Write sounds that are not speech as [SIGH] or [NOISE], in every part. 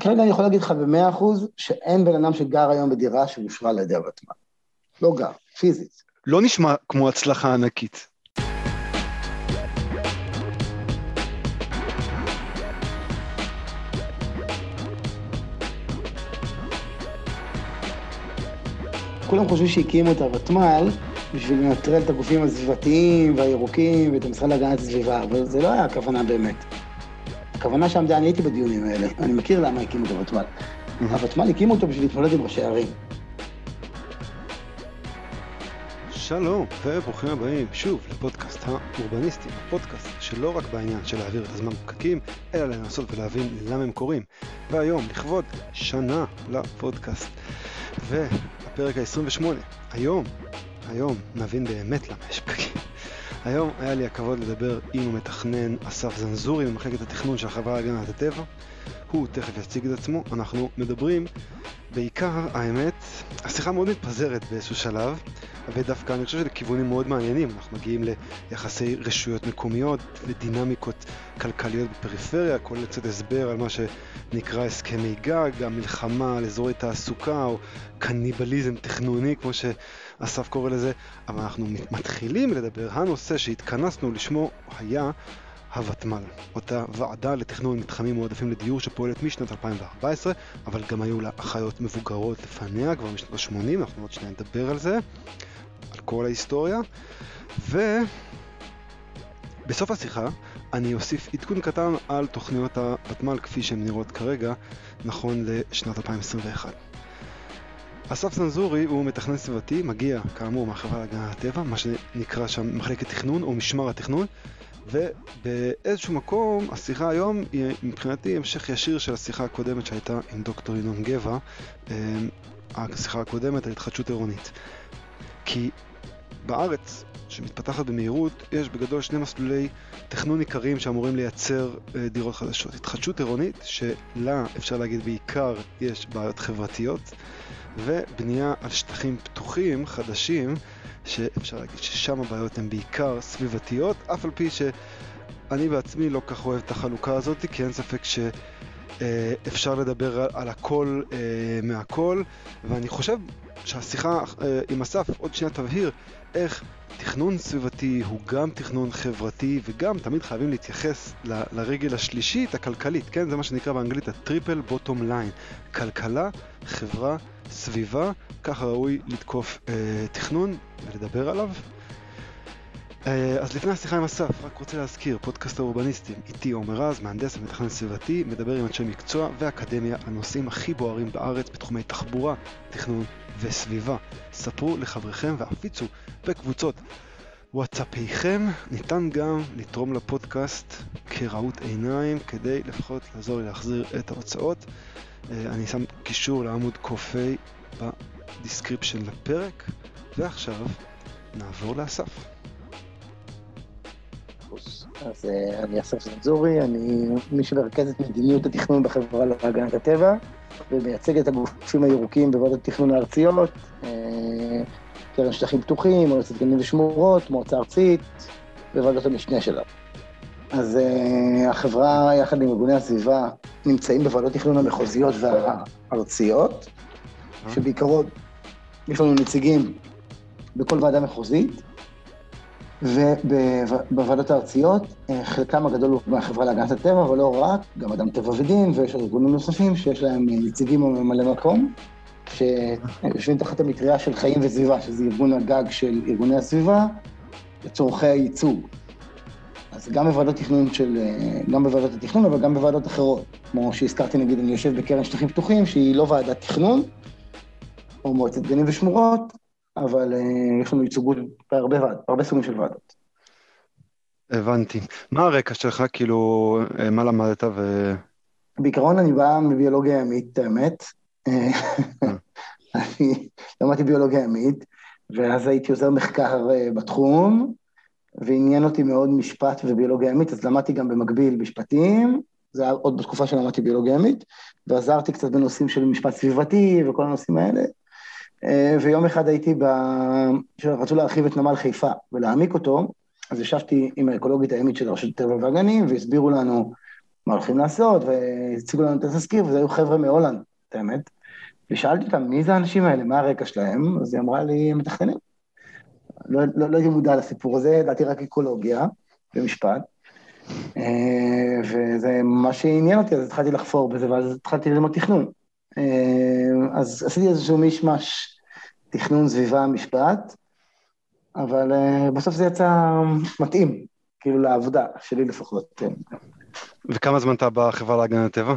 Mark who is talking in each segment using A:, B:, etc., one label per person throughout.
A: כרגע אני יכול להגיד לך במאה אחוז שאין בן אדם שגר היום בדירה שאושרה על ידי הוותמ"ל. לא גר, פיזית.
B: לא נשמע כמו הצלחה ענקית.
A: כולם חושבים שהקימו את הוותמ"ל בשביל לנטרל את הגופים הסביבתיים והירוקים ואת המשרד להגנת הסביבה, אבל זה לא היה הכוונה באמת. הכוונה שעמדה, אני הייתי בדיונים האלה, אני מכיר למה הקימו את הוותמ"ל. הוותמ"ל הקימו אותו בשביל להתמודד עם ראשי ערים.
B: שלום וברוכים הבאים שוב לפודקאסט האורבניסטים, הפודקאסט שלא רק בעניין של להעביר את הזמן בפקקים, אלא לנסות ולהבין למה הם קורים. והיום, לכבוד שנה לפודקאסט, והפרק ה-28, היום, היום נבין באמת למה יש פקקים. היום היה לי הכבוד לדבר עם המתכנן אסף זנזורי ממחלקת התכנון של החברה להגנת הטבע. הוא תכף יציג את עצמו. אנחנו מדברים בעיקר, האמת, השיחה מאוד מתפזרת באיזשהו שלב, ודווקא אני חושב שלכיוונים מאוד מעניינים. אנחנו מגיעים ליחסי רשויות מקומיות, לדינמיקות כלכליות בפריפריה, כולל קצת הסבר על מה שנקרא הסכמי גג, המלחמה על אזורי תעסוקה, או קניבליזם תכנוני, כמו שאסף קורא לזה. אבל אנחנו מתחילים לדבר, הנושא שהתכנסנו לשמו היה הוותמ"ל, אותה ועדה לתכנון מתחמים מועדפים לדיור שפועלת משנת 2014, אבל גם היו לה אחיות מבוגרות לפניה, כבר משנות ה-80, אנחנו עוד שניה נדבר על זה, על כל ההיסטוריה, ובסוף השיחה אני אוסיף עדכון קטן על תוכניות הוותמ"ל כפי שהן נראות כרגע, נכון לשנת 2021. אסף סנזורי הוא מתכנן סביבתי, מגיע כאמור מהחברה להגנת הטבע, מה שנקרא שם מחלקת תכנון או משמר התכנון, ובאיזשהו מקום השיחה היום היא מבחינתי המשך ישיר של השיחה הקודמת שהייתה עם דוקטור ינון גבע, אמ, השיחה הקודמת על התחדשות עירונית. כי בארץ, שמתפתחת במהירות, יש בגדול שני מסלולי תכנון עיקריים שאמורים לייצר אה, דירות חדשות. התחדשות עירונית, שלה אפשר להגיד בעיקר יש בעיות חברתיות, ובנייה על שטחים פתוחים חדשים שאפשר להגיד ששם הבעיות הן בעיקר סביבתיות, אף על פי שאני בעצמי לא כך אוהב את החלוקה הזאת, כי אין ספק שאפשר לדבר על הכל אה, מהכל, ואני חושב שהשיחה אה, עם אסף עוד שנייה תבהיר איך תכנון סביבתי הוא גם תכנון חברתי וגם תמיד חייבים להתייחס ל, לרגל השלישית, הכלכלית, כן? זה מה שנקרא באנגלית הטריפל בוטום ליין. כלכלה, חברה, סביבה, ככה ראוי לתקוף אה, תכנון ולדבר עליו. אה, אז לפני השיחה עם אסף, רק רוצה להזכיר, פודקאסט האורבניסטים, איתי עומר רז, מהנדס ומתכנן סביבתי, מדבר עם אנשי מקצוע ואקדמיה על נושאים הכי בוערים בארץ בתחומי תחבורה, תכנון וסביבה. ספרו לחבריכם והפיצו בקבוצות וואטסאפיכם. ניתן גם לתרום לפודקאסט כראות עיניים כדי לפחות לעזור לי להחזיר את ההוצאות. אה, אני שם קישור לעמוד Ko-fi ב description לפרק, ועכשיו נעבור לאסף.
A: אז אה, אני אסף זנזורי, אני מי שמרכז את מדיניות התכנון בחברה להגנת הטבע, ומייצג את הגופים הירוקים בוועדות תכנון הארציות, אה, קרן שטחים פתוחים, מועצת גנים ושמורות, מועצה ארצית, וועדות המשנה שלה. אז החברה, יחד עם ארגוני הסביבה, נמצאים בוועדות תכנון המחוזיות והארציות, שבעיקרון יש לנו נציגים בכל ועדה מחוזית, ובוועדות הארציות, אה, חלקם הגדול הוא מהחברה להגנת הטבע, אבל לא רק, גם אדם טבע ודין, ויש ארגונים נוספים שיש להם נציגים או ממלא מקום, שיושבים תחת המטריה של חיים וסביבה, שזה ארגון הגג של ארגוני הסביבה, לצורכי הייצוג. אז גם בוועדות תכנון של, אה, גם בוועדות התכנון, אבל גם בוועדות אחרות. כמו שהזכרתי, נגיד, אני יושב בקרן שטחים פתוחים, שהיא לא ועדת תכנון, או מועצת גנים ושמורות, אבל uh, יש לנו ייצוגות בהרבה ועד, בהרבה סוגים של ועדות.
B: הבנתי. מה הרקע שלך, כאילו, אה, מה למדת ו...
A: בעיקרון אני בא מביולוגיה ימית, האמת. [LAUGHS] אני למדתי ביולוגיה ימית, ואז הייתי עוזר מחקר בתחום, ועניין אותי מאוד משפט וביולוגיה ימית, אז למדתי גם במקביל משפטים, זה היה עוד בתקופה שלמדתי ביולוגיה ימית, ועזרתי קצת בנושאים של משפט סביבתי וכל הנושאים האלה. אה, ויום אחד הייתי ב... רצו להרחיב את נמל חיפה ולהעמיק אותו, אז ישבתי עם האקולוגית הימית של רשות הטבע והגנים, והסבירו לנו מה הולכים לעשות, והציגו לנו את התזכיר, וזה היו חבר'ה מהולנד, את האמת. ושאלתי אותם, מי זה האנשים האלה, מה הרקע שלהם? אז היא אמרה לי, הם מתכננים. לא, לא, לא הייתי מודע לסיפור הזה, ידעתי רק אקולוגיה ומשפט. אה, וזה מה שעניין אותי, אז התחלתי לחפור בזה, ואז התחלתי ללמוד תכנון. אה, אז עשיתי איזשהו מישמש תכנון סביבה משפט, אבל אה, בסוף זה יצא מתאים, כאילו לעבודה, שלי לפחות. כן.
B: וכמה זמן אתה בחברה להגנת הטבע?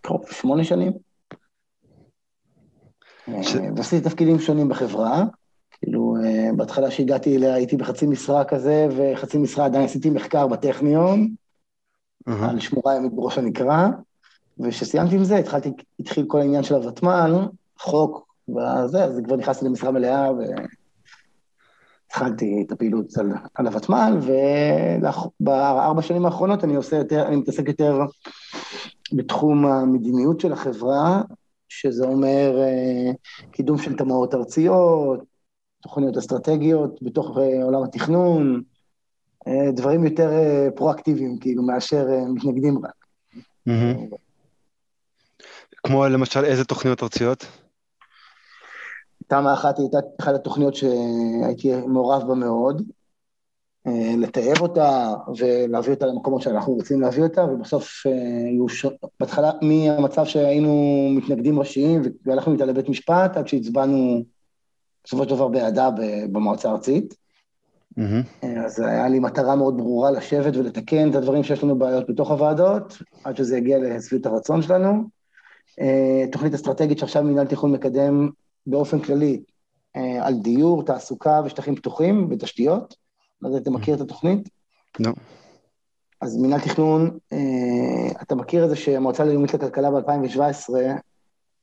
A: קרוב, שמונה שנים. ועשיתי תפקידים שונים בחברה. כאילו, בהתחלה שהגעתי אליה הייתי בחצי משרה כזה, וחצי משרה עדיין עשיתי מחקר בטכניון. על שמורה ימית בראש הנקרא, וכשסיימתי עם זה, התחלתי, התחיל כל העניין של הוותמ"ל, חוק, וזה, אז כבר נכנסתי למשרה מלאה, והתחלתי את הפעילות על, על הוותמ"ל, ובארבע שנים האחרונות אני עושה יותר, אני מתעסק יותר בתחום המדיניות של החברה, שזה אומר אה, קידום של תמ"אות ארציות, תוכניות אסטרטגיות בתוך אה, עולם התכנון, אה, דברים יותר פרואקטיביים, כאילו, מאשר מתנגדים רק.
B: כמו למשל איזה תוכניות ארציות?
A: תמ"א אחת הייתה אחת התוכניות שהייתי מעורב בה מאוד, לטייב אותה ולהביא אותה למקומות שאנחנו רוצים להביא אותה, ובסוף היו ש... בהתחלה, מהמצב שהיינו מתנגדים ראשיים והלכנו איתה לבית משפט, עד שהצבענו בסופו של דבר בעדה במועצה הארצית. Mm-hmm. אז היה לי מטרה מאוד ברורה לשבת ולתקן את הדברים שיש לנו בעיות בתוך הוועדות, עד שזה יגיע לשביעות הרצון שלנו. אה, תוכנית אסטרטגית שעכשיו מינהל תכנון מקדם באופן כללי על דיור, תעסוקה ושטחים פתוחים ותשתיות. לא יודע, אתה מכיר את התוכנית?
B: לא.
A: אז מינהל תכנון, אה, אתה מכיר את זה שהמועצה הלאומית לכלכלה ב-2017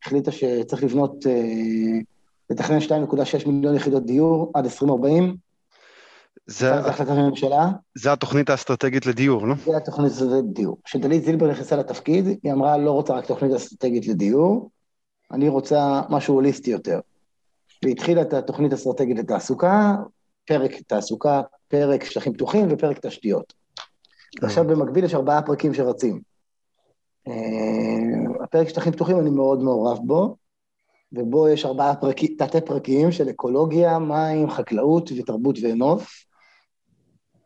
A: החליטה שצריך לבנות, אה, לתכנן 2.6 מיליון יחידות דיור עד 2040?
B: זה...
A: החלטת הממשלה.
B: זה התוכנית האסטרטגית לדיור, לא?
A: זה התוכנית האסטרטגית לדיור. כשדלית זילבר נכנסה לתפקיד, היא אמרה, לא רוצה רק תוכנית אסטרטגית לדיור, אני רוצה משהו הוליסטי יותר. והיא התחילה את התוכנית האסטרטגית לתעסוקה, פרק תעסוקה, פרק שטחים פתוחים ופרק תשתיות. עכשיו במקביל יש ארבעה פרקים שרצים. אה, הפרק שטחים פתוחים אני מאוד מעורב בו, ובו יש ארבעה פרקים, תתי פרקים של אקולוגיה, מים, חקלאות ותרבות ונוף.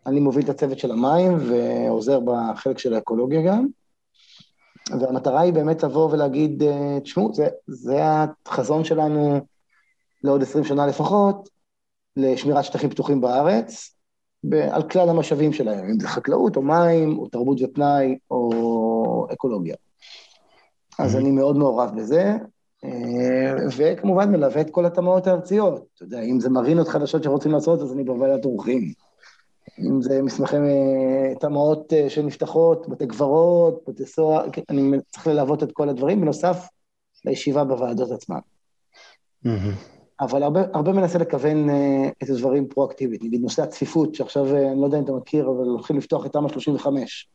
A: אני מוביל את הצוות של המים ועוזר בחלק של האקולוגיה גם. והמטרה היא באמת לבוא ולהגיד, אה, תשמעו, זה, זה החזון שלנו לעוד עשרים שנה לפחות, לשמירת שטחים פתוחים בארץ, על כלל המשאבים שלהם, אם זה חקלאות או מים, או תרבות ופנאי, או אקולוגיה. אז אני מאוד מעורב בזה, אה, וכמובן מלווה את כל התמ"אות הארציות. אתה יודע, אם זה מרינות חדשות שרוצים לעשות, אז אני בוועדת אורחים. אם זה מסמכי אה, תמ"אות אה, שנפתחות, בתי קברות, בתי סוהר, כן, אני צריך ללוות את כל הדברים, בנוסף לישיבה בוועדות עצמן. אבל הרבה, הרבה מנסה לכוון uh, את הדברים פרואקטיבית. נגיד נושא הצפיפות, שעכשיו, uh, אני לא יודע אם אתה מכיר, אבל הולכים לפתוח את תמ"א 35.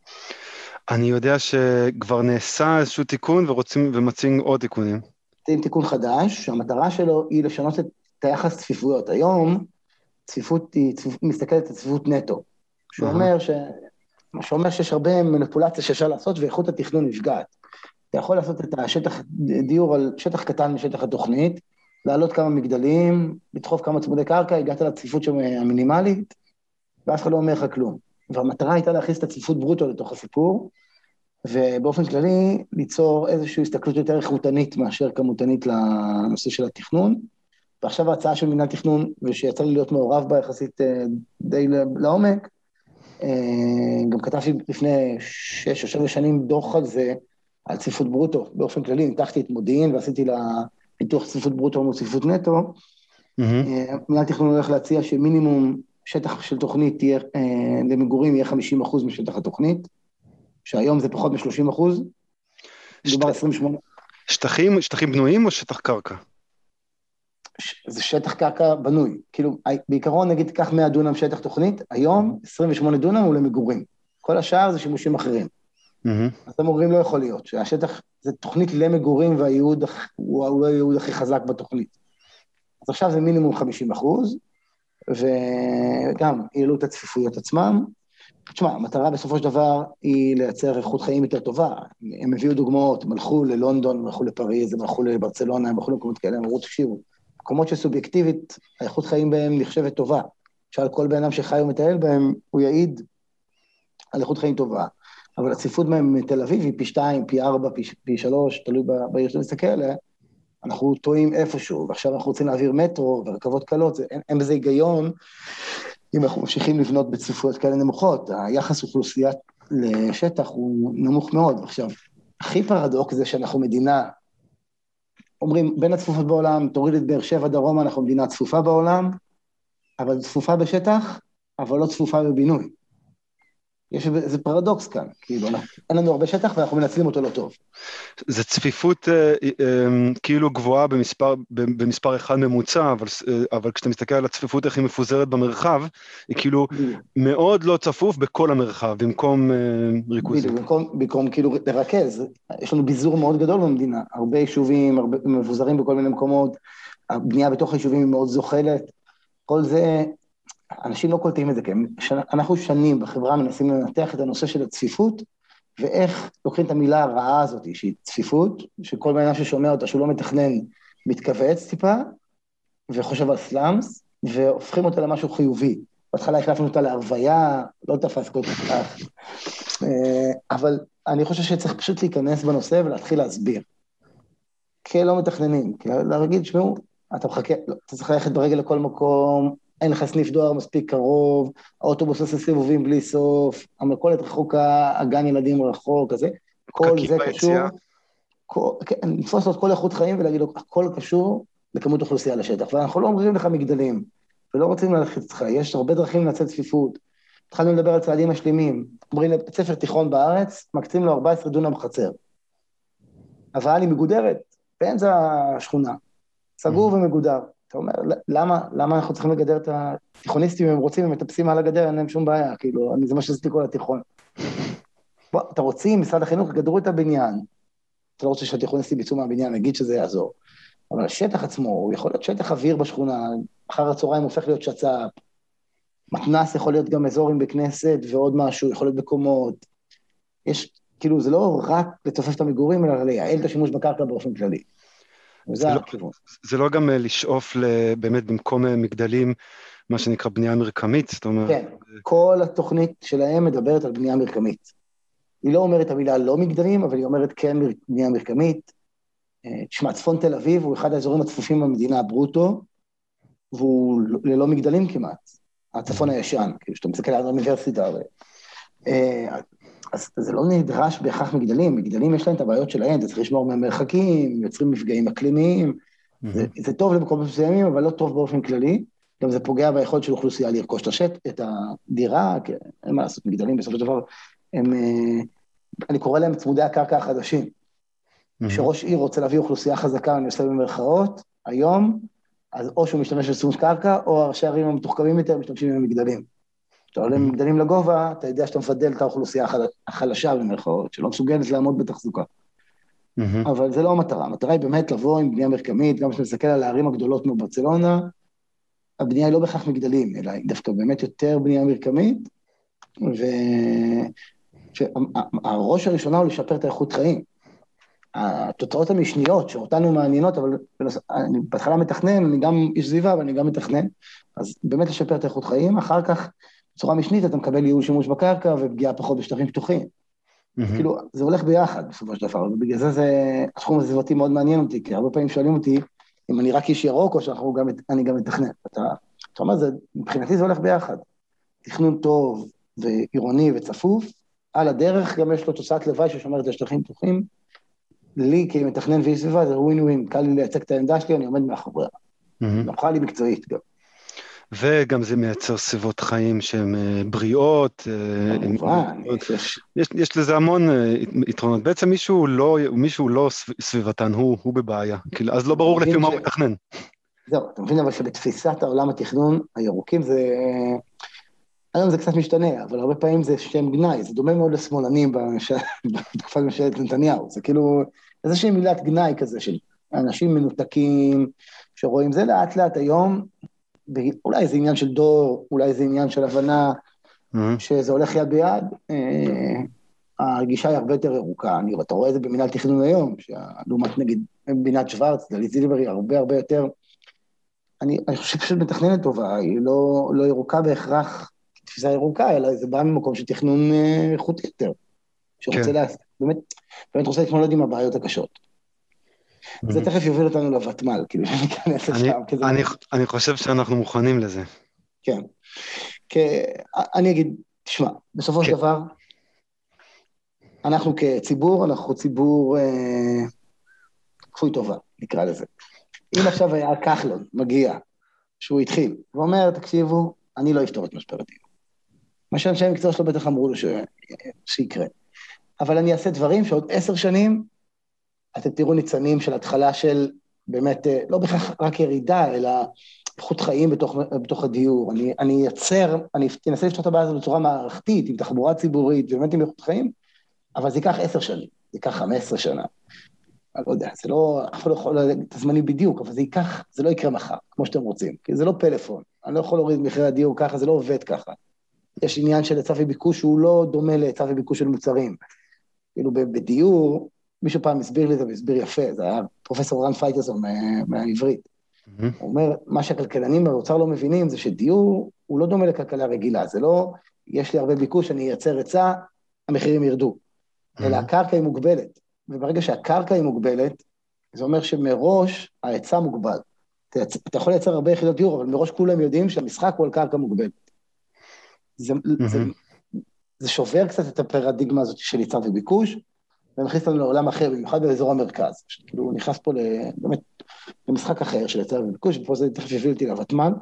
B: אני יודע שכבר נעשה איזשהו תיקון ורוצים, ומציעים עוד תיקונים.
A: זה תיקון חדש, שהמטרה שלו היא לשנות את היחס צפיפויות. היום צפיפות היא, צפיפ... מסתכלת על צפיפות נטו, שאומר, ש... שאומר שיש הרבה מניפולציה שאפשר לעשות ואיכות התכנון נפגעת. אתה יכול לעשות את השטח דיור על שטח קטן משטח התוכנית, לעלות כמה מגדלים, לדחוף כמה צמודי קרקע, הגעת לצפיפות שם המינימלית, ואף אחד לא אומר לך כלום. והמטרה הייתה להכניס את הצפיפות ברוטו לתוך הסיפור, ובאופן כללי ליצור איזושהי הסתכלות יותר איכותנית מאשר כמותנית לנושא של התכנון. ועכשיו ההצעה של מינהל תכנון, ושיצא לי להיות מעורב בה יחסית אה, די לעומק, אה, גם כתבתי לפני שש או שבע שנים דוח על זה, על צפיפות ברוטו באופן כללי, ניתחתי את מודיעין ועשיתי לה פיתוח צפיפות ברוטו מול צפיפות נטו, אה, מינהל תכנון הולך להציע שמינימום שטח של תוכנית תהיה, אה, למגורים יהיה 50% משטח התוכנית, שהיום זה פחות מ-30%, מדובר 28.
B: שטחים, שטחים בנויים או שטח קרקע?
A: זה שטח קרקע בנוי. כאילו, בעיקרון, נגיד, תיקח 100 דונם שטח תוכנית, היום 28 דונם הוא למגורים. כל השאר זה שימושים אחרים. Mm-hmm. אז אתם אומרים, לא יכול להיות, שהשטח, זה תוכנית למגורים והייעוד הוא לא הייעוד הכי חזק בתוכנית. אז עכשיו זה מינימום 50 אחוז, וגם העלו את הצפיפויות עצמם, תשמע, המטרה בסופו של דבר היא לייצר איכות חיים יותר טובה. הם הביאו דוגמאות, הם הלכו ללונדון, הם הלכו לפריז, הם הלכו לברצלונה, הם הלכו למקומות כאלה, הם אמרו, תקשיבו, מקומות שסובייקטיבית, האיכות חיים בהם נחשבת טובה. שאל כל בן אדם שחי ומטייל בהם, הוא יעיד על איכות חיים טובה. אבל הצפיפות בהם מתל אביב היא פי שתיים, פי ארבע, פי, פי שלוש, תלוי בעיר שאתה מסתכל עליה, אנחנו טועים איפשהו, ועכשיו אנחנו רוצים להעביר מטרו ורכבות קלות, אין, אין בזה היגיון אם אנחנו ממשיכים לבנות בצפיפויות כאלה נמוכות. היחס אוכלוסייה לשטח הוא נמוך מאוד. עכשיו, הכי פרדוקס זה שאנחנו מדינה, אומרים, בין הצפופות בעולם, תוריד את באר שבע דרומה, אנחנו מדינה צפופה בעולם, אבל צפופה בשטח, אבל לא צפופה בבינוי. יש איזה פרדוקס כאן, כאילו, אין לנו הרבה שטח ואנחנו מנצלים אותו לא טוב.
B: זה צפיפות אה, אה, כאילו גבוהה במספר, במספר אחד ממוצע, אבל, אה, אבל כשאתה מסתכל על הצפיפות איך היא מפוזרת במרחב, היא כאילו מאוד לא צפוף בכל המרחב, במקום אה, ריכוזים.
A: במקום, במקום כאילו לרכז, יש לנו ביזור מאוד גדול במדינה, הרבה יישובים, הרבה, מבוזרים בכל מיני מקומות, הבנייה בתוך היישובים היא מאוד זוחלת, כל זה אנשים לא קולטים את זה, כי אנחנו שנים בחברה מנסים לנתח את הנושא של הצפיפות, ואיך לוקחים את המילה הרעה הזאת, שהיא צפיפות, שכל בן אדם ששומע אותה, שהוא לא מתכנן, מתכווץ טיפה, וחושב על סלאמס, והופכים אותה למשהו חיובי. בהתחלה החלפנו אותה להרוויה, לא תפס כל כך. אה, אבל אני חושב שצריך פשוט להיכנס בנושא ולהתחיל להסביר. כלא מתכננים, להגיד, שמעו, אתה מחכה, לא, אתה צריך ללכת ברגל לכל מקום, אין לך סניף דואר מספיק קרוב, האוטובוס עושה סיבובים בלי סוף, המכולת רחוקה, הגן ילדים רחוק, כזה, כל זה קשור, כן, לתפוס לו את כל איכות חיים ולהגיד לו, הכל קשור לכמות אוכלוסייה לשטח, ואנחנו לא אומרים לך מגדלים, ולא רוצים ללכת איתך, יש הרבה דרכים לנצל צפיפות. התחלנו לדבר על צעדים משלימים, אומרים לבית ספר תיכון בארץ, מקצים לו 14 דונם חצר. אבל היא מגודרת, באמצע השכונה, סגור mm-hmm. ומגודר. אתה אומר, למה, למה אנחנו צריכים לגדר את התיכוניסטים, אם הם רוצים, הם מטפסים על הגדר, אין להם שום בעיה, כאילו, אני, זה מה שעשיתי כל התיכון. [LAUGHS] בוא, אתה רוצים, משרד החינוך, גדרו את הבניין. אתה לא רוצה שהתיכוניסטים יצאו מהבניין, נגיד שזה יעזור. אבל השטח עצמו, הוא יכול להיות שטח אוויר בשכונה, אחר הצהריים הופך להיות שצ"פ, מתנ"ס יכול להיות גם אזור עם בית כנסת ועוד משהו, יכול להיות בקומות. יש, כאילו, זה לא רק לצופף את המגורים, אלא לייעל את השימוש בקרקע באופן כללי.
B: זה לא, זה לא גם אה, לשאוף באמת במקום אה, מגדלים, מה שנקרא בנייה מרקמית, זאת אומרת...
A: כן, כל התוכנית שלהם מדברת על בנייה מרקמית. היא לא אומרת המילה לא מגדלים, אבל היא אומרת כן בנייה מרקמית. אה, תשמע, צפון תל אביב הוא אחד האזורים הצפופים במדינה ברוטו, והוא ללא מגדלים כמעט. הצפון הישן, כאילו, שאתה מסתכל על האוניברסיטה. אז זה לא נדרש בהכרח מגדלים, מגדלים יש להם את הבעיות שלהם, זה צריך לשמור מהמרחקים, יוצרים מפגעים אקלימיים, mm-hmm. זה, זה טוב למקומות מסוימים, אבל לא טוב באופן כללי, גם זה פוגע ביכולת של אוכלוסייה לרכוש את השט, את הדירה, כי אין מה לעשות, מגדלים בסופו של דבר, הם, אה, אני קורא להם צמודי הקרקע החדשים. כשראש mm-hmm. עיר רוצה להביא אוכלוסייה חזקה, אני עושה במרכאות, היום, אז או שהוא משתמש בצמוד קרקע, או ראשי הערים המתוחכמים יותר משתמשים במגדלים. כשאתה עולה מגדלים לגובה, אתה יודע שאתה מפדל את האוכלוסייה החלשה במירכאות, שלא מסוגלת לעמוד בתחזוקה. Mm-hmm. אבל זה לא המטרה, המטרה היא באמת לבוא עם בנייה מרקמית, גם כשאתה מסתכל על הערים הגדולות כמו ברצלונה, הבנייה היא לא בהכרח מגדלים, אלא היא דווקא באמת יותר בנייה מרקמית, והראש הראשונה הוא לשפר את האיכות חיים. התוצאות המשניות שאותנו מעניינות, אבל אני בהתחלה מתכנן, אני גם איש סביבה ואני גם מתכנן, אז באמת לשפר את האיכות חיים, אחר כך בצורה משנית אתה מקבל ייעול שימוש בקרקע ופגיעה פחות בשטחים פתוחים. Mm-hmm. כאילו, זה הולך ביחד בסופו של דבר, ובגלל זה זה, התחום הסביבתי מאוד מעניין אותי, כי הרבה פעמים שואלים אותי אם אני רק איש ירוק או שאני גם מתכנן. אתה, אתה אומר, זה, מבחינתי זה הולך ביחד. תכנון טוב ועירוני וצפוף, על הדרך גם יש לו תוצאת לוואי ששומרת על שטחים פתוחים. לי כמתכנן ואיש סביבה זה ווין ווין, קל לי לייצג את העמדה שלי, אני עומד מאחוריה. Mm-hmm. נוחה לי מקצועית גם.
B: וגם זה מייצר סביבות חיים שהן אה, בריאות.
A: אה,
B: יש, יש לזה המון אה, יתרונות. בעצם מישהו לא, מישהו לא סביבתן, הוא, הוא בבעיה. כאילו, אז לא ברור לפי מה הוא מתכנן.
A: זהו, אתה מבין אבל שבתפיסת העולם התכנון, הירוקים זה... היום זה קצת משתנה, אבל הרבה פעמים זה שם גנאי, זה דומה מאוד לשמאלנים [LAUGHS] בתקופת ממשלת נתניהו, זה כאילו איזושהי מילת גנאי כזה של אנשים מנותקים, שרואים זה לאט לאט היום, אולי זה עניין של דור, אולי זה עניין של הבנה, שזה הולך יד ביד, אה, הגישה היא הרבה יותר ירוקה, אני, אתה רואה את זה במנהל תכנון היום, לעומת נגיד בינת שוורץ, דלית זילבר היא הרבה הרבה יותר, אני, אני חושב שפשוט מתכננת טובה, היא לא, לא ירוקה בהכרח תפיסה ירוקה, אלא זה בא ממקום של תכנון אה, איכותי יותר, שרוצה כן. לה, באמת, באמת רוצה להתמודד עם הבעיות הקשות. זה תכף יוביל אותנו לוותמ"ל, כאילו, [LAUGHS] ניכנס לשם.
B: אני חושב שאנחנו מוכנים לזה.
A: כן. אני אגיד, תשמע, בסופו של כן. דבר, אנחנו כציבור, אנחנו ציבור אה, כפוי טובה, נקרא לזה. אם עכשיו היה כחלון מגיע, שהוא התחיל, ואומר, תקשיבו, אני לא אפתור את משבר הדיור. מה שאנשי המקצוע שלו בטח אמרו לו ש... שיקרה. אבל אני אעשה דברים שעוד עשר שנים אתם תראו ניצנים של התחלה של באמת, אה, לא בהכרח רק ירידה, אלא איכות חיים בתוך, בתוך הדיור. אני, אני אייצר, אני אנסה לפתור את הבעיה הזאת בצורה מערכתית, עם תחבורה ציבורית, באמת עם איכות חיים, אבל זה ייקח עשר שנים, זה ייקח חמש עשרה שנה. אני לא יודע, זה לא, אף אחד לא יכול להגיד את הזמנים בדיוק, אבל זה ייקח, זה לא יקרה מחר, כמו שאתם רוצים, כי זה לא פלאפון. אני לא יכול להוריד את מחירי הדיור ככה, זה לא עובד ככה. יש עניין של היצע וביקוש שהוא לא דומה להיצע וביקוש של מוצרים. כאילו בדיור, מישהו פעם הסביר לי את זה והסביר יפה, זה היה פרופסור רן פייטרסון מהעברית. Mm-hmm. הוא אומר, מה שהכלכלנים באוצר לא מבינים זה שדיור הוא לא דומה לכלכלה רגילה, זה לא, יש לי הרבה ביקוש, אני אייצר היצע, המחירים ירדו. Mm-hmm. אלא הקרקע היא מוגבלת, וברגע שהקרקע היא מוגבלת, זה אומר שמראש ההיצע מוגבל. אתה, אתה יכול לייצר הרבה יחידות דיור, אבל מראש כולם יודעים שהמשחק הוא על קרקע מוגבלת. זה, mm-hmm. זה, זה שובר קצת את הפרדיגמה הזאת של היצע וביקוש, ומכניס אותנו לעולם אחר, במיוחד באזור המרכז. כאילו, הוא נכנס פה באמת למשחק אחר של היצע וביקוש, ופה זה תכף יביא אותי לוותמ"ל,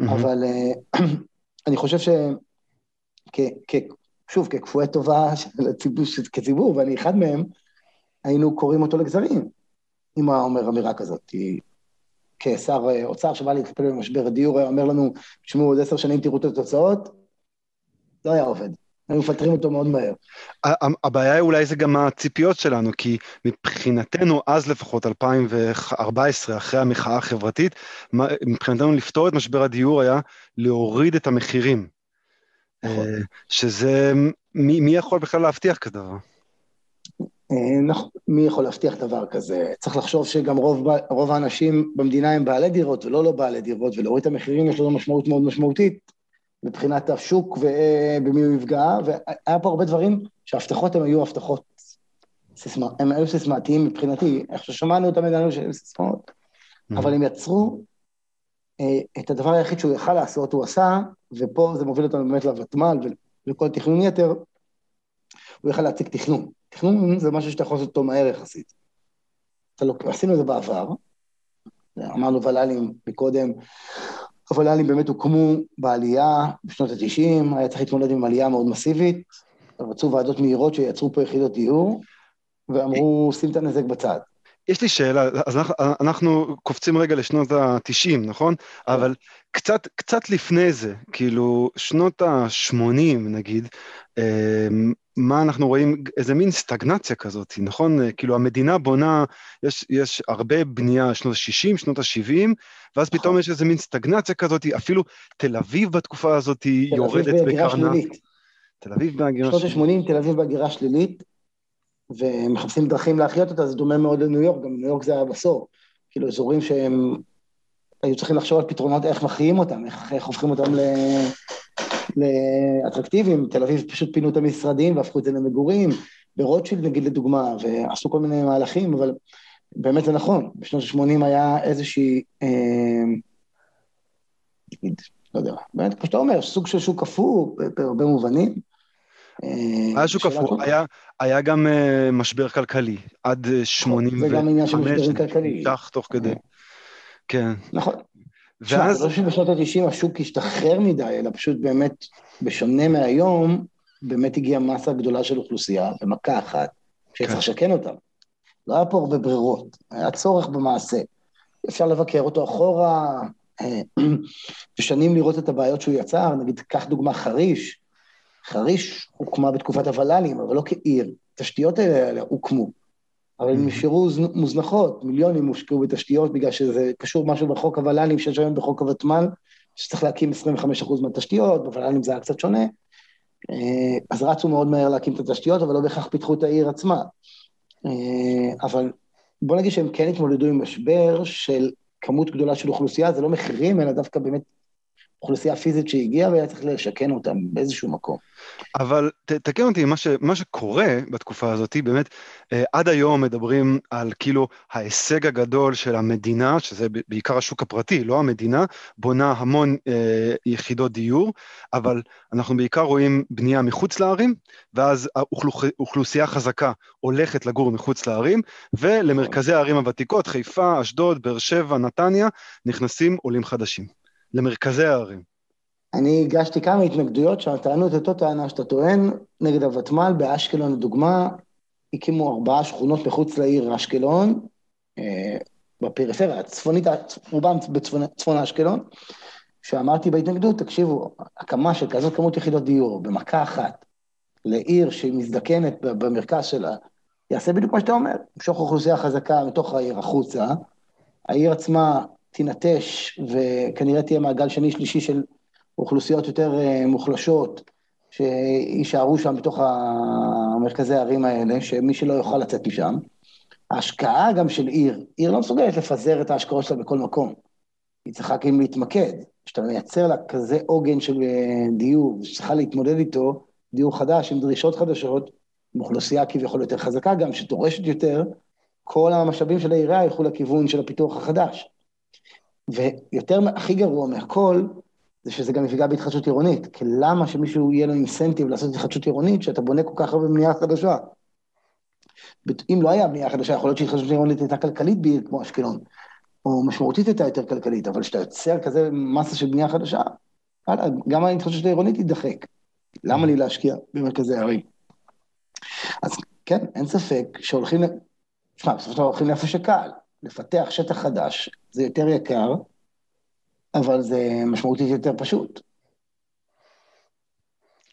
A: אבל אה, [CLEARS THROAT] אני חושב ש... שוב, כקפואי טובה [LAUGHS] של הציבור, כציבור, ואני אחד מהם, היינו קוראים אותו לגזרים, אם הוא היה אומר אמירה כזאת. כשר אה, אוצר שבא להתקפל במשבר הדיור, היה אומר לנו, תשמעו, עוד עשר שנים תראו את התוצאות, לא היה עובד. היו מפטרים אותו מאוד מהר.
B: הבעיה היא אולי זה גם הציפיות שלנו, כי מבחינתנו, אז לפחות, 2014, אחרי המחאה החברתית, מבחינתנו לפתור את משבר הדיור היה להוריד את המחירים. נכון. אה, שזה, מי, מי יכול בכלל להבטיח כזה דבר?
A: אה, נכון, מי יכול להבטיח דבר כזה? צריך לחשוב שגם רוב, רוב האנשים במדינה הם בעלי דירות ולא לא בעלי דירות, ולהוריד את המחירים יש לו משמעות מאוד משמעותית. מבחינת השוק ובמי הוא יפגע, והיה פה הרבה דברים שההבטחות הן היו הבטחות, סיסמה, הם היו סיסמתיים מבחינתי, איך ששמענו אותם ידענו שהם סיסמאות, mm-hmm. אבל הם יצרו אה, את הדבר היחיד שהוא יכל לעשות, הוא עשה, ופה זה מוביל אותנו באמת לוותמ"ל ולכל תכנון יתר, הוא יכל להציג תכנון. תכנון זה משהו שאתה יכול לעשות אותו מהר יחסית. לא, עשינו את זה בעבר, אמרנו ול"לים מקודם, הוול"לים באמת הוקמו בעלייה בשנות ה-90, היה צריך להתמודד עם עלייה מאוד מסיבית, רצו ועדות מהירות שייצרו פה יחידות דיור, ואמרו, שים את הנזק בצד.
B: יש לי שאלה, אז אנחנו, אנחנו קופצים רגע לשנות ה-90, נכון? אבל קצת, קצת לפני זה, כאילו, שנות ה-80 נגיד, אמ, מה אנחנו רואים, איזה מין סטגנציה כזאת, נכון? כאילו המדינה בונה, יש, יש הרבה בנייה שנות ה-60, שנות ה-70, ואז פתאום נכון. יש איזה מין סטגנציה כזאת, אפילו תל אביב בתקופה הזאת יורדת בקרנה.
A: תל אביב בהגירה שלילית. שנות ה-80, תל אביב בהגירה שלילית, ומחפשים דרכים להחיות אותה, זה דומה מאוד לניו יורק, גם ניו יורק זה היה בסוף. כאילו אזורים שהם היו צריכים לחשוב על פתרונות איך מחיים אותם, איך, איך הופכים אותם ל... לאטרקטיביים, תל אביב פשוט פינו את המשרדים והפכו את זה למגורים, ברוטשילד נגיד לדוגמה, ועשו כל מיני מהלכים, אבל באמת זה נכון, בשנות ה-80 היה איזושהי, אה, נגיד, לא יודע, באמת, כמו שאתה אומר, סוג של שוק קפוא בהרבה מובנים.
B: אה, היה שוק קפוא, היה, היה גם uh, משבר כלכלי, עד 85,
A: זה גם עניין של משברים כלכליים.
B: נמשך תוך כדי, כן.
A: נכון, ואז... לא שבשנות ה-90 השוק השתחרר מדי, אלא פשוט באמת, בשונה מהיום, באמת הגיעה מסה גדולה של אוכלוסייה במכה אחת, שצריך כן. לשכן אותה. לא היה פה הרבה ברירות, היה צורך במעשה. אפשר לבקר אותו אחורה, אה, [CLEARS THROAT] ושנים לראות את הבעיות שהוא יצר, נגיד, קח דוגמה חריש, חריש הוקמה בתקופת הוול"לים, אבל לא כעיר. התשתיות האלה הוקמו. אבל הן נשארו מוזנחות, מיליונים הושקעו בתשתיות בגלל שזה קשור משהו בחוק הוול"לים שיש היום בחוק הוותמ"ל, שצריך להקים 25% מהתשתיות, בוול"לים זה היה קצת שונה, אה, אז רצו מאוד מהר להקים את התשתיות, אבל לא בהכרח פיתחו את העיר עצמה. אה, אבל בוא נגיד שהם כן התמודדו עם משבר של כמות גדולה של אוכלוסייה, זה לא מחירים, אלא דווקא באמת אוכלוסייה פיזית שהגיעה והיה צריך לשכן אותם באיזשהו מקום.
B: אבל תקן אותי, מה, ש, מה שקורה בתקופה הזאת, באמת, אה, עד היום מדברים על כאילו ההישג הגדול של המדינה, שזה בעיקר השוק הפרטי, לא המדינה, בונה המון אה, יחידות דיור, אבל אנחנו בעיקר רואים בנייה מחוץ לערים, ואז אוכלוסייה חזקה הולכת לגור מחוץ לערים, ולמרכזי הערים הוותיקות, חיפה, אשדוד, באר שבע, נתניה, נכנסים עולים חדשים. למרכזי הערים.
A: אני הגשתי כמה התנגדויות שם, טענו את אותו טענה שאתה טוען נגד הוותמ"ל באשקלון לדוגמה, הקימו ארבעה שכונות מחוץ לעיר אשקלון, אה, בפריפריה הצפונית, רובם בצפון אשקלון, שאמרתי בהתנגדות, תקשיבו, הקמה של כזאת כמות יחידות דיור במכה אחת לעיר שהיא מזדקנת במרכז שלה, יעשה בדיוק מה שאתה אומר, למשוך אוכלוסייה חזקה מתוך העיר החוצה, העיר עצמה תינטש וכנראה תהיה מעגל שני-שלישי של אוכלוסיות יותר אה, מוחלשות שיישארו שם בתוך המרכזי הערים האלה, שמי שלא יוכל לצאת משם. ההשקעה גם של עיר, עיר לא מסוגלת לפזר את ההשקעות שלה בכל מקום. היא צריכה כאילו להתמקד. כשאתה מייצר לה כזה עוגן של אה, דיור, שצריכה להתמודד איתו, דיור חדש עם דרישות חדשות, עם אוכלוסייה כביכול יותר חזקה גם, שדורשת יותר, כל המשאבים של העירייה ילכו לכיוון של הפיתוח החדש. ויותר, הכי גרוע מהכל, זה שזה גם יפגע בהתחדשות עירונית. כי למה שמישהו יהיה לו אינסנטיב לעשות התחדשות עירונית, שאתה בונה כל כך הרבה בנייה חדשה? אם לא היה בנייה חדשה, יכול להיות שהתחדשות עירונית הייתה כלכלית בעיר כמו אשקלון, או משמעותית הייתה יותר כלכלית, אבל כשאתה יוצר כזה מסה של בנייה חדשה, גם ההתחדשות העירונית תידחק. למה לי להשקיע במרכזי הערים? אז כן, אין ספק שהולכים, תשמע, בסופו של דבר הולכים לאיפה שקל, לפתח שטח חדש, זה יותר יקר, אבל זה משמעותית יותר פשוט.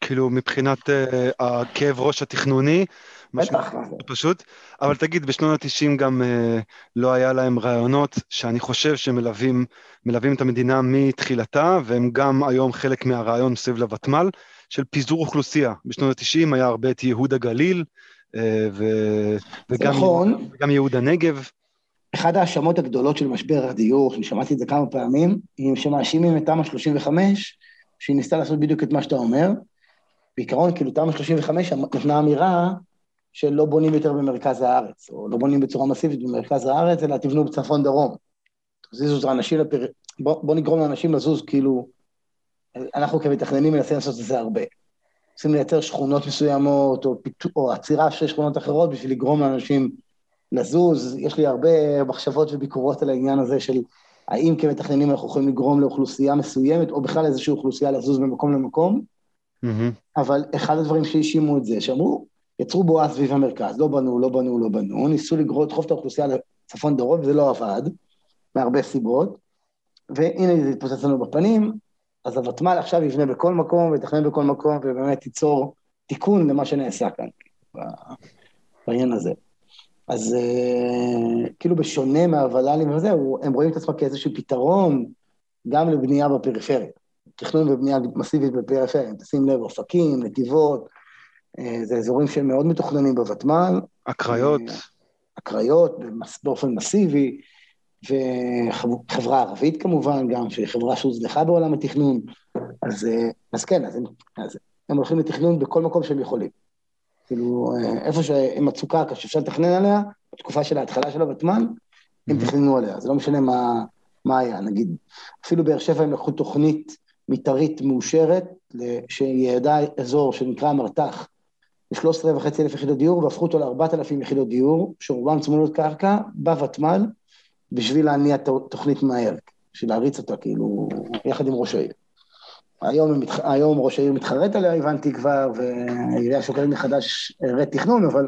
B: כאילו מבחינת uh, הכאב ראש התכנוני,
A: בטח.
B: פשוט, אבל תגיד, בשנות ה-90 גם uh, לא היה להם רעיונות שאני חושב שמלווים את המדינה מתחילתה, והם גם היום חלק מהרעיון סביב לוותמ"ל, של פיזור אוכלוסייה. בשנות ה-90 היה הרבה את ייהוד הגליל, uh, ו... וגם, נכון. וגם ייהוד הנגב.
A: אחת ההאשמות הגדולות של משבר הדיור, שאני שמעתי את זה כמה פעמים, היא שמאשימים את תמ"א 35, שהיא ניסתה לעשות בדיוק את מה שאתה אומר. בעיקרון, כאילו, תמ"א 35 נתנה אמירה שלא בונים יותר במרכז הארץ, או לא בונים בצורה מסיבית במרכז הארץ, אלא תבנו בצפון-דרום. תזיזו אנשים לפר... בוא, בוא נגרום לאנשים לזוז, כאילו, אנחנו כמתכננים מנסים לעשות את זה הרבה. רוצים לייצר שכונות מסוימות, או, פיתו, או עצירה של שכונות אחרות בשביל לגרום לאנשים לזוז, יש לי הרבה מחשבות וביקורות על העניין הזה של האם כמתכננים אנחנו יכולים לגרום לאוכלוסייה מסוימת, או בכלל איזושהי אוכלוסייה לזוז ממקום למקום, mm-hmm. אבל אחד הדברים שהאשימו את זה, שאמרו, יצרו בועה סביב המרכז, לא בנו, לא בנו, לא בנו, ניסו לגרום, לדחוף את האוכלוסייה לצפון דרום, וזה לא עבד, מהרבה סיבות, והנה זה התפוצץ לנו בפנים, אז הוותמ"ל עכשיו יבנה בכל מקום, ויתכנן בכל מקום, ובאמת ייצור תיקון למה שנעשה כאן, בעניין הזה. אז uh, כאילו בשונה מהוול"לים וזה, הם רואים את עצמם כאיזשהו פתרון גם לבנייה בפריפריה. תכנון ובנייה מסיבית בפריפריה, תשים לב, אופקים, נתיבות, uh, זה אזורים שהם מאוד מתוכננים בוותמ"ל.
B: הקריות. Uh,
A: הקריות באופן מסיבי, וחברה ערבית כמובן גם, שהיא חברה שהוזנחה בעולם התכנון. אז, אז כן, אז הם, אז הם הולכים לתכנון בכל מקום שהם יכולים. כאילו, אה, איפה שמצוקה הקשה שאפשר לתכנן עליה, בתקופה של ההתחלה של הוותמ"ל, הם תכננו עליה, זה לא משנה מה, מה היה, נגיד, אפילו באר שבע הם לקחו תוכנית מתארית מאושרת, שיעדה אזור שנקרא מרתח, ל-13 וחצי אלף יחידות דיור, והפכו אותו ל-4,000 יחידות דיור, שרובם צמודות קרקע, בוותמ"ל, בשביל להניע תוכנית מהר, בשביל להריץ אותה, כאילו, יחד עם ראש העיר. היום, מתח... היום ראש העיר מתחרט עליה, הבנתי כבר, והעירייה שוקלת מחדש רה-תכנון, אבל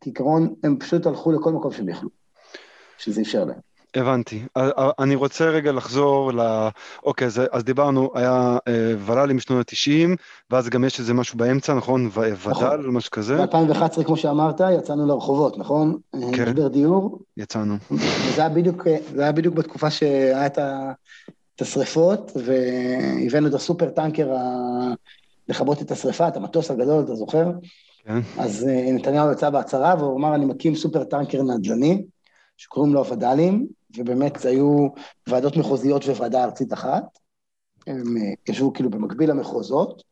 A: כעיקרון הם פשוט הלכו לכל מקום שהם יכלו, שזה אפשר להם.
B: הבנתי. אני רוצה רגע לחזור ל... אוקיי, אז, אז דיברנו, היה אה, ול"לים משנות ה-90, ואז גם יש איזה משהו באמצע, נכון? וד"ל נכון. או משהו כזה?
A: ב-2011, כמו שאמרת, יצאנו לרחובות, נכון? כן. משבר דיור.
B: יצאנו.
A: וזה היה בדיוק, זה היה בדיוק בתקופה שהיה את ה... את השריפות, והבאנו את הסופר טנקר לכבות את השרפה, את המטוס הגדול, אתה זוכר? כן. אז uh, נתניהו יצא בהצהרה והוא אמר, אני מקים סופר טנקר נדל"ני, שקוראים לו הווד"לים, ובאמת היו ועדות מחוזיות וועדה ארצית אחת. הם uh, ישבו כאילו במקביל למחוזות,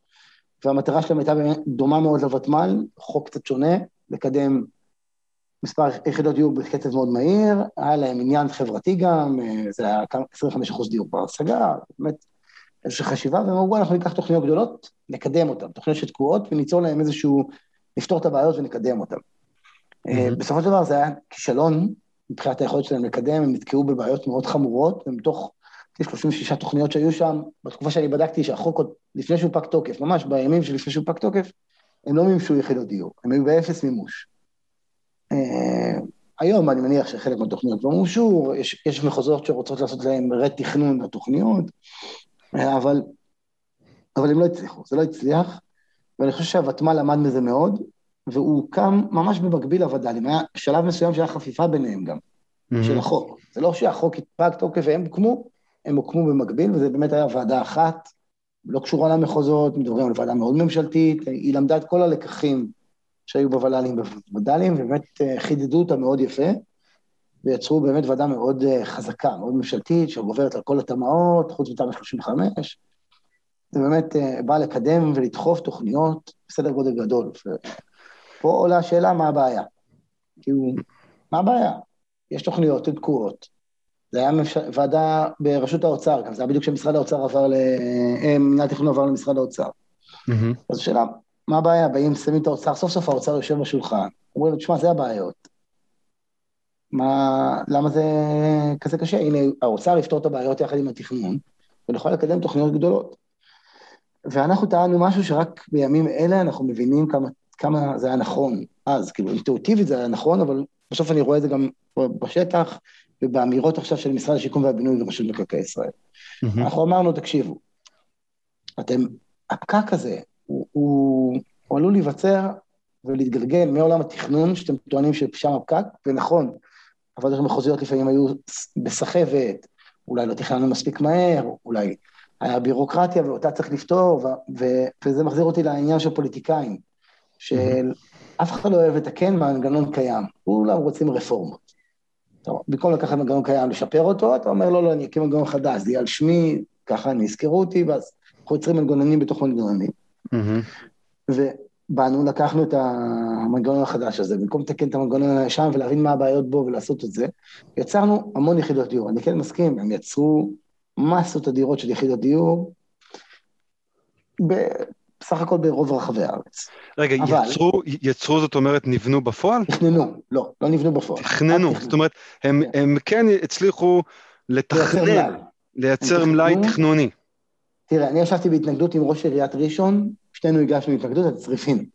A: והמטרה שלהם הייתה דומה מאוד לוותמ"ל, חוק קצת שונה, לקדם מספר יחידות דיור בקצב מאוד מהיר, היה להם עניין חברתי גם, uh, זה היה 25 אחוז דיור בר השגה, באמת איזושהי חשיבה, והם אמרו, אנחנו ניקח תוכניות גדולות, נקדם אותן, תוכניות שתקועות, וניצור להם איזשהו, נפתור את הבעיות ונקדם אותן. Mm-hmm. בסופו של דבר זה היה כישלון מבחינת היכולת שלהם לקדם, הם נתקעו בבעיות מאוד חמורות, ומתוך 36 תוכניות שהיו שם, בתקופה שאני בדקתי שהחוק עוד לפני שהוא פג תוקף, ממש בימים שלפני שהוא פג תוקף, הם לא מימשו יחידות דיור, הם היו באפס מימוש. אה, היום אני מניח שחלק מהתוכניות לא מומשו, יש, יש מחוזות שרוצות לעשות להם רד-תכנון לתוכניות, אבל, אבל הם לא הצליחו, זה לא הצליח, ואני חושב שהוותמ"ל למד מזה מאוד, והוא קם ממש במקביל לווד"לים, היה שלב מסוים שהיה חפיפה ביניהם גם, mm-hmm. של החוק. זה לא שהחוק התפג תוקף והם הוקמו, הם הוקמו במקביל, וזה באמת היה ועדה אחת, לא קשורה למחוזות, מדברים על ועדה מאוד ממשלתית, היא למדה את כל הלקחים שהיו בוול"לים ובווד"לים, ובאמת אה, חידדו אותה מאוד יפה. ויצרו באמת ועדה מאוד אה, חזקה, מאוד ממשלתית, שגוברת על כל התמ"אות, חוץ מתמ"א 35. זה באמת אה, בא לקדם ולדחוף תוכניות בסדר גודל גדול. פה עולה השאלה מה הבעיה. כאילו, מה הבעיה? יש תוכניות תקועות. זה היה מפש... ועדה ברשות האוצר, גם זה היה בדיוק כשמשרד האוצר עבר ל... אה, מנהל תכנון עבר למשרד האוצר. Mm-hmm. אז השאלה, מה הבעיה? באים, שמים את האוצר, סוף סוף האוצר יושב בשולחן, אומרים לו, תשמע, זה הבעיות. מה, למה זה כזה קשה? הנה, האוצר יפתור את הבעיות יחד עם התכנון, ונוכל לקדם תוכניות גדולות. ואנחנו טענו משהו שרק בימים אלה אנחנו מבינים כמה, כמה זה היה נכון אז, כאילו אינטואיטיבית זה היה נכון, אבל בסוף אני רואה את זה גם בשטח ובאמירות עכשיו של משרד השיכון והבינוי ורשות מקרקעי ישראל. Mm-hmm. אנחנו אמרנו, תקשיבו, אתם, הפקק הזה, הוא, הוא, עלול להיווצר ולהתגלגל מעולם התכנון, שאתם טוענים ששם הפקק, ונכון, הוועדות המחוזיות לפעמים היו בסחבת, אולי לא תכננו מספיק מהר, אולי היה בירוקרטיה ואותה צריך לפתור, ו- ו- וזה מחזיר אותי לעניין של פוליטיקאים, שאף אחד לא אוהב לתקן מנגנון קיים, כולם רוצים רפורמות. טוב, במקום לקחת מנגנון קיים, לשפר אותו, אתה אומר, לא, לא, אני אקים מנגנון חדש, זה יהיה על שמי, ככה אני אזכרו אותי, ואז אנחנו יוצרים מנגנונים בתוך מנגנונים. Mm-hmm. באנו, לקחנו את המנגנון החדש הזה, במקום לתקן את המנגנון הישן ולהבין מה הבעיות בו ולעשות את זה, יצרנו המון יחידות דיור. אני כן מסכים, הם יצרו מסות אדירות של יחידות דיור, בסך הכל ברוב רחבי הארץ.
B: רגע, אבל... יצרו, יצרו זאת אומרת נבנו בפועל?
A: תכננו, לא, לא נבנו בפועל.
B: תכננו, זאת אומרת, הם, כן. הם כן הצליחו לתכנן, לייצר מלאי תכנוני.
A: תראה, אני ישבתי בהתנגדות עם ראש עיריית ראשון, שתינו הגשנו התנגדות על צריפין.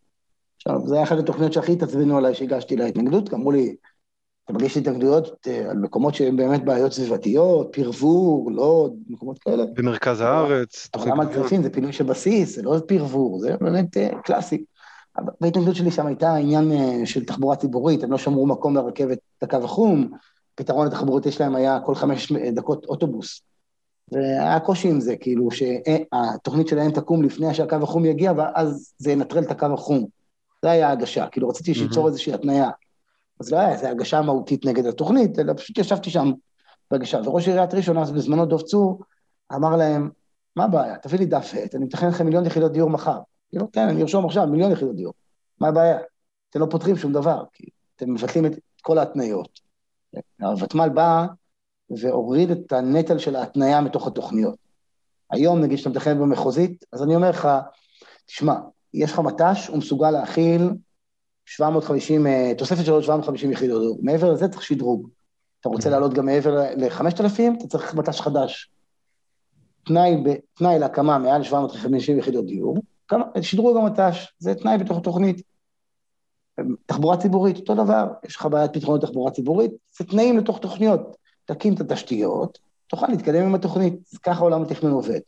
A: עכשיו, זו הייתה אחת התוכניות שהכי התעצבנו עליי שהגשתי להתנגדות, אמרו לי, אתה מגיש התנגדויות אה, על מקומות שהן באמת בעיות סביבתיות, פרבור, לוד, מקומות כאלה.
B: במרכז הארץ.
A: אבל למה על צריפין? זה פינוי של בסיס, זה לא פרבור, זה באמת אה, קלאסי. וההתנגדות שלי שם הייתה עניין אה, של תחבורה ציבורית, הם לא שמרו מקום לרכבת הקו החום, פתרון התחבורתי שלהם היה כל חמש דקות אוטובוס. והיה קושי עם זה, כאילו שהתוכנית שלהם תקום לפני שהקו החום יגיע, ואז זה ינטרל את הקו החום. זה היה ההגשה, כאילו רציתי שיצור איזושהי התניה. אז לא היה איזו הגשה מהותית נגד התוכנית, אלא פשוט ישבתי שם בהגשה. וראש עיריית ראשון אז בזמנו דוב צור אמר להם, מה הבעיה? תביא לי דף עט, אני מתכנן לכם מיליון יחידות דיור מחר. כאילו, כן, אני ארשום עכשיו מיליון יחידות דיור. מה הבעיה? אתם לא פותרים שום דבר, כי אתם מבטלים את כל ההתניות. הוותמ"ל בא והוריד את הנטל של ההתניה מתוך התוכניות. היום, נגיד שאתה מתכנן במחוזית, אז אני אומר לך, תשמע, יש לך מט"ש, הוא מסוגל להכיל 750, אה, תוספת של עוד 750 יחידות. מעבר לזה צריך שדרוג. אתה רוצה לעלות גם מעבר ל-5,000, אתה צריך מט"ש חדש. תנאי, תנאי להקמה מעל 750 יחידות דיור, שדרוג המט"ש, זה תנאי בתוך התוכנית. תחבורה ציבורית, אותו דבר, יש לך בעיית פתרונות תחבורה ציבורית, זה תנאים לתוך תוכניות. תקים את התשתיות, תוכל להתקדם עם התוכנית. ככה עולם התכנון עובד.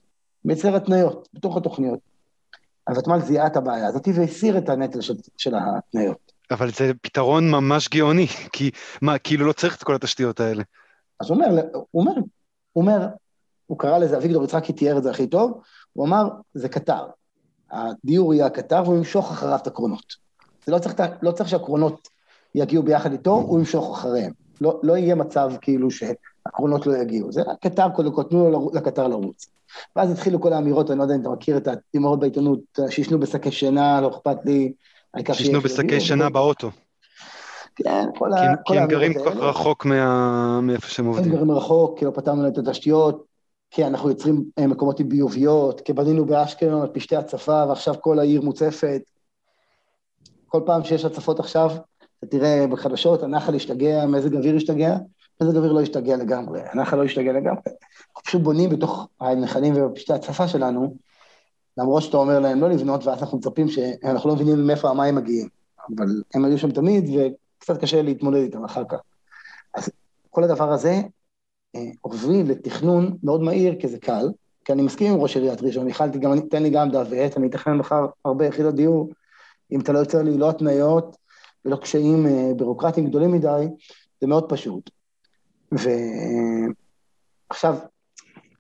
A: מייצר התניות בתוך התוכניות. הוותמ"ל זיהה את הבעיה הזאת והסיר את הנטל של, של ההתניות.
B: אבל זה פתרון ממש גאוני, [LAUGHS] כי מה, כאילו לא צריך את כל התשתיות האלה.
A: אז הוא אומר, הוא אומר, הוא אומר, הוא קרא לזה, אביגדור יצחקי תיאר את זה הכי טוב, הוא אמר, זה קטר. הדיור יהיה הקטר והוא ימשוך אחריו את הקרונות. זה לא צריך, לא צריך שהקרונות יגיעו ביחד איתו, הוא ימשוך אחריהם. לא, לא יהיה מצב כאילו שהקרונות לא יגיעו. זה הקטר, קודם כל, תנו לקטר לרוץ. ואז התחילו כל האמירות, אני לא יודע אם אתה מכיר את האמירות בעיתונות, שישנו בשקי שינה, לא אכפת לי.
B: שישנו בשקי שינה באוטו.
A: כן, כל
B: האלה. כי הם גרים כל כך רחוק מאיפה שהם עובדים.
A: הם גרים רחוק, כי לא פתרנו את התשתיות, כי אנחנו יוצרים אה, מקומות עם ביוביות, כי בנינו באשקלון על פשטי הצפה, ועכשיו כל העיר מוצפת. כל פעם שיש הצפות עכשיו, אתה תראה בחדשות, הנחל ישתגע, מזג אוויר ישתגע, מזג אוויר לא ישתגע לגמרי, הנחל לא ישתגע לגמרי. אנחנו פשוט בונים בתוך הנחלים ובפשטי הצפה שלנו, למרות שאתה אומר להם לא לבנות, ואז אנחנו מצפים שאנחנו לא מבינים מאיפה המים מגיעים. אבל הם היו שם תמיד, וקצת קשה להתמודד איתם אחר כך. אז כל הדבר הזה אה, הוביל לתכנון מאוד מהיר, כי זה קל, כי אני מסכים עם ראש עיריית ראשון, גם, תן לי גם דף ועט, אני אתכנן מחר הרבה יחידות דיור, אם אתה לא יוצר לי לא התניות ולא קשיים אה, בירוקרטיים גדולים מדי, זה מאוד פשוט. ועכשיו,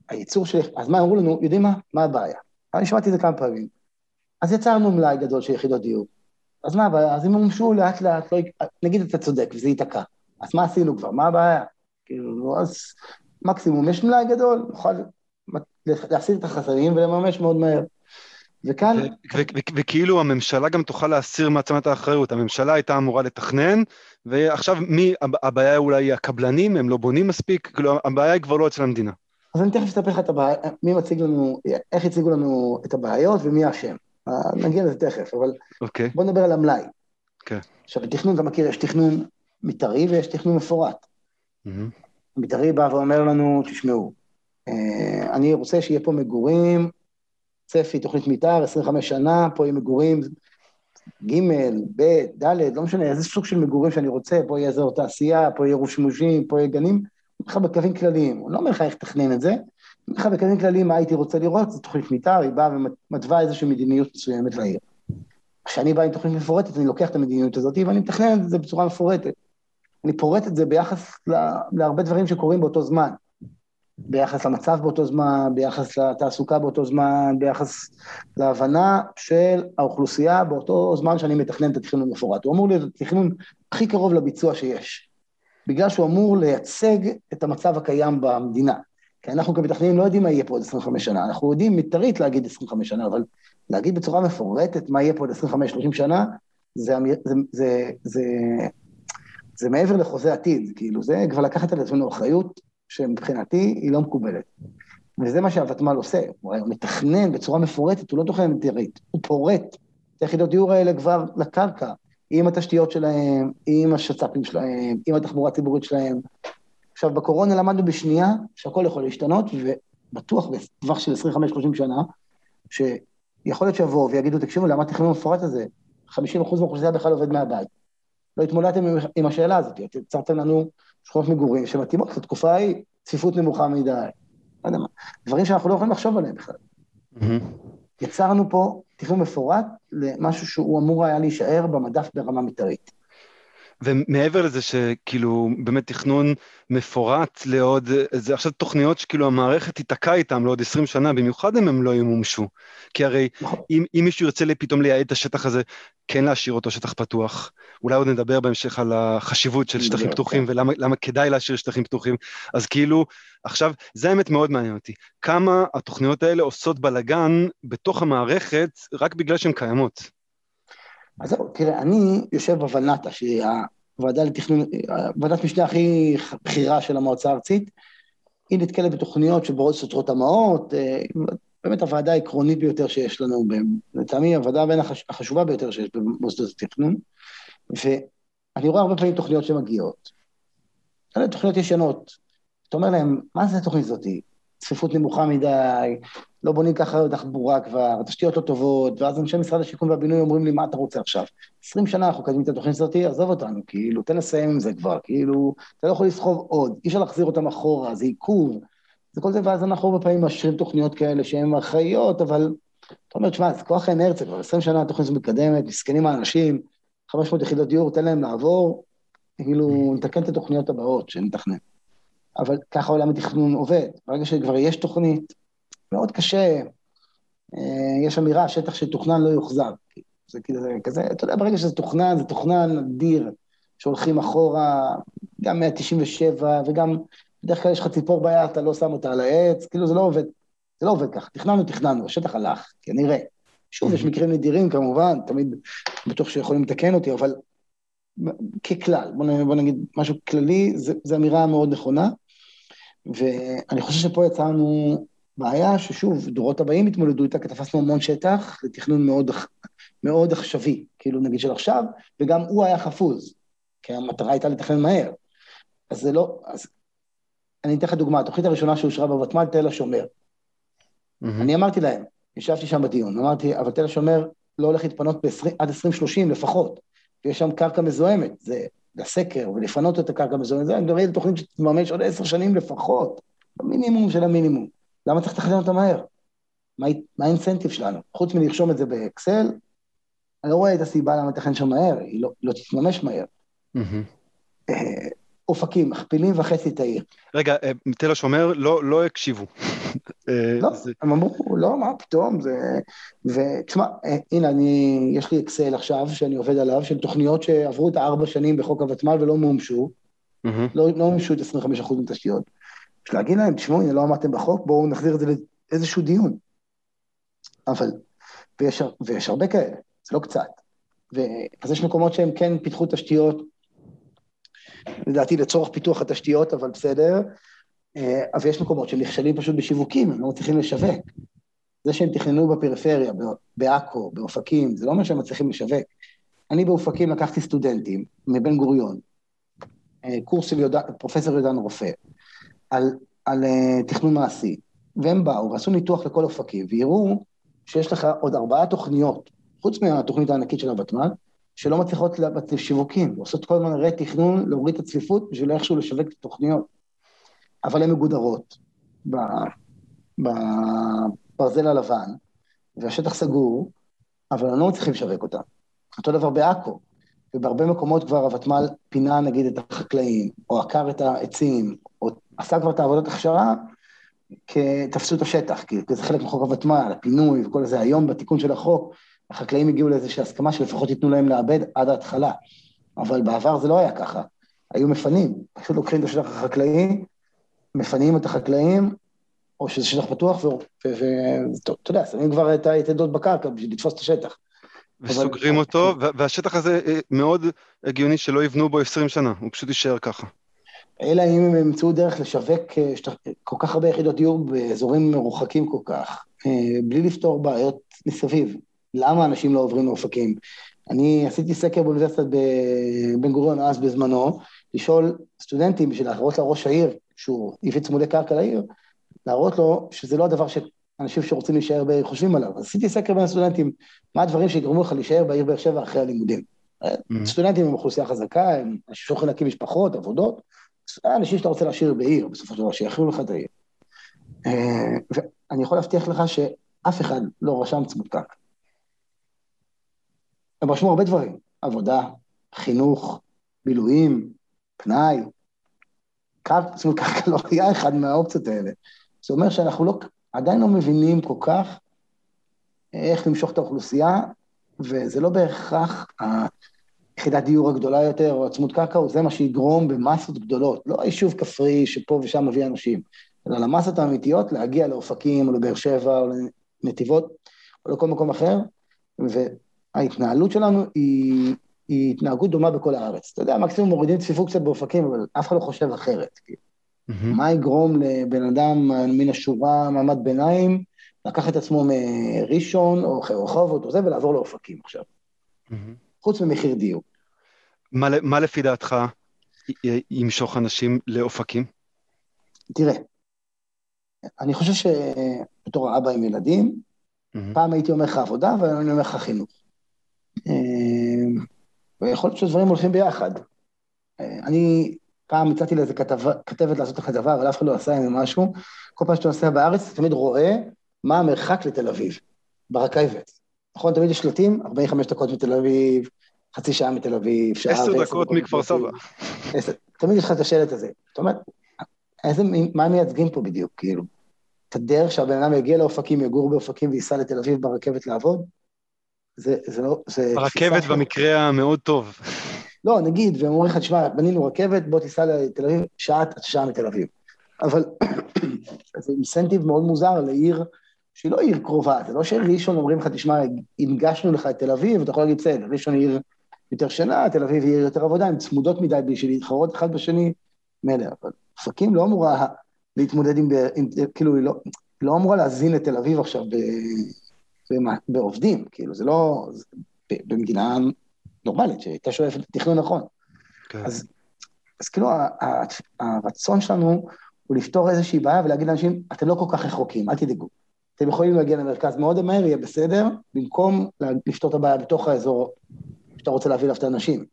A: הייצור שלי, אז מה אמרו לנו, יודעים מה? מה הבעיה? אני שמעתי את זה כמה פעמים. אז יצרנו מלאי גדול של יחידות דיור. אז מה הבעיה? אז אם מומשו לאט לאט, לא, נגיד אתה צודק וזה ייתקע. אז מה עשינו כבר? מה הבעיה? כאילו, אז מקסימום יש מלאי גדול, נוכל להסיר את החסרים ולממש מאוד מהר. וכאן...
B: וכאילו הממשלה גם תוכל להסיר מעצמת האחריות. הממשלה הייתה אמורה לתכנן, ועכשיו מי, הבעיה אולי הקבלנים, הם לא בונים מספיק, כאילו הבעיה היא כבר לא אצל המדינה.
A: אז אני תכף אספר לך את הבעיה, מי מציג לנו, איך הציגו לנו את הבעיות ומי אשם. אה, נגיע לזה תכף, אבל okay.
B: אוקיי.
A: בוא נדבר על המלאי. Okay.
B: אוקיי.
A: עכשיו, בתכנון, אתה מכיר, יש תכנון מתארי ויש תכנון מפורט. Mm-hmm. מתארי בא ואומר לנו, תשמעו, אה, אני רוצה שיהיה פה מגורים, צפי, תוכנית מתאר, 25 שנה, פה יהיה מגורים, ג', ב', ד', לא משנה, איזה סוג של מגורים שאני רוצה, פה יהיה אזור תעשייה, פה יהיה רושמושים, פה יהיה גנים, אומר לך בקווים כלליים, הוא לא אומר לך איך לתכנן את זה, אומר לך בקווים כלליים מה הייתי רוצה לראות, זו תוכנית מתאר, היא באה ומתווה איזושהי מדיניות מסוימת לעיר. כשאני בא עם תוכנית מפורטת, אני לוקח את המדיניות הזאת ואני מתכנן את זה בצורה מפורטת. אני פורט את זה ביחס לה, להרבה דברים שקורים באותו זמן. ביחס למצב באותו זמן, ביחס לתעסוקה באותו זמן, ביחס להבנה של האוכלוסייה באותו זמן שאני מתכנן את התכנון המפורט. הוא אמור להיות התכנון הכי קרוב לביצוע שיש. בגלל שהוא אמור לייצג את המצב הקיים במדינה. כי אנחנו כמתכננים לא יודעים מה יהיה פה עוד 25 שנה, אנחנו יודעים מתארית להגיד 25 שנה, אבל להגיד בצורה מפורטת מה יהיה פה עוד 25-30 שנה, זה, זה, זה, זה, זה מעבר לחוזה עתיד, כאילו, זה כבר לקחת על עצמנו אחריות שמבחינתי היא לא מקובלת. וזה מה שהוותמ"ל עושה, הוא מתכנן בצורה מפורטת, הוא לא תוכנן מתארית, הוא פורט את היחידות דיור האלה כבר לקרקע, עם התשתיות שלהם, עם השצ"פים שלהם, עם התחבורה הציבורית שלהם. עכשיו, בקורונה למדנו בשנייה שהכל יכול להשתנות, ובטוח בטווח של 25-30 שנה, שיכול להיות שיבואו ויגידו, תקשיבו, למה התכנון המפורט הזה? 50% מהאוכלוסייה בכלל עובד מהבית. לא התמודדתם עם השאלה הזאת, יצרתם לנו שכונות מגורים שמתאימות לתקופה ההיא, צפיפות נמוכה מדי, לא יודע מה, דברים שאנחנו לא יכולים לחשוב עליהם בכלל. Mm-hmm. יצרנו פה תכנון מפורט למשהו שהוא אמור היה להישאר במדף ברמה מתארית.
B: ומעבר לזה שכאילו באמת תכנון מפורט לעוד, זה עכשיו תוכניות שכאילו המערכת תיתקע איתם לעוד 20 שנה, במיוחד אם הם לא ימומשו. כי הרי נכון. אם, אם מישהו ירצה פתאום לייעד את השטח הזה, כן להשאיר אותו שטח פתוח. אולי עוד נדבר בהמשך על החשיבות של שטחים פתוחים כן. ולמה כדאי להשאיר שטחים פתוחים. אז כאילו, עכשיו, זה האמת מאוד מעניין אותי. כמה התוכניות האלה עושות בלאגן בתוך המערכת רק בגלל שהן קיימות.
A: אז זהו, תראה, אני יושב בוולנטה, שהיא הוועדה לתכנון, ועדת משנה הכי בכירה של המועצה הארצית, היא נתקלת בתוכניות שבאות סותרות המעות, אה, באמת הוועדה העקרונית ביותר שיש לנו, לטעמי הוועדה בין החשובה ביותר שיש במוסדות התכנון, ואני רואה הרבה פעמים תוכניות שמגיעות. אלה תוכניות ישנות. אתה אומר להם, מה זה התוכנית הזאתי? צפיפות נמוכה מדי, לא בונים ככה תחבורה כבר, התשתיות לא טובות, ואז אנשי משרד השיכון והבינוי אומרים לי, מה אתה רוצה עכשיו? 20 שנה אנחנו קדמים את התוכנית הזאת, עזוב אותנו, כאילו, תן לסיים עם זה כבר, כאילו, אתה לא יכול לסחוב עוד, אי אפשר להחזיר אותם אחורה, זה עיכוב, זה כל זה, ואז אנחנו הרבה פעמים מאשרים תוכניות כאלה שהן אחראיות, אבל אתה אומר, תשמע, זה כוח האנרציה, כבר 20 שנה התוכנית הזאת מתקדמת, מסכנים האנשים, 500 יחידות דיור, תן להם לעבור, כאילו, נתקן את התוכניות הבאות שנתכנן. אבל ככה עולם התכנון עובד. ברגע שכבר יש תוכנית, מאוד קשה אה, יש אמירה, שטח שתוכנן לא יוחזר. זה כאילו, זה כזה, אתה יודע, ברגע שזה תוכנן, זה תוכנן אדיר, שהולכים אחורה, גם 197, וגם בדרך כלל יש לך ציפור ביד, אתה לא שם אותה על העץ, כאילו זה לא עובד, זה לא עובד ככה. תכננו, תכננו, השטח הלך, כנראה. שוב, יש מקרים נדירים כמובן, תמיד בטוח שיכולים לתקן אותי, אבל ככלל, בוא נגיד משהו כללי, זו אמירה מאוד נכונה, ואני חושב שפה יצרנו בעיה ששוב, דורות הבאים התמודדו איתה, כי תפסנו המון שטח לתכנון מאוד, מאוד עכשווי, כאילו נגיד של עכשיו, וגם הוא היה חפוז, כי המטרה הייתה לתכנן מהר. אז זה לא, אז אני אתן לך דוגמה, התוכנית הראשונה שאושרה בוותמ"ל, תל השומר. Mm-hmm. אני אמרתי להם, ישבתי שם בדיון, אמרתי, אבל תל השומר לא הולך להתפנות ב- עד 2030 לפחות, ויש שם קרקע מזוהמת, זה לסקר ולפנות את הקרקע המזוהמת, זה אני מדבר על תוכנית שתתממש עוד עשר שנים לפחות, במינימום של המינימום. למה צריך לתכנן אותה מהר? מה, מה האינסנטיב שלנו? חוץ מלרשום את זה באקסל, אני לא רואה את הסיבה למה לתכנן שם מהר, היא לא, לא תתממש מהר. Mm-hmm. אופקים, מכפילים וחצי את העיר.
B: רגע, אה, תל השומר לא, לא הקשיבו.
A: אה, לא. הם אמרו, לא, מה פתאום, זה... ותשמע, הנה, אני, יש לי אקסל עכשיו, שאני עובד עליו, של תוכניות שעברו את הארבע שנים בחוק הוותמ"ל ולא מומשו. לא, לא מומשו את 25% מתשתיות. יש להגיד להם, תשמעו, הנה, לא עמדתם בחוק, בואו נחזיר את זה לאיזשהו דיון. אבל, ויש, ויש הרבה כאלה, זה לא קצת. ו... אז יש מקומות שהם כן פיתחו תשתיות, לדעתי לצורך פיתוח התשתיות, אבל בסדר, אה, אבל יש מקומות שהם נכשלים פשוט בשיווקים, הם לא מצליחים לשווק. זה שהם תכננו בפריפריה, בעכו, באופקים, זה לא אומר שהם מצליחים לשווק. אני באופקים לקחתי סטודנטים מבן גוריון, אה, קורס של יודע, פרופסור יהודן רופא, על, על uh, תכנון מעשי, והם באו ועשו ניתוח לכל אופקים, ויראו שיש לך עוד ארבעה תוכניות, חוץ מהתוכנית הענקית של הוותמ"ל, שלא מצליחות לבצע שיווקים, עושות כל הזמן רה-תכנון, להוריד את הצפיפות בשביל איכשהו לשווק את התוכניות. אבל הן מגודרות בברזל הלבן, והשטח סגור, אבל הם לא מצליחים לשווק אותם. אותו דבר בעכו, ובהרבה מקומות כבר הוותמ"ל פינה נגיד את החקלאים, או עקר את העצים, או עשה כבר את העבודות הכשרה, תפסו את השטח, כי זה חלק מחוק הוותמ"ל, הפינוי וכל זה. היום בתיקון של החוק, החקלאים הגיעו לאיזושהי הסכמה שלפחות ייתנו להם לעבד עד ההתחלה. אבל בעבר זה לא היה ככה. היו מפנים, פשוט לוקחים את השטח החקלאי, מפנים את החקלאים, או שזה שטח פתוח, ואתה יודע, שמים כבר את היתדות בקרקע בשביל לתפוס את השטח.
B: וסוגרים אבל... אותו, והשטח הזה אה, מאוד הגיוני שלא יבנו בו 20 שנה, הוא פשוט יישאר ככה.
A: אלא אם הם ימצאו דרך לשווק אה, שטח, כל כך הרבה יחידות דיור באזורים מרוחקים כל כך, אה, בלי לפתור בעיות מסביב. למה אנשים לא עוברים לאופקים? אני עשיתי סקר באוניברסיטת בן גוריון אז בזמנו, לשאול סטודנטים בשביל להראות לראש העיר, שהוא הביא צמודי קרקע לעיר, להראות לו שזה לא הדבר שאנשים שרוצים להישאר בעיר חושבים עליו. אז עשיתי סקר בין הסטודנטים, מה הדברים שיגרמו לך להישאר בעיר באר שבע אחרי הלימודים. Mm-hmm. סטודנטים הם אוכלוסייה חזקה, הם אנשים להקים משפחות, עבודות, אנשים שאתה רוצה להשאיר בעיר, בסופו של דבר, שיכירו לך את העיר. אה, ואני יכול להבטיח לך שאף אחד לא רשם צמוד קרקע. הם רשמו הרבה דברים, עבודה, חינוך, בילויים, פנאי, זאת אומרת, קרקע לא היה אחד מהאופציות האלה. זה אומר שאנחנו לא, עדיין לא מבינים כל כך איך למשוך את האוכלוסייה, וזה לא בהכרח היחידת דיור הגדולה יותר או עצמות קרקע, זה מה שיגרום במסות גדולות, לא היישוב כפרי שפה ושם מביא אנשים, אלא למסות האמיתיות להגיע לאופקים או לבאר שבע או לנתיבות או לכל מקום אחר, וההתנהלות שלנו היא היא התנהגות דומה בכל הארץ. אתה יודע, מקסימום מורידים צפיפות קצת באופקים, אבל אף אחד לא חושב אחרת. Mm-hmm. מה יגרום לבן אדם מן השורה, מעמד ביניים, לקחת את עצמו מראשון או רחובות או זה, ולעבור לאופקים עכשיו. Mm-hmm. חוץ ממחיר דיור.
B: מה, מה לפי דעתך ימשוך אנשים לאופקים?
A: תראה, אני חושב שבתור אבא עם ילדים, mm-hmm. פעם הייתי אומר לך עבודה, והיום אני אומר לך חינוך. ויכול להיות שדברים הולכים ביחד. אה, אני פעם הצעתי לאיזה כתב, כתבת לעשות את הכתבה, אבל אף אחד לא עשה עם זה משהו. כל פעם שאתה נוסע בארץ, אתה תמיד רואה מה המרחק לתל אביב, ברכבת. נכון, תמיד יש שלטים, 45 דקות מתל אביב, חצי שעה מתל אביב, שעה
B: ועשר דקות מכפר סבא.
A: תמיד יש לך את השלט הזה. זאת אומרת, איזה, מה הם מייצגים פה בדיוק, כאילו? את הדרך שהבן אדם יגיע לאופקים, יגור באופקים וייסע לתל אביב ברכבת לעבוד, זה, זה לא... זה
B: הרכבת במקרה המאוד טוב.
A: לא, נגיד, והם אומרים לך, תשמע, בנינו רכבת, בוא תיסע לתל אביב, שעה, שעה מתל אביב. אבל [CLEARS THROAT] זה אינסנטיב מאוד מוזר לעיר שהיא לא עיר קרובה, זה לא שראשון אומרים לך, תשמע, הנגשנו לך את תל אביב, אתה יכול להגיד, בסדר, ראשון היא עיר יותר שנה, תל אביב היא עיר יותר עבודה, הן צמודות מדי בשביל להתחרות אחד בשני, מילא, אבל אופקים לא אמורה להתמודד עם, עם כאילו, היא לא, לא אמורה להזין את תל אביב עכשיו ב, בעובדים, כאילו, זה לא, זה, במדינה נורמלית, שהייתה שואפת לתכנון נכון. כן. אז, אז כאילו, הרצון שלנו הוא לפתור איזושהי בעיה ולהגיד לאנשים, אתם לא כל כך רחוקים, אל תדאגו. אתם יכולים להגיע למרכז מאוד מהר, יהיה בסדר, במקום לפתור את הבעיה בתוך האזור שאתה רוצה להביא אליו את האנשים.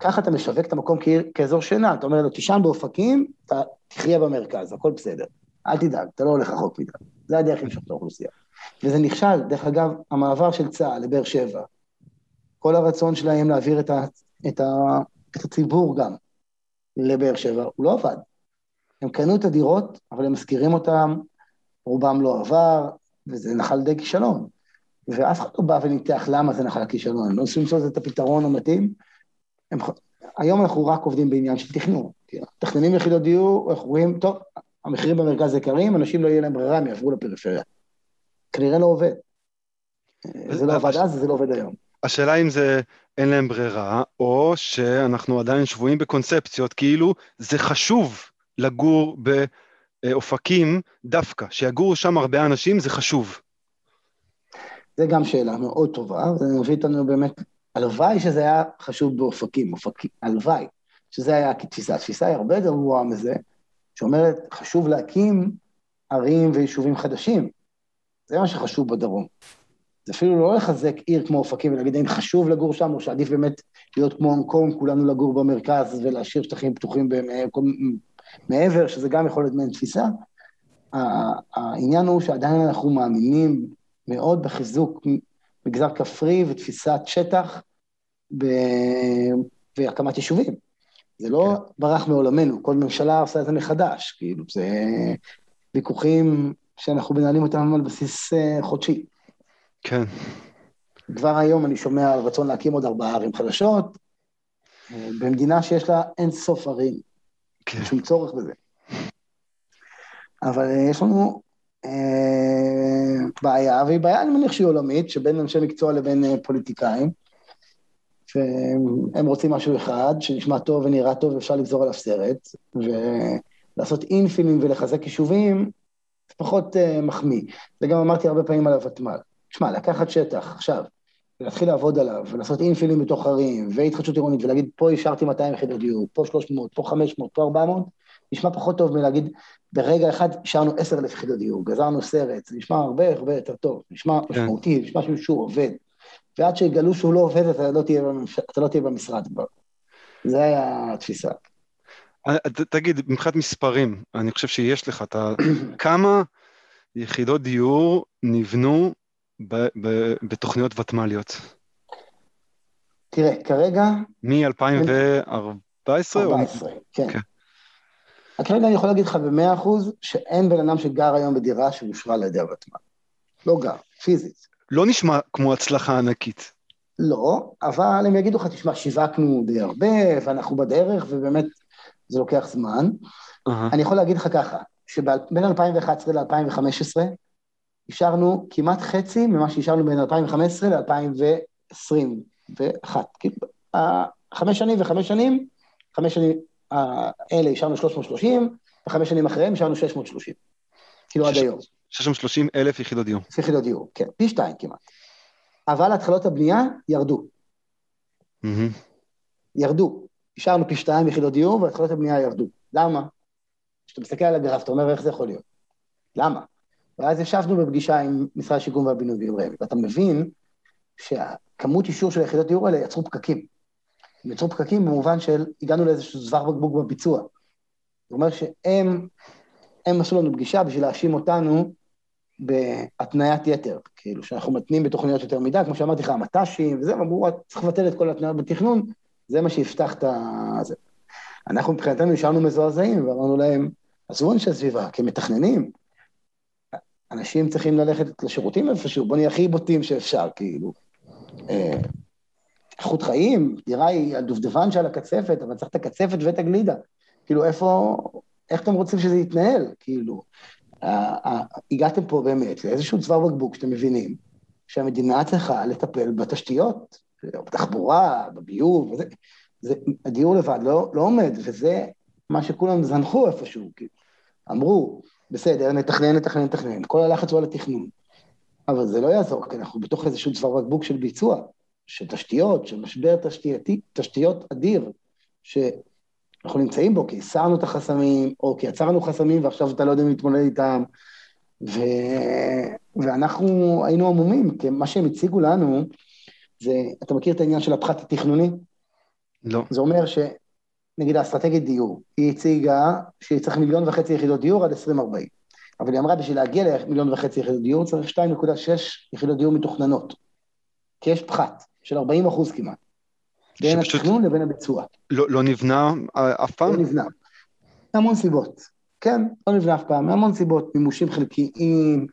A: ככה אתה משווק את המקום כאזור שינה, אתה אומר לו, תישן באופקים, אתה תחיה במרכז, הכל בסדר. אל תדאג, אתה לא הולך רחוק מדי. זה הדרך למשוך את האוכלוסייה. וזה נכשל, דרך אגב, המעבר של צה"ל לבאר שבע, כל הרצון שלהם להעביר את, ה, את, ה, את הציבור גם לבאר שבע, הוא לא עבד. הם קנו את הדירות, אבל הם משכירים אותם, רובם לא עבר, וזה נחל די כישלון. ואף אחד לא בא וניתח למה זה נחל הכישלון, הם לא ניסו למצוא את הפתרון המתאים. הם... היום אנחנו רק עובדים בעניין של תכנון. מתכננים יחידות דיור, אנחנו רואים, טוב, המחירים במרכז יקרים, אנשים לא יהיה להם ברירה, הם יעברו לפריפריה. כנראה לא עובד. זה לא עבד אז, זה לא עובד היום.
B: השאלה אם זה אין להם ברירה, או שאנחנו עדיין שבויים בקונספציות, כאילו זה חשוב לגור באופקים דווקא, שיגורו שם הרבה אנשים זה חשוב.
A: זה גם שאלה מאוד טובה, זה מביא אותנו באמת, הלוואי שזה היה חשוב באופקים, אופקים, הלוואי שזה היה כתפיסה. התפיסה היא הרבה יותר גבוהה מזה, שאומרת, חשוב להקים ערים ויישובים חדשים. זה מה שחשוב בדרום. זה אפילו לא לחזק עיר כמו אופקים ולהגיד האם חשוב לגור שם, או שעדיף באמת להיות כמו הונג קונג, כולנו לגור במרכז ולהשאיר שטחים פתוחים מעבר, שזה גם יכול להיות מעין תפיסה. העניין הוא שעדיין אנחנו מאמינים מאוד בחיזוק מגזר כפרי ותפיסת שטח והקמת יישובים. זה לא כן. ברח מעולמנו, כל ממשלה עושה את זה מחדש, כאילו, זה ויכוחים שאנחנו מנהלים אותם על בסיס אה, חודשי.
B: כן.
A: כבר היום אני שומע על רצון להקים עוד ארבעה ערים חדשות, אה, במדינה שיש לה אין סוף ערים. כן. שום צורך בזה. אבל אה, יש לנו אה, בעיה, והיא בעיה, אני מניח שהיא עולמית, שבין אנשי מקצוע לבין פוליטיקאים, והם רוצים משהו אחד, שנשמע טוב ונראה טוב ואפשר לגזור עליו סרט, ולעשות אינפילים ולחזק יישובים, זה פחות uh, מחמיא. זה גם אמרתי הרבה פעמים על הוותמ"ל. תשמע, לקחת שטח עכשיו, ולהתחיל לעבוד עליו, ולעשות אינפילים בתוך ערים, והתחדשות עירונית, ולהגיד, פה אישרתי 200 יחידות דיור, פה 300, פה 500, פה 400, נשמע פחות טוב מלהגיד, ברגע אחד אישרנו 10,000 יחידות דיור, גזרנו סרט, זה נשמע הרבה הרבה יותר טוב, נשמע כן. משמעותי, נשמע שהוא עובד. ועד שיגלו שהוא לא עובד, אתה לא תהיה. אתה לא תהיה במשרד כבר. זה היה התפיסה.
B: אה, תגיד, מבחינת מספרים, אני חושב שיש לך, אתה, כמה יחידות דיור נבנו ב, ב, בתוכניות ותמ"ליות?
A: תראה, כרגע...
B: מ-2014?
A: 14, כן. כן. כרגע אני יכול להגיד לך במאה אחוז שאין בן אדם שגר היום בדירה שאושרה על ידי הוותמ"ל. לא גר, פיזית.
B: לא נשמע כמו הצלחה ענקית.
A: לא, אבל הם יגידו לך, תשמע, שיווקנו די הרבה, ואנחנו בדרך, ובאמת זה לוקח זמן. Uh-huh. אני יכול להגיד לך ככה, שבין 2011 ל-2015, אישרנו כמעט חצי ממה שאישרנו בין 2015 ל-2021. כאילו, חמש שנים וחמש שנים, חמש שנים, האלה אישרנו 330, וחמש שנים אחריהם אישרנו 630. כאילו עד היום.
B: 630 אלף יחידות דיור.
A: יחידות דיור, כן, פי שתיים כמעט. אבל התחלות הבנייה ירדו. ירדו. אישרנו פי שתיים יחידות דיור, והתחלות הבנייה ירדו. למה? כשאתה מסתכל על הגרף, אתה אומר, איך זה יכול להיות? למה? ואז ישבנו בפגישה עם משרד השיכון והבינוי ועם רמ"י, ואתה מבין שהכמות אישור של היחידות דיור האלה יצרו פקקים. הם יצרו פקקים במובן של הגענו לאיזשהו צוואר בקבוק בביצוע. זאת אומרת שהם, הם עשו לנו פגישה בשביל להאשים אותנו בהתניית יתר, כאילו שאנחנו מתנים בתוכניות יותר מדי, כמו שאמרתי לך, המט"שים וזה, אמרו, צריך לבטל את כל התניות בתכנון, זה מה שיפתח את זה. אנחנו מבחינתנו נשארנו מזועזעים, ואמרנו להם, עזבו אנשי סביבה, כמתכננים, אנשים צריכים ללכת לשירותים איפשהו, בוא נהיה הכי בוטים שאפשר, כאילו. אה, איכות חיים, דירה היא הדובדבן של הקצפת, אבל צריך את הקצפת ואת הגלידה. כאילו, איפה, איך אתם רוצים שזה יתנהל? כאילו, הגעתם פה באמת לאיזשהו צוואר בקבוק שאתם מבינים שהמדינה צריכה לטפל בתשתיות, בתחבורה, בביוב, וזה, זה, הדיור לבד לא, לא עומד, וזה מה שכולם זנחו איפשהו, כאילו. אמרו, בסדר, נתכנן, נתכנן, נתכנן, כל הלחץ הוא על התכנון. אבל זה לא יעזור, כי אנחנו בתוך איזשהו צוואר בקבוק של ביצוע, של תשתיות, של משבר תשתייתי, תשתיות אדיר, שאנחנו נמצאים בו כי הסרנו את החסמים, או כי יצרנו חסמים ועכשיו אתה לא יודע להתמודד איתם. ו... ואנחנו היינו עמומים, כי מה שהם הציגו לנו, זה, אתה מכיר את העניין של הפחת התכנוני?
B: לא.
A: זה אומר ש... נגיד האסטרטגיית דיור, היא הציגה שהיא צריך מיליון וחצי יחידות דיור עד 2040. אבל היא אמרה, בשביל להגיע למיליון וחצי יחידות דיור צריך 2.6 יחידות דיור מתוכננות. כי יש פחת של 40 אחוז כמעט. בין התכנון לבין הביצוע.
B: לא, לא נבנה אף פעם?
A: לא נבנה. המון סיבות. כן, לא נבנה אף פעם, מהמון סיבות, מימושים חלקיים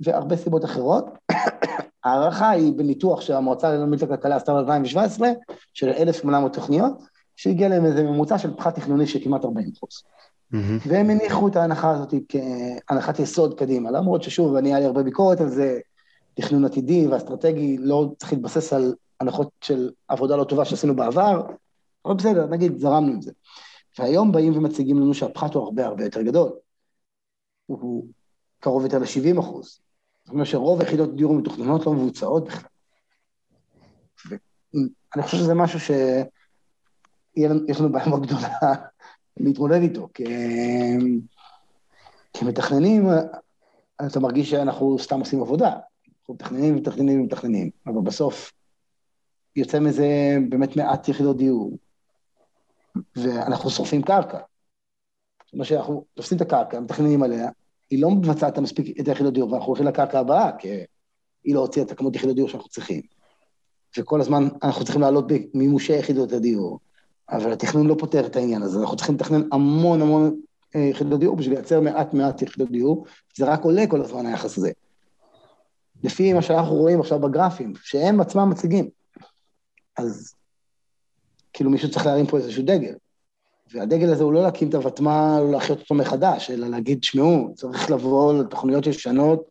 A: והרבה סיבות אחרות. [COUGHS] ההערכה היא בניתוח של המועצה הלאומית לכלכלה עשתה ב-2017, של 1,800 תוכניות, שהגיע להם איזה ממוצע של פחת תכנוני של כמעט 40 אחוז. Mm-hmm. והם הניחו את ההנחה הזאת כהנחת יסוד קדימה, למרות ששוב, אני, היה לי הרבה ביקורת על זה, תכנון עתידי ואסטרטגי לא צריך להתבסס על הנחות של עבודה לא טובה שעשינו בעבר, אבל בסדר, נגיד, זרמנו עם זה. והיום באים ומציגים לנו שהפחת הוא הרבה הרבה יותר גדול. הוא קרוב יותר ל-70 אחוז. זאת אומרת שרוב היחידות דיור המתוכננות לא מבוצעות בכלל. ואני חושב שזה משהו ש... יש לנו בעיה מאוד גדולה [LAUGHS] להתמודד איתו, כמתכננים, אתה מרגיש שאנחנו סתם עושים עבודה. אנחנו מתכננים, מתכננים, מתכננים, אבל בסוף יוצא מזה באמת מעט יחידות דיור, ואנחנו שורפים קרקע. זאת אומרת שאנחנו תופסים את הקרקע, מתכננים עליה, היא לא מבצעת מספיק את היחידות דיור, ואנחנו הולכים לקרקע הבאה, כי היא לא הוציאה את הכמות יחידות דיור שאנחנו צריכים. וכל הזמן אנחנו צריכים לעלות במימושי יחידות הדיור. אבל התכנון לא פותר את העניין הזה, אנחנו צריכים לתכנן המון המון אה, יחידות דיור בשביל לייצר מעט מעט יחידות דיור, זה רק עולה כל הזמן היחס הזה. לפי מה שאנחנו רואים עכשיו בגרפים, שהם עצמם מציגים. אז כאילו מישהו צריך להרים פה איזשהו דגל. והדגל הזה הוא לא להקים את הוותמ"ל, לא להחיות אותו מחדש, אלא להגיד, שמעו, צריך לבוא לתוכניות ישנות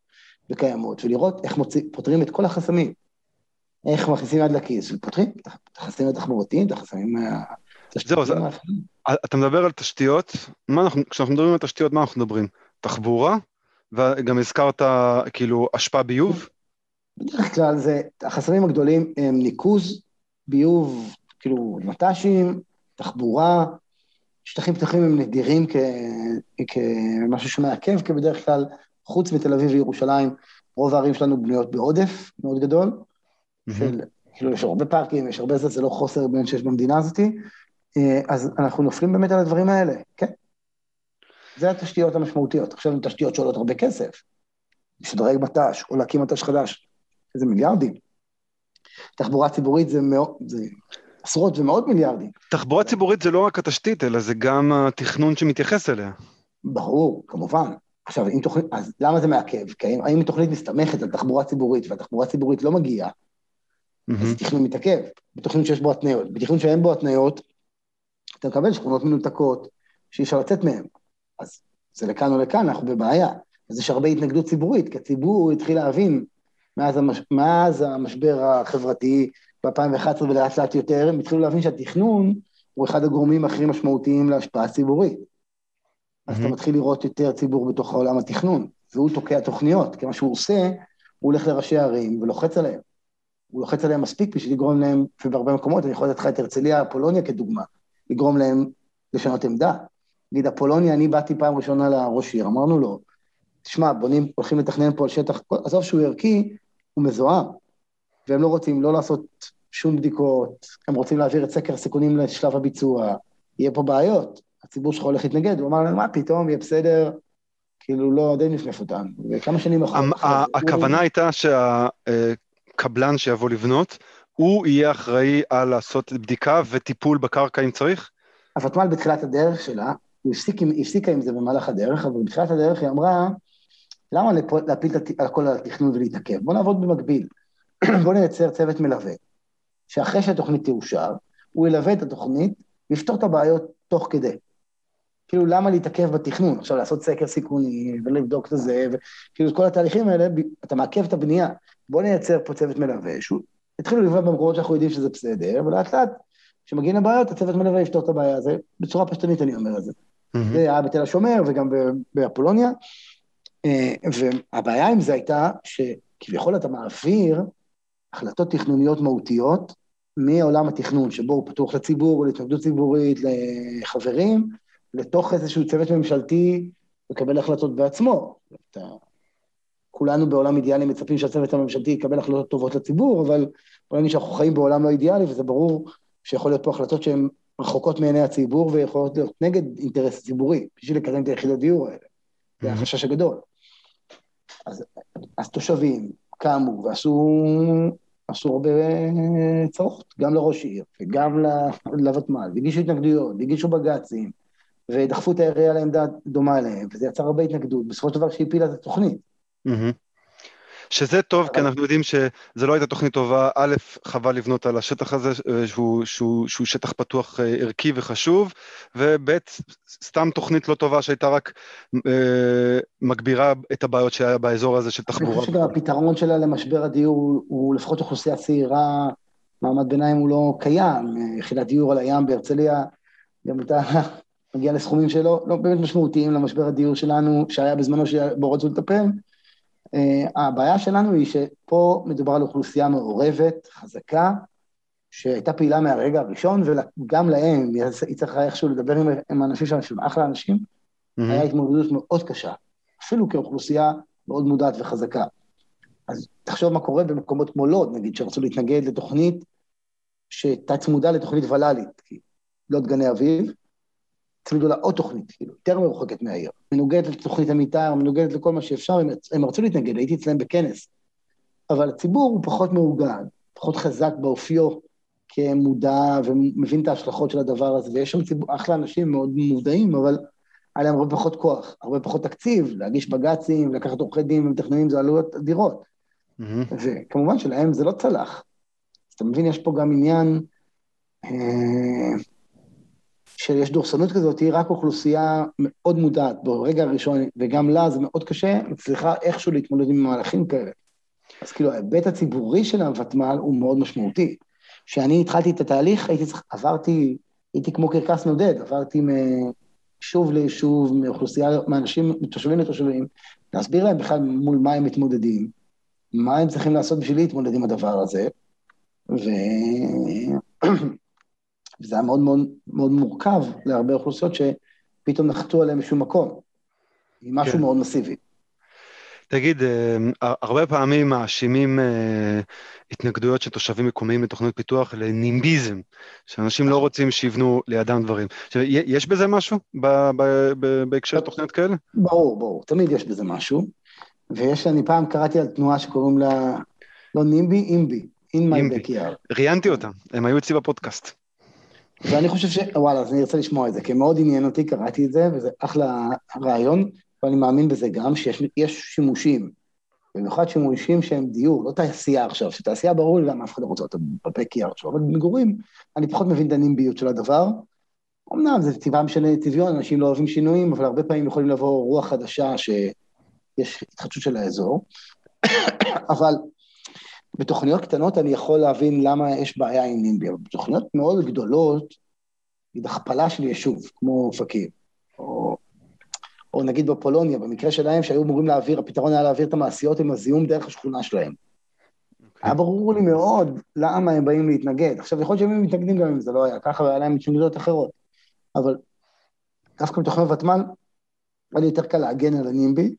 A: וקיימות, ולראות איך מוציא, פותרים את כל החסמים. איך מכניסים יד לכיס, ופותרים את החסמים התחבורתיים, את החסמים
B: זהו, זה, אתה מדבר על תשתיות, מה אנחנו, כשאנחנו מדברים על תשתיות, מה אנחנו מדברים? תחבורה, וגם הזכרת כאילו אשפה ביוב?
A: בדרך כלל זה, החסמים הגדולים הם ניקוז, ביוב, כאילו מט"שים, תחבורה, שטחים פתוחים הם נדירים כ, כמשהו שמעכב, כי בדרך כלל, חוץ מתל אביב וירושלים, רוב הערים שלנו בנויות בעודף מאוד גדול, mm-hmm. של, כאילו יש הרבה פארקים, יש הרבה זה, זה לא חוסר בין שיש במדינה הזאתי, אה, אז אנחנו נופלים באמת על הדברים האלה, כן. זה התשתיות המשמעותיות. עכשיו, הן תשתיות שעולות הרבה כסף. לשדרג מט"ש, או להקים מט"ש חדש, איזה מיליארדים. תחבורה ציבורית זה, מאות, זה עשרות ומאות מיליארדים.
B: תחבורה ציבורית זה לא רק התשתית, אלא זה גם התכנון שמתייחס אליה.
A: ברור, כמובן. עכשיו, אם תוכנית, אז למה זה מעכב? כי האם, האם תוכנית מסתמכת על תחבורה ציבורית, והתחבורה הציבורית לא מגיעה, mm-hmm. אז תכנון מתעכב. בתכנון שיש בו התניות. בתכנון שאין בו התניות, אתה מקבל שכונות מנותקות שאי אפשר לצאת מהן. אז זה לכאן או לכאן, אנחנו בבעיה. אז יש הרבה התנגדות ציבורית, כי הציבור התחיל להבין מאז, המש... מאז המשבר החברתי ב-2011 ולאט לאט יותר, הם התחילו להבין שהתכנון הוא אחד הגורמים הכי משמעותיים להשפעה ציבורית. אז mm-hmm. אתה מתחיל לראות יותר ציבור בתוך העולם התכנון, והוא תוקע תוכניות, כי מה שהוא עושה, הוא הולך לראשי הערים ולוחץ עליהם. הוא לוחץ עליהם מספיק בשביל לגרום להם, ובהרבה מקומות, אני יכול לתת לך את הרצליה, פולוניה כדוגמה, לגרום להם לשנות עמדה. נגיד, אפולוניה, אני באתי פעם ראשונה לראש עיר, אמרנו לו, תשמע, בונים, הולכים לתכנן פה על שטח, עזוב שהוא ערכי, הוא מזוהם, והם לא רוצים לא לעשות שום בדיקות, הם רוצים להעביר את סקר הסיכונים לשלב הביצוע, יהיה פה בעיות, הציבור שלך הולך להתנגד, הוא אמר להם, מה פתאום, יהיה בסדר, כאילו לא די נפנף אותם, וכמה שנים אחר
B: כך... הכוונה הייתה שהקבלן שיבוא לבנות, הוא יהיה אחראי על לעשות בדיקה וטיפול בקרקע אם צריך?
A: הוותמ"ל בתחילת הדרך שלה, היא הפסיקה עם זה במהלך הדרך, אבל בתחילת הדרך היא אמרה, למה להפיל את הכל על התכנון ולהתעכב? בואו נעבוד במקביל. [CLEARS THROAT] בואו נייצר צוות מלווה, שאחרי שהתוכנית תאושר, הוא ילווה את התוכנית ויפתור את הבעיות תוך כדי. כאילו, למה להתעכב בתכנון? עכשיו, לעשות סקר סיכוני ולבדוק את זה, וכאילו, כל התהליכים האלה, אתה מעכב את הבנייה. בואו נייצר פה צוות מלווה, שהוא התחילו לבנות במקומות שאנחנו יודעים שזה בסדר, ולאט לאט, כשמגיעים לבעיות, הצוות מלווה יפתור את הבעיה. זה בצורה פשטנית אני אומר את זה. Mm-hmm. זה היה בתל השומר וגם באפולוניה. אה, והבעיה עם זה הייתה שכביכול אתה מעביר החלטות תכנוניות מהותיות מעולם התכנון, שבו הוא פתוח לציבור, להתנגדות ציבורית, לחברים, לתוך איזשהו צוות ממשלתי לקבל החלטות בעצמו. אתה... כולנו בעולם אידיאלי מצפים שהצוות הממשלתי יקבל החלטות טובות לציבור, אבל בוא נגיד שאנחנו חיים בעולם לא אידיאלי, וזה ברור שיכול להיות פה החלטות שהן רחוקות מעיני הציבור ויכולות להיות נגד אינטרס ציבורי, בשביל לקדם את היחידות דיור האלה. זה החשש הגדול. אז, אז תושבים קמו ועשו עשו הרבה צרות, גם לראש עיר וגם לוותמ"ל, והגישו התנגדויות, והגישו בג"צים, ודחפו את העירייה לעמדה דומה אליהם, וזה יצר הרבה התנגדות, בסופו של דבר שהפילה את התוכנית.
B: Mm-hmm. שזה טוב. כי אנחנו יודעים שזה לא הייתה תוכנית טובה, א', חבל לבנות על השטח הזה, אה, שהוא, שהוא, שהוא שטח פתוח אה, ערכי וחשוב, וב', סתם תוכנית לא טובה שהייתה רק אה, מגבירה את הבעיות שהיה באזור הזה של תחבורה. אני
A: חושב שגם הפתרון שלה למשבר הדיור הוא, הוא לפחות אוכלוסייה צעירה, מעמד ביניים הוא לא קיים, יחידת דיור על הים בהרצליה, גם הייתה [LAUGHS] מגיעה לסכומים שלא לא באמת משמעותיים למשבר הדיור שלנו, שהיה בזמנו שבו רצו לטפל. Uh, הבעיה שלנו היא שפה מדובר על אוכלוסייה מעורבת, חזקה, שהייתה פעילה מהרגע הראשון, וגם להם, היא צריכה איכשהו לדבר עם, עם האנשים שם, שהם אחלה אנשים, mm-hmm. היה התמודדות מאוד קשה, אפילו כאוכלוסייה מאוד מודעת וחזקה. אז תחשוב מה קורה במקומות כמו לוד, נגיד, שרצו להתנגד לתוכנית שהייתה צמודה לתוכנית ול"לית, לוד גני אביב, הצמידו לה עוד תוכנית, כאילו, יותר מרוחקת מהעיר. מנוגדת לתוכנית המתאר, מנוגדת לכל מה שאפשר, הם, הם רצו להתנגד, הייתי אצלם בכנס. אבל הציבור הוא פחות מאורגן, פחות חזק באופיו כמודע ומבין את ההשלכות של הדבר הזה, ויש שם ציבור, אחלה אנשים מאוד מודעים, אבל היה להם הרבה פחות כוח, הרבה פחות תקציב, להגיש בג"צים, לקחת עורכי דין ומתכננים, זה עלויות אדירות. Mm-hmm. וכמובן שלהם זה לא צלח. אז אתה מבין, יש פה גם עניין... אה, שיש דורסנות כזאת, היא רק אוכלוסייה מאוד מודעת ברגע הראשון, וגם לה זה מאוד קשה, מצליחה איכשהו להתמודד עם מהלכים כאלה. אז כאילו, ההיבט הציבורי של הוותמ"ל הוא מאוד משמעותי. כשאני התחלתי את התהליך, הייתי צריך, עברתי, הייתי כמו קרקס נודד, עברתי מיישוב ליישוב, מאוכלוסייה, מאנשים, מתושבים לתושבים, להסביר להם בכלל מול מה הם מתמודדים, מה הם צריכים לעשות בשביל להתמודד עם הדבר הזה, ו... [CLEARS THROAT] וזה היה מאוד מאוד, מאוד מורכב להרבה אוכלוסיות שפתאום נחתו עליהם משום מקום, עם משהו כן. מאוד מסיבי.
B: תגיד, אה, הרבה פעמים מאשימים אה, התנגדויות של תושבים מקומיים לתוכניות פיתוח לנימביזם, שאנשים לא. רוצים שיבנו לידם דברים. עכשיו, יש בזה משהו בהקשר לתוכניות כאלה?
A: ברור, ברור, תמיד יש בזה משהו. ויש, אני פעם קראתי על תנועה שקוראים לה, לא נימבי, אימבי, in my backyard.
B: ראיינתי אותם, הם היו אצלי בפודקאסט.
A: ואני חושב ש... וואלה, אז אני ארצה לשמוע את זה, כי מאוד עניין אותי, קראתי את זה, וזה אחלה רעיון, ואני מאמין בזה גם, שיש שימושים, במיוחד שימושים שהם דיור, לא תעשייה עכשיו, שתעשייה ברור לי למה אף אחד לא רוצה אותה בבקי עכשיו, אבל במגורים, אני פחות מבין את הנימביות של הדבר. אמנם זה טבעם של טבעיון, אנשים לא אוהבים שינויים, אבל הרבה פעמים יכולים לבוא רוח חדשה שיש התחדשות של האזור. [COUGHS] אבל בתוכניות קטנות אני יכול להבין למה יש בעיה עם נימבי, אבל בתוכניות מאוד גדולות, נגיד הכפלה של יישוב, כמו אופקים, או, או נגיד בפולוניה, במקרה שלהם, שהיו אמורים להעביר, הפתרון היה להעביר את המעשיות עם הזיהום דרך השכונה שלהם. Okay. אוקיי. היה ברור לי מאוד למה הם באים להתנגד. עכשיו, יכול להיות שהם מתנגדים גם אם זה לא היה ככה, והיה להם התנגדויות אחרות. אבל דווקא בתוכניות ותמ"ל, היה לי יותר קל להגן על הנימבי.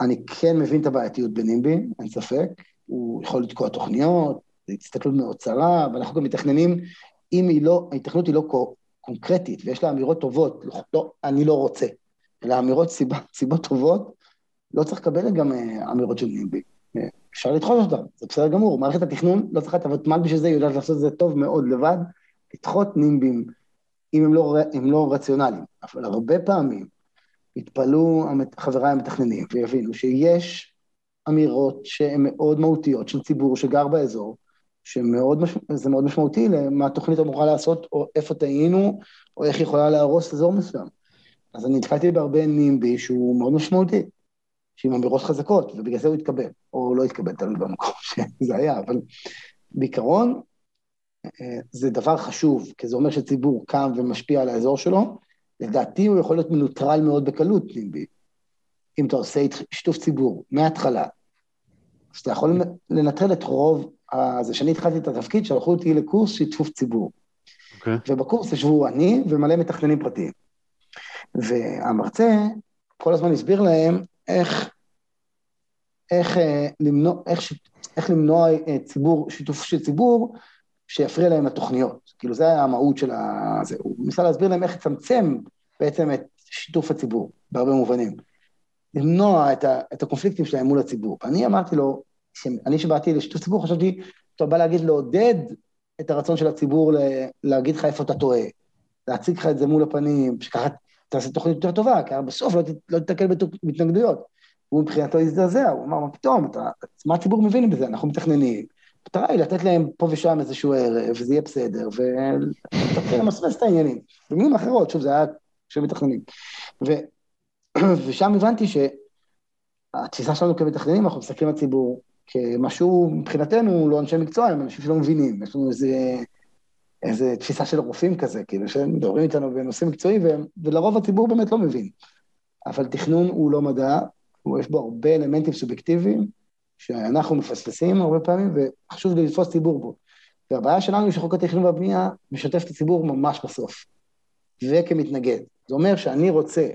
A: אני כן מבין את הבעייתיות בנימבי, אין ספק, הוא יכול לתקוע תוכניות, זו הסתכלות מאוד צרה, ואנחנו גם מתכננים, אם היא לא, ההתכנות היא לא קונקרטית, ויש לה אמירות טובות, לא, לא, אני לא רוצה, אלא אמירות סיבה, סיבות טובות, לא צריך לקבל גם אה, אמירות של נימבי. אה, אפשר לדחות אותן, זה בסדר גמור. מערכת התכנון לא צריכה את הוותמ"ל בשביל זה, היא יודעת לעשות את זה טוב מאוד לבד, לדחות נימבים, אם הם לא, הם לא רציונליים. אבל הרבה פעמים, יתפלאו חבריי המתכננים ויבינו שיש אמירות שהן מאוד מהותיות של ציבור שגר באזור, שזה מאוד משמעותי למה התוכנית אמורה לעשות, או איפה טעינו, או איך יכולה להרוס אזור מסוים. אז אני נתקלתי בהרבה נימבי שהוא מאוד משמעותי, שעם אמירות חזקות, ובגלל זה הוא התקבל, או לא התקבל, תלוי במקום [LAUGHS] שזה היה, אבל בעיקרון אה, זה דבר חשוב, כי זה אומר שציבור קם ומשפיע על האזור שלו, לדעתי הוא יכול להיות מנוטרל מאוד בקלות, נימבי. אם אתה עושה שיתוף ציבור מההתחלה, אז אתה יכול לנטרל את רוב זה שאני התחלתי את התפקיד, שלחו אותי לקורס שיתוף ציבור. Okay. אוקיי. ובקורס ישבו אני ומלא מתכננים פרטיים. והמרצה כל הזמן הסביר להם איך, איך, אה, למנוע, איך, איך למנוע אה, ציבור, שיתוף של ציבור שיפריע להם לתוכניות. כאילו, זה היה המהות של ה... זה. הוא ניסה להסביר להם איך לצמצם בעצם את שיתוף הציבור, בהרבה מובנים. למנוע את, ה, את הקונפליקטים שלהם מול הציבור. אני אמרתי לו, אני שבאתי לשיתוף ציבור, חשבתי, אתה בא להגיד לעודד את הרצון של הציבור להגיד לך איפה אתה טועה, להציג לך את זה מול הפנים, שככה תעשה תוכנית יותר טובה, כי בסוף לא, לא תתקל בהתנגדויות. הוא מבחינתו הזדעזע, הוא אמר, מה פתאום, אתה, מה הציבור מבין בזה? אנחנו מתכננים. המטרה היא לתת להם פה ושם איזשהו ערב, וזה יהיה בסדר, ולהתחיל למסמס את העניינים. במילים אחרות, שוב, זה היה כשמתכננים. ו... [CLEARS THROAT] ושם הבנתי שהתפיסה שלנו כמתכננים, אנחנו מסתכלים על הציבור, כמשהו, מבחינתנו, לא אנשי מקצוע, הם אנשים שלא מבינים, יש לנו איזה, איזה תפיסה של רופאים כזה, כאילו, שהם מדברים איתנו בנושאים מקצועיים, ולרוב הציבור באמת לא מבין. אבל תכנון הוא לא מדע, יש בו הרבה אלמנטים סובייקטיביים, שאנחנו מפספסים הרבה פעמים, וחשוב לי לתפוס ציבור בו. והבעיה שלנו היא שחוק התכנון והבנייה משתף את הציבור ממש בסוף, וכמתנגד. זה אומר שאני רוצה,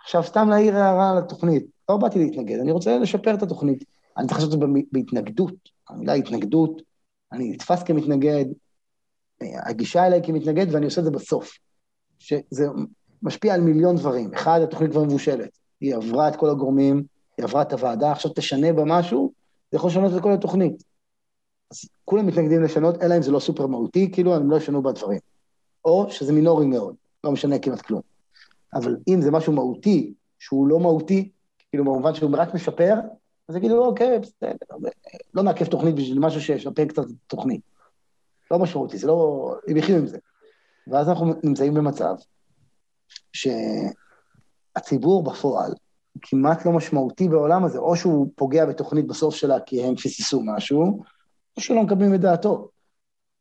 A: עכשיו סתם להעיר הערה על התוכנית, לא באתי להתנגד, אני רוצה לשפר את התוכנית. אני צריך לעשות את זה בהתנגדות, המילה התנגדות, אני נתפס כמתנגד, הגישה אליי כמתנגד, ואני עושה את זה בסוף. שזה משפיע על מיליון דברים. אחד, התוכנית כבר מבושלת. היא עברה את כל הגורמים, היא עברה את הוועדה, עכשיו תשנה בה משהו, זה יכול לשנות את כל התוכנית. אז כולם מתנגדים לשנות, אלא אם זה לא סופר מהותי, כאילו הם לא ישנו בדברים. או שזה מינורי מאוד, לא משנה כמעט כלום. אבל אם זה משהו מהותי, שהוא לא מהותי, כאילו במובן שהוא רק משפר, אז יגידו, אוקיי, בסדר, לא נעכב תוכנית בשביל משהו שישפר קצת תוכנית. לא משמעותי, זה לא... הם יחיו עם זה. ואז אנחנו נמצאים במצב שהציבור בפועל כמעט לא משמעותי בעולם הזה, או שהוא פוגע בתוכנית בסוף שלה כי הם פספסו משהו, או שלא מקבלים את דעתו.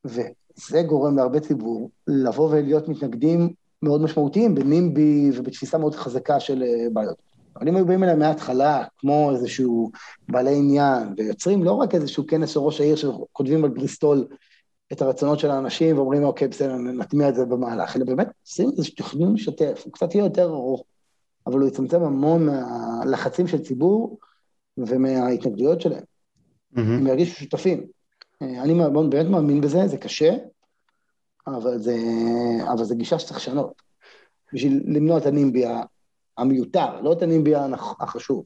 A: וזה גורם להרבה ציבור לבוא ולהיות מתנגדים מאוד משמעותיים בנימבי ובתפיסה מאוד חזקה של אה, בעיות. אבל אם היו באים אליהם מההתחלה, כמו איזשהו בעלי עניין, ויוצרים לא רק איזשהו כנס של ראש העיר שכותבים על בריסטול את הרצונות של האנשים ואומרים, אוקיי, בסדר, נטמיע את זה במהלך, אלא באמת עושים איזשהו תכנון משתף, הוא קצת יהיה יותר ארוך, אבל הוא יצמצם המון מהלחצים של ציבור ומההתנגדויות שלהם. Mm-hmm. הם ירגישו שותפים. אני באמת מאמין בזה, זה קשה, אבל זה, אבל זה גישה שצריך לשנות. בשביל למנוע את הנימבי המיותר, לא את הנימבי החשוב.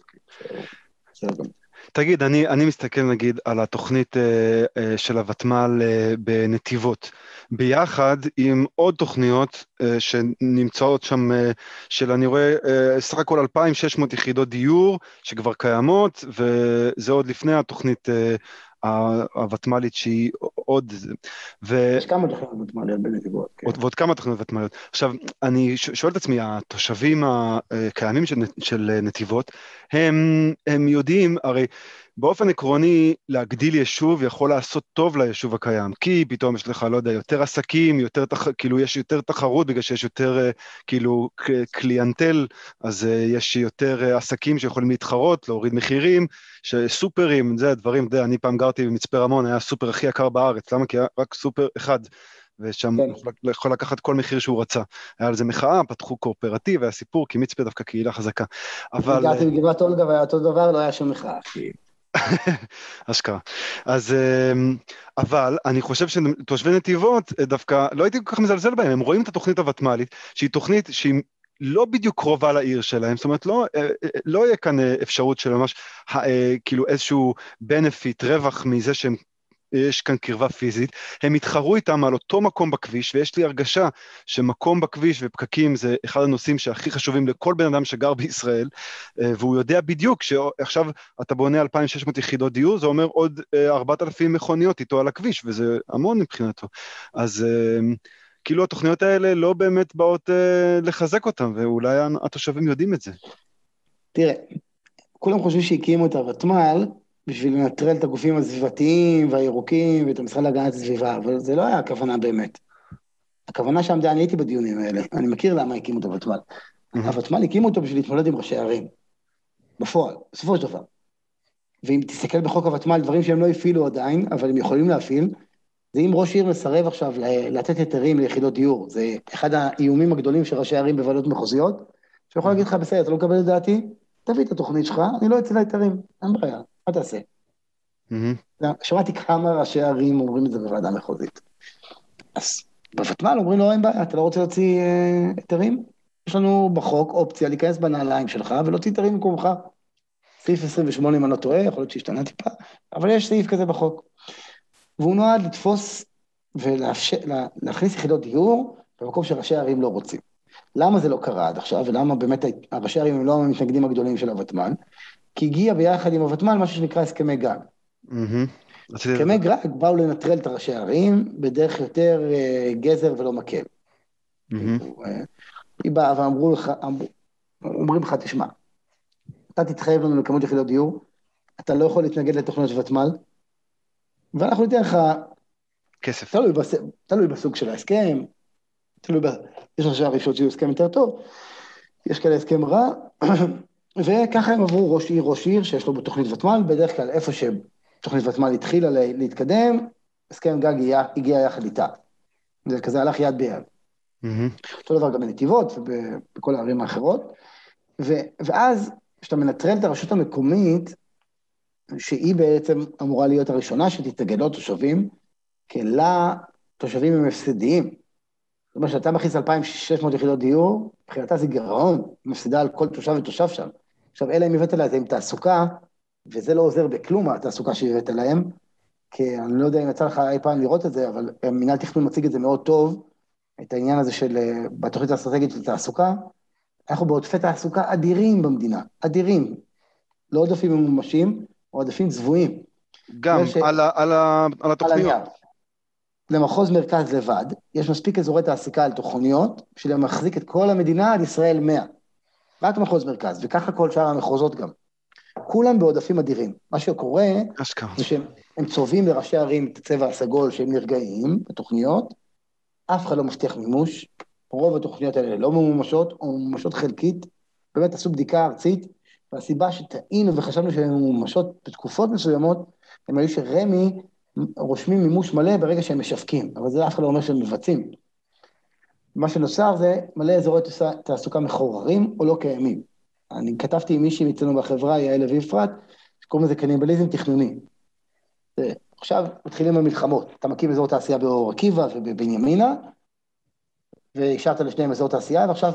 B: תגיד, אני, אני מסתכל נגיד על התוכנית אה, אה, של הוותמ"ל אה, בנתיבות, ביחד עם עוד תוכניות אה, שנמצאות שם, אה, של אני רואה אה, סך הכל 2,600 יחידות דיור שכבר קיימות, וזה עוד לפני התוכנית אה, הוותמ"לית שהיא עוד...
A: ו... יש כמה תוכניות ותמ"ליות בנתיבות. כן.
B: ועוד כמה תוכניות ותמ"ליות. עכשיו, אני שואל את עצמי, התושבים הקיימים של, של נתיבות, הם, הם יודעים, הרי באופן עקרוני, להגדיל יישוב יכול לעשות טוב ליישוב הקיים, כי פתאום יש לך, לא יודע, יותר עסקים, יותר, תח... כאילו, יש יותר תחרות בגלל שיש יותר, אה, כאילו, clientele, אז אה, יש יותר אה, עסקים שיכולים להתחרות, להוריד מחירים, סופרים, זה הדברים, אתה יודע, אני פעם גרתי במצפה רמון, היה הסופר הכי יקר בארץ, למה? כי היה רק סופר אחד. ושם כן. יכול לקחת כל מחיר שהוא רצה. היה על זה מחאה, פתחו קואופרטיב, היה סיפור, כי מצפה דווקא קהילה חזקה. אבל...
A: הגעתי בגבעת אולגה והיה אותו דבר, לא היה שום מחאה.
B: אשכרה. אז, אמ, אבל אני חושב שתושבי נתיבות אה, דווקא, לא הייתי כל כך מזלזל בהם, הם רואים את התוכנית הותמ"לית, שהיא תוכנית שהיא לא בדיוק קרובה לעיר שלהם, זאת אומרת, לא, אה, אה, לא יהיה כאן אפשרות של ממש, כאילו איזשהו benefit, רווח מזה שהם יש כאן קרבה פיזית, הם יתחרו איתם על אותו מקום בכביש, ויש לי הרגשה שמקום בכביש ופקקים זה אחד הנושאים שהכי חשובים לכל בן אדם שגר בישראל, אה, והוא יודע בדיוק שעכשיו אתה בונה 2,600 יחידות דיור, זה אומר עוד 4,000 מכוניות איתו על הכביש, וזה המון מבחינתו. אז כאילו התוכניות האלה לא באמת באות לחזק אותם, ואולי התושבים יודעים את זה.
A: תראה, כולם חושבים שהקימו את הוותמ"ל בשביל לנטרל את הגופים הסביבתיים והירוקים ואת המשרד להגנת הסביבה, אבל זה לא היה הכוונה באמת. הכוונה שעמדה, אני הייתי בדיונים האלה, אני מכיר למה הקימו את הוותמ"ל. הוותמ"ל הקימו אותו בשביל להתמודד עם ראשי ערים, בפועל, בסופו של דבר. ואם תסתכל בחוק הוותמ"ל, דברים שהם לא הפעילו עדיין, אבל הם יכולים להפעיל, זה אם ראש עיר מסרב עכשיו לתת היתרים ליחידות דיור, זה אחד האיומים הגדולים של ראשי ערים בוועדות מחוזיות, שיכול להגיד לך, בסדר, אתה לא מקבל את דעתי, תביא את התוכנית שלך, אני לא אצא להיתרים, אין בעיה, מה תעשה? שמעתי כמה ראשי ערים אומרים את זה בוועדה מחוזית. אז בוותמ"ל אומרים לו, אין בעיה, אתה לא רוצה להוציא אה, היתרים? יש לנו בחוק אופציה להיכנס בנעליים שלך ולהוציא היתרים במקומך. סעיף 28, אם אני לא טועה, יכול להיות שהשתנה טיפה, אבל יש סעיף כזה בחוק. והוא נועד לתפוס ולהכניס יחידות דיור במקום שראשי הערים לא רוצים. למה זה לא קרה עד עכשיו, ולמה באמת הראשי הערים הם לא המתנגדים הגדולים של הוותמ"ל? כי הגיע ביחד עם הוותמ"ל משהו שנקרא הסכמי גג. הסכמי גג באו לנטרל את הראשי הערים בדרך יותר אה, גזר ולא מקל. אה, היא באה ואמרו לך, אומרים לך, תשמע, אתה תתחייב לנו לכמות יחידות דיור, אתה לא יכול להתנגד לתוכניות ותמ"ל, ואנחנו ניתן לך...
B: כסף.
A: תלוי, בס... תלוי בסוג של ההסכם, תלוי ב... יש ראשי ערים שהוציאו הסכם יותר טוב, יש כאלה הסכם רע, וככה הם עברו ראש עיר, ראש עיר שיש לו בתוכנית ותמ"ל, בדרך כלל איפה שתוכנית ותמ"ל התחילה להתקדם, הסכם גג הגיע יחד איתה. זה כזה הלך יד ביד. Mm-hmm. אותו דבר גם בנתיבות ובכל הערים האחרות. ו, ואז, כשאתה מנטרל את הרשות המקומית, שהיא בעצם אמורה להיות הראשונה שתתנגד לו תושבים, כי לה תושבים הם הפסדיים. זאת אומרת, כשאתה מכניס 2,600 יחידות דיור, מבחינתה זה גירעון, מפסידה על כל תושב ותושב שם. עכשיו, אלא אם הבאת לה את זה עם תעסוקה, וזה לא עוזר בכלום, התעסוקה שהבאת להם, כי אני לא יודע אם יצא לך אי פעם לראות את זה, אבל מינהל תכנון מציג את זה מאוד טוב, את העניין הזה של, אה, בתוכנית האסטרטגית של תעסוקה, אנחנו בעודפי תעסוקה אדירים במדינה, אדירים. לא עודפים ממומשים, עודפים צבועים.
B: גם ש... על, ה, על, ה, על התוכניות. על
A: למחוז מרכז לבד, יש מספיק אזורי תעסוקה על תוכניות, בשביל להחזיק את כל המדינה עד ישראל 100. רק מחוז מרכז, וככה כל שאר המחוזות גם. כולם בעודפים אדירים. מה שקורה. זה שהם צובעים לראשי ערים את הצבע הסגול שהם נרגעים בתוכניות, אף אחד לא מבטיח מימוש, רוב התוכניות האלה לא ממומשות, או ממומשות חלקית, באמת עשו בדיקה ארצית, והסיבה שטעינו וחשבנו שהן ממומשות בתקופות מסוימות, הם היו שרמ"י רושמים מימוש מלא ברגע שהם משווקים, אבל זה אף אחד לא אומר שהם מבצעים. מה שנוצר זה מלא אזורי תעסוקה מחוררים או לא קיימים. אני כתבתי עם מישהי אצלנו בחברה, יעל לוי אפרת, שקוראים לזה קניבליזם תכנוני. עכשיו מתחילים המלחמות, אתה מקים אזור תעשייה באור עקיבא ובבנימינה, והשארת לשניהם אזור תעשייה, ועכשיו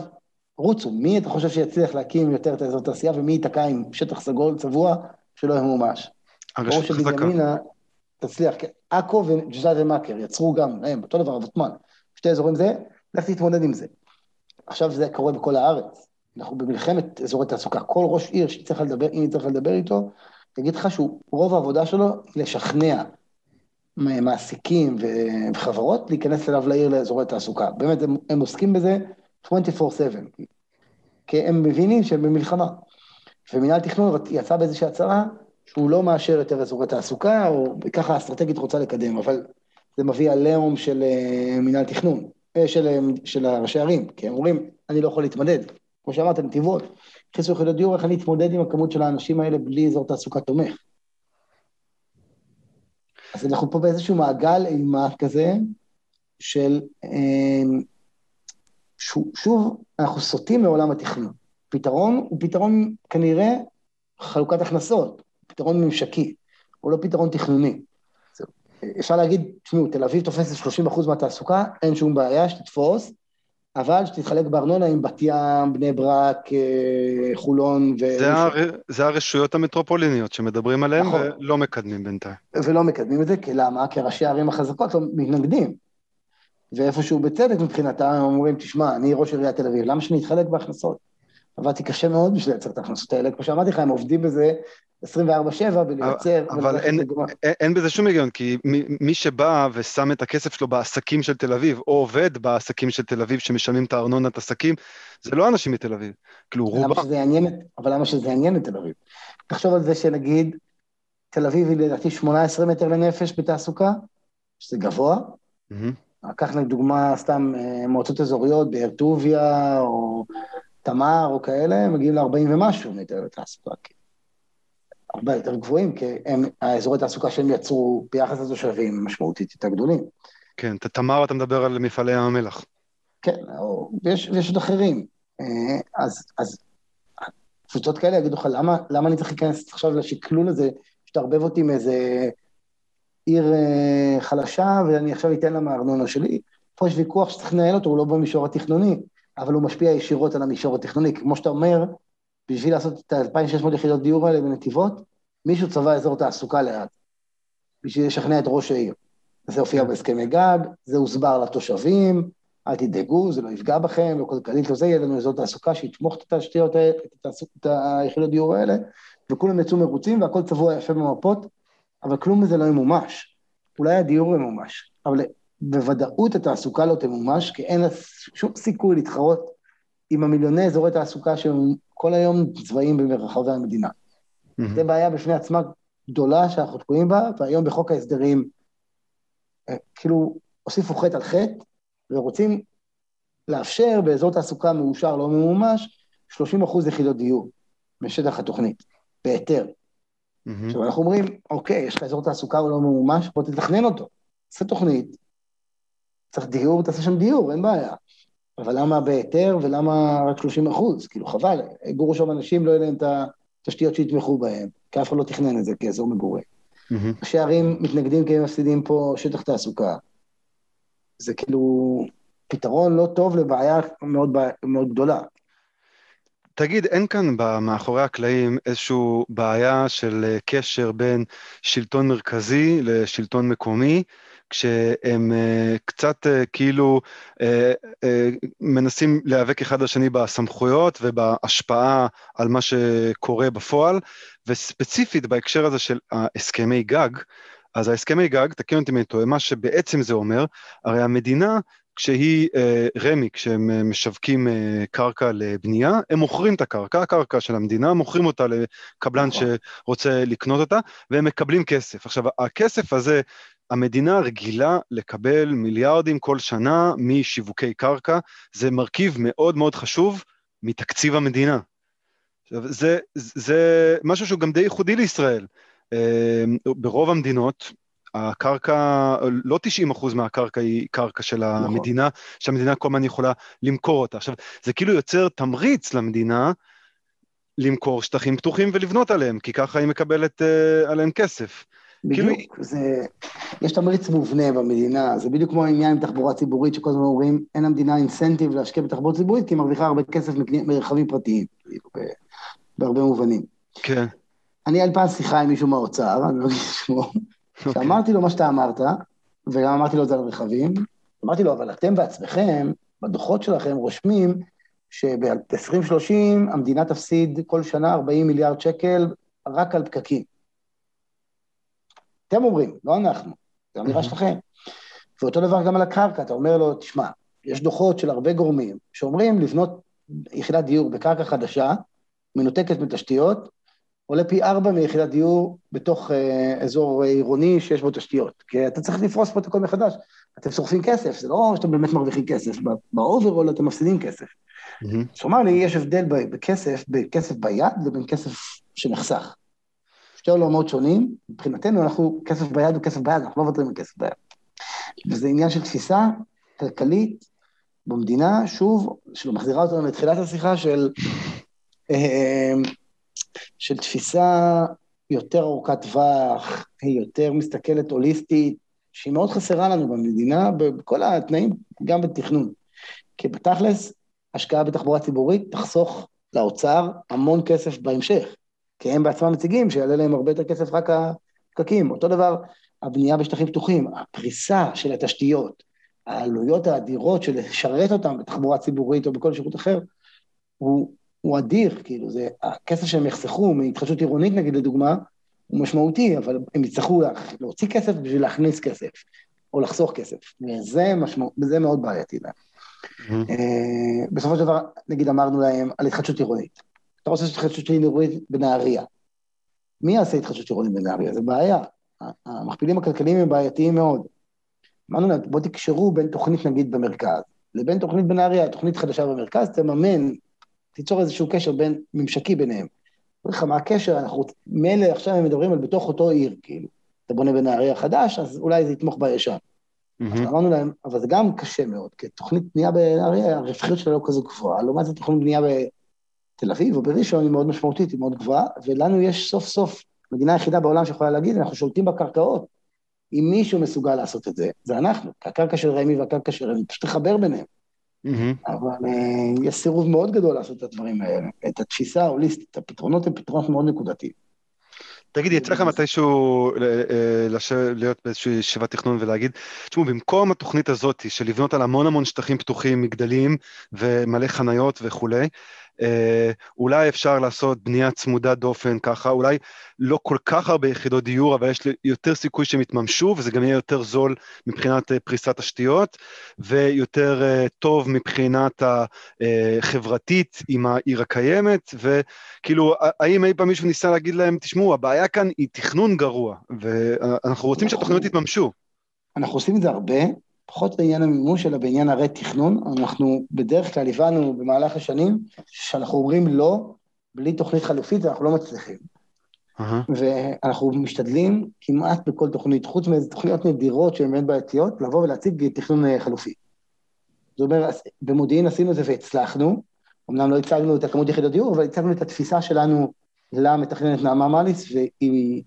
A: רוצו, מי אתה חושב שיצליח להקים יותר את האזור תעשייה, ומי ייתקע עם שטח סגול צבוע שלא ימומש? הרשת חזקה. תצליח, כן. עכו וג'זאדה מאקר יצרו גם, הם, אותו דבר, הוותמ"ל, שתי אזורים זה, לך תתמודד עם זה. עכשיו זה קורה בכל הארץ, אנחנו במלחמת אזורי תעסוקה, כל ראש עיר שצריך לדבר, אם צריך לדבר איתו, יגיד לך שהוא, רוב העבודה שלו היא לשכנע מעסיקים וחברות להיכנס אליו לעיר לאזורי תעסוקה. באמת, הם, הם עוסקים בזה 24/7, כי הם מבינים שהם במלחמה. ומינהל תכנון יצא באיזושהי הצהרה שהוא לא מאשר יותר אזורי תעסוקה, או ככה אסטרטגית רוצה לקדם, אבל זה מביא עליהום של uh, מינהל תכנון, של, uh, של ראשי ערים, כי הם אומרים, אני לא יכול להתמודד. כמו שאמרת, נתיבות, הכניסו יחידות דיור, איך אני אתמודד עם הכמות של האנשים האלה בלי אזור תעסוקה תומך. אז אנחנו פה באיזשהו מעגל אימה כזה, של... Uh, שוב, אנחנו סוטים מעולם התכנון. פתרון הוא פתרון כנראה חלוקת הכנסות. פתרון ממשקי, הוא לא פתרון תכנוני. אפשר להגיד, תשמעו, תל אביב תופסת 30% מהתעסוקה, אין שום בעיה שתתפוס, אבל שתתחלק בארנונה עם בת ים, בני ברק, אה, חולון ו...
B: זה, הר... זה הרשויות המטרופוליניות שמדברים עליהן
A: נכון.
B: ולא מקדמים בינתיים.
A: ולא מקדמים את זה, כי למה? כי ראשי הערים החזקות לא מתנגדים. ואיפשהו בצדק מבחינתם, הם אומרים, תשמע, אני ראש עיריית תל אביב, למה שאני אתחלק בהכנסות? עבדתי קשה מאוד בשביל לייצר את ההכנסות האלה, כמו שאמרתי לך, הם עובדים בזה 24-7 בלייצר...
B: אבל אין. אין, אין בזה שום היגיון, כי מי, מי שבא ושם את הכסף שלו בעסקים של תל אביב, או עובד בעסקים של תל אביב שמשלמים את הארנונת עסקים, זה לא אנשים מתל אביב. כאילו רובם,
A: אבל למה שזה יעניין את תל אביב? תחשוב על זה שנגיד, תל אביב היא לדעתי 18 מטר לנפש בתעסוקה, שזה גבוה.
B: מהמם.
A: קח לדוגמה סתם אה, מועצות אזוריות, באר טוביה, או תמר, או כאלה, הם מגיעים ל-40 ומשהו מטר לתעסוקה. הרבה יותר גבוהים, כי הם, האזורי תעסוקה שהם יצרו ביחס לתושבים משמעותית יותר גדולים.
B: כן, תמר אתה מדבר על מפעלי ים המלח.
A: כן, או, ויש, ויש עוד אחרים. אה, אז, אז קבוצות כאלה יגידו לך, למה, למה אני צריך להיכנס עכשיו לשקלול הזה, שתערבב אותי מאיזה עיר אה, חלשה, ואני עכשיו אתן לה מהארנונה שלי? פה יש ויכוח שצריך לנהל אותו, הוא לא במישור התכנוני, אבל הוא משפיע ישירות על המישור התכנוני. כמו שאתה אומר, בשביל לעשות את ה-2,600 יחידות דיור האלה בנתיבות, מישהו צבע אזור תעסוקה ליד, בשביל לשכנע את ראש העיר. זה הופיע בהסכמי גג, זה הוסבר לתושבים, אל תדאגו, זה לא יפגע בכם, לא כלכלית, לא זה, יהיה לנו אזור תעסוקה שיתמוך את התשתיות האלה, את היחידות דיור האלה, וכולם יצאו מרוצים והכל צבוע יפה במפות, אבל כלום מזה לא ימומש. אולי הדיור ימומש, אבל בוודאות התעסוקה לא תמומש, כי אין לה שום סיכוי להתחרות עם המיליוני אזורי תעסוקה שהם כל היום צבעים ברחבי המדינה.
B: מהמם.
A: זו בעיה בפני עצמה גדולה שאנחנו תקועים בה, והיום בחוק ההסדרים, אה, כאילו, הוסיפו חטא על חטא, ורוצים לאפשר באזור תעסוקה מאושר, לא ממומש, 30 אחוז יחידות דיור בשטח התוכנית, בהיתר.
B: מהמם.
A: עכשיו, אנחנו אומרים, אוקיי, יש לך אזור תעסוקה, הוא לא ממומש, בוא תתכנן אותו. תעשה תוכנית, צריך דיור, תעשה שם דיור, אין בעיה. אבל למה בהיתר ולמה רק 30 אחוז? כאילו, חבל, יגורו שם אנשים, לא יהיה להם את התשתיות שיתמכו בהם, כי אף אחד לא תכנן את זה כאזור מגורים.
B: מהמם.
A: ראשי ערים מתנגדים כי הם מפסידים פה שטח תעסוקה. זה כאילו פתרון לא טוב לבעיה מאוד, מאוד גדולה.
B: תגיד, אין כאן מאחורי הקלעים איזושהי בעיה של אה, קשר בין שלטון מרכזי לשלטון מקומי, כשהם אה, קצת אה, כאילו אה, מנסים להיאבק אחד לשני בסמכויות ובהשפעה על מה שקורה בפועל, וספציפית בהקשר הזה של הסכמי גג, אז ההסכמי גג, תקן אותי אם אני טועה, מה שבעצם זה אומר, הרי המדינה כשהיא, רמ"י, כשהם משווקים קרקע לבנייה, הם מוכרים את הקרקע, הקרקע של המדינה, מוכרים אותה לקבלן
A: נכון.
B: שרוצה לקנות אותה, והם מקבלים כסף. עכשיו, הכסף הזה, המדינה רגילה לקבל מיליארדים כל שנה משיווקי קרקע, זה מרכיב מאוד מאוד חשוב מתקציב המדינה. עכשיו, זה, זה משהו שהוא גם די ייחודי לישראל. אה, ברוב המדינות, הקרקע, לא 90 אחוז מהקרקע היא קרקע של המדינה, שהמדינה כל הזמן יכולה למכור אותה. עכשיו, זה כאילו יוצר תמריץ למדינה למכור שטחים פתוחים ולבנות עליהם, כי ככה היא מקבלת uh, עליהם כסף.
A: בדיוק,
B: כאילו-
A: זה... יש תמריץ מובנה במדינה, זה בדיוק כמו העניין עם תחבורה ציבורית, שכל הזמן אומרים, אין למדינה אינסנטיב להשקיע בתחבורה ציבורית, כי היא מרוויחה הרבה כסף מרכבים פרטיים, כאילו, בהרבה מובנים.
B: כן.
A: אני על פעם שיחה עם מישהו מהאוצר, אני לא אגיד שמו, [LAUGHS]
B: אוקיי.
A: שאמרתי לו מה שאתה אמרת, וגם אמרתי לו את זה על רכבים, אמרתי לו, אבל אתם בעצמכם, בדוחות שלכם רושמים שב-2030 המדינה תפסיד כל שנה 40 מיליארד שקל רק על פקקים. אתם אומרים, לא אנחנו, זו אמירה. שלכם. ואותו דבר גם על הקרקע, אתה אומר לו, תשמע, יש דוחות של הרבה גורמים שאומרים לבנות יחידת דיור בקרקע חדשה, מנותקת מתשתיות, עולה פי ארבע מיחידת דיור בתוך אה, אזור עירוני שיש בו תשתיות. כי אתה צריך לפרוס פה את הכל מחדש. אתם שורפים כסף, זה לא שאתם באמת מרוויחים כסף, ב overall אתם מפסידים כסף. הוא אמר לי, יש הבדל בכסף, בכסף ביד לבין כסף שנחסך. שתי עולמות שונים, מבחינתנו אנחנו, כסף ביד הוא כסף ביד, אנחנו לא מוותרים על כסף ביד. וזה עניין של תפיסה כלכלית במדינה, שוב, שמחזירה אותנו לתחילת השיחה של, אה, של תפיסה יותר ארוכת טווח, היא יותר מסתכלת הוליסטית, שהיא מאוד חסרה לנו במדינה, בכל התנאים, גם בתכנון. כי בתכלס, השקעה בתחבורה ציבורית תחסוך לאוצר המון כסף בהמשך, כי הם בעצמם מציגים שיעלה להם הרבה יותר כסף רק הפקקים. אותו דבר, הבנייה בשטחים פתוחים, הפריסה של התשתיות, העלויות האדירות של לשרת אותם בתחבורה ציבורית או בכל שירות אחר, הוא, הוא אדיר, כאילו, זה, הכסף שהם יחסכו מהתחדשות עירונית נגיד לדוגמה, הוא משמעותי, אבל הם יצטרכו להוציא כסף בשביל להכניס כסף, או לחסוך כסף, וזה משמע, וזה מאוד בעייתי להם. Mm-hmm. Uh, בסופו של דבר, נגיד אמרנו להם על התחדשות עירונית. אתה רוצה התחדשות עירונית בנהריה. מי יעשה התחדשות עירונית בנהריה? זה בעיה. המכפילים הכלכליים הם בעייתיים מאוד. אמרנו להם, בואו תקשרו בין תוכנית נגיד במרכז, לבין תוכנית בנהריה, תוכנית חדשה במרכז, תממן, תיצור איזשהו קשר בין, ממשקי ביניהם. אומר לך, מה הקשר? אנחנו, מילא עכשיו הם מדברים על בתוך אותו עיר, כאילו. אתה בונה בנהריה חדש, אז אולי זה יתמוך בישן. Mm-hmm. אז אמרנו להם, אבל זה גם קשה מאוד, כי תוכנית בנייה בנהריה, הרווחיות שלה לא כזו גבוהה, לעומת זאת תוכנית בנייה בתל אביב או בראשון היא מאוד משמעותית, היא מאוד גבוהה, ולנו יש סוף סוף מדינה היחידה בעולם שיכולה להגיד, אנחנו שולטים בקרקעות. אם מישהו מסוגל לעשות את זה, זה אנחנו, הקרקע של רמ"י והקרקע של רמ"י, פשוט לחבר ביניהם. Mm-hmm. אבל uh, יש סירוב מאוד גדול לעשות את הדברים האלה. את התפיסה ההוליסטית, הפתרונות הם פתרונות מאוד נקודתיים.
B: תגיד, יצא לך מתישהו אה, להיות באיזושהי ישיבת תכנון ולהגיד, תשמעו, במקום התוכנית הזאת של לבנות על המון המון שטחים פתוחים, מגדלים ומלא חניות וכולי, אה, אולי אפשר לעשות בנייה צמודה דופן ככה, אולי לא כל כך הרבה יחידות דיור, אבל יש יותר סיכוי שהם יתממשו, וזה גם יהיה יותר זול מבחינת אה, פריסת תשתיות, ויותר אה, טוב מבחינת החברתית עם העיר הקיימת, וכאילו, האם אי פעם מישהו ניסה להגיד להם, תשמעו, הבעיה כאן היא תכנון גרוע, ואנחנו רוצים שהתוכניות יתממשו.
A: אנחנו עושים את זה הרבה, פחות בעניין המימוש, אלא בעניין הרי תכנון. אנחנו בדרך כלל הבנו במהלך השנים שאנחנו אומרים לא, בלי תוכנית חלופית אנחנו לא מצליחים. Uh-huh. ואנחנו משתדלים כמעט בכל תוכנית, חוץ מאיזה תוכניות נדירות שהן באמת בעייתיות, לבוא ולהציג תכנון אה, חלופי. זאת אומרת, במודיעין עשינו את זה והצלחנו, אמנם לא הצגנו את הכמות יחידות דיור, אבל הצגנו את התפיסה שלנו למתכננת נעמה מליס, והיא,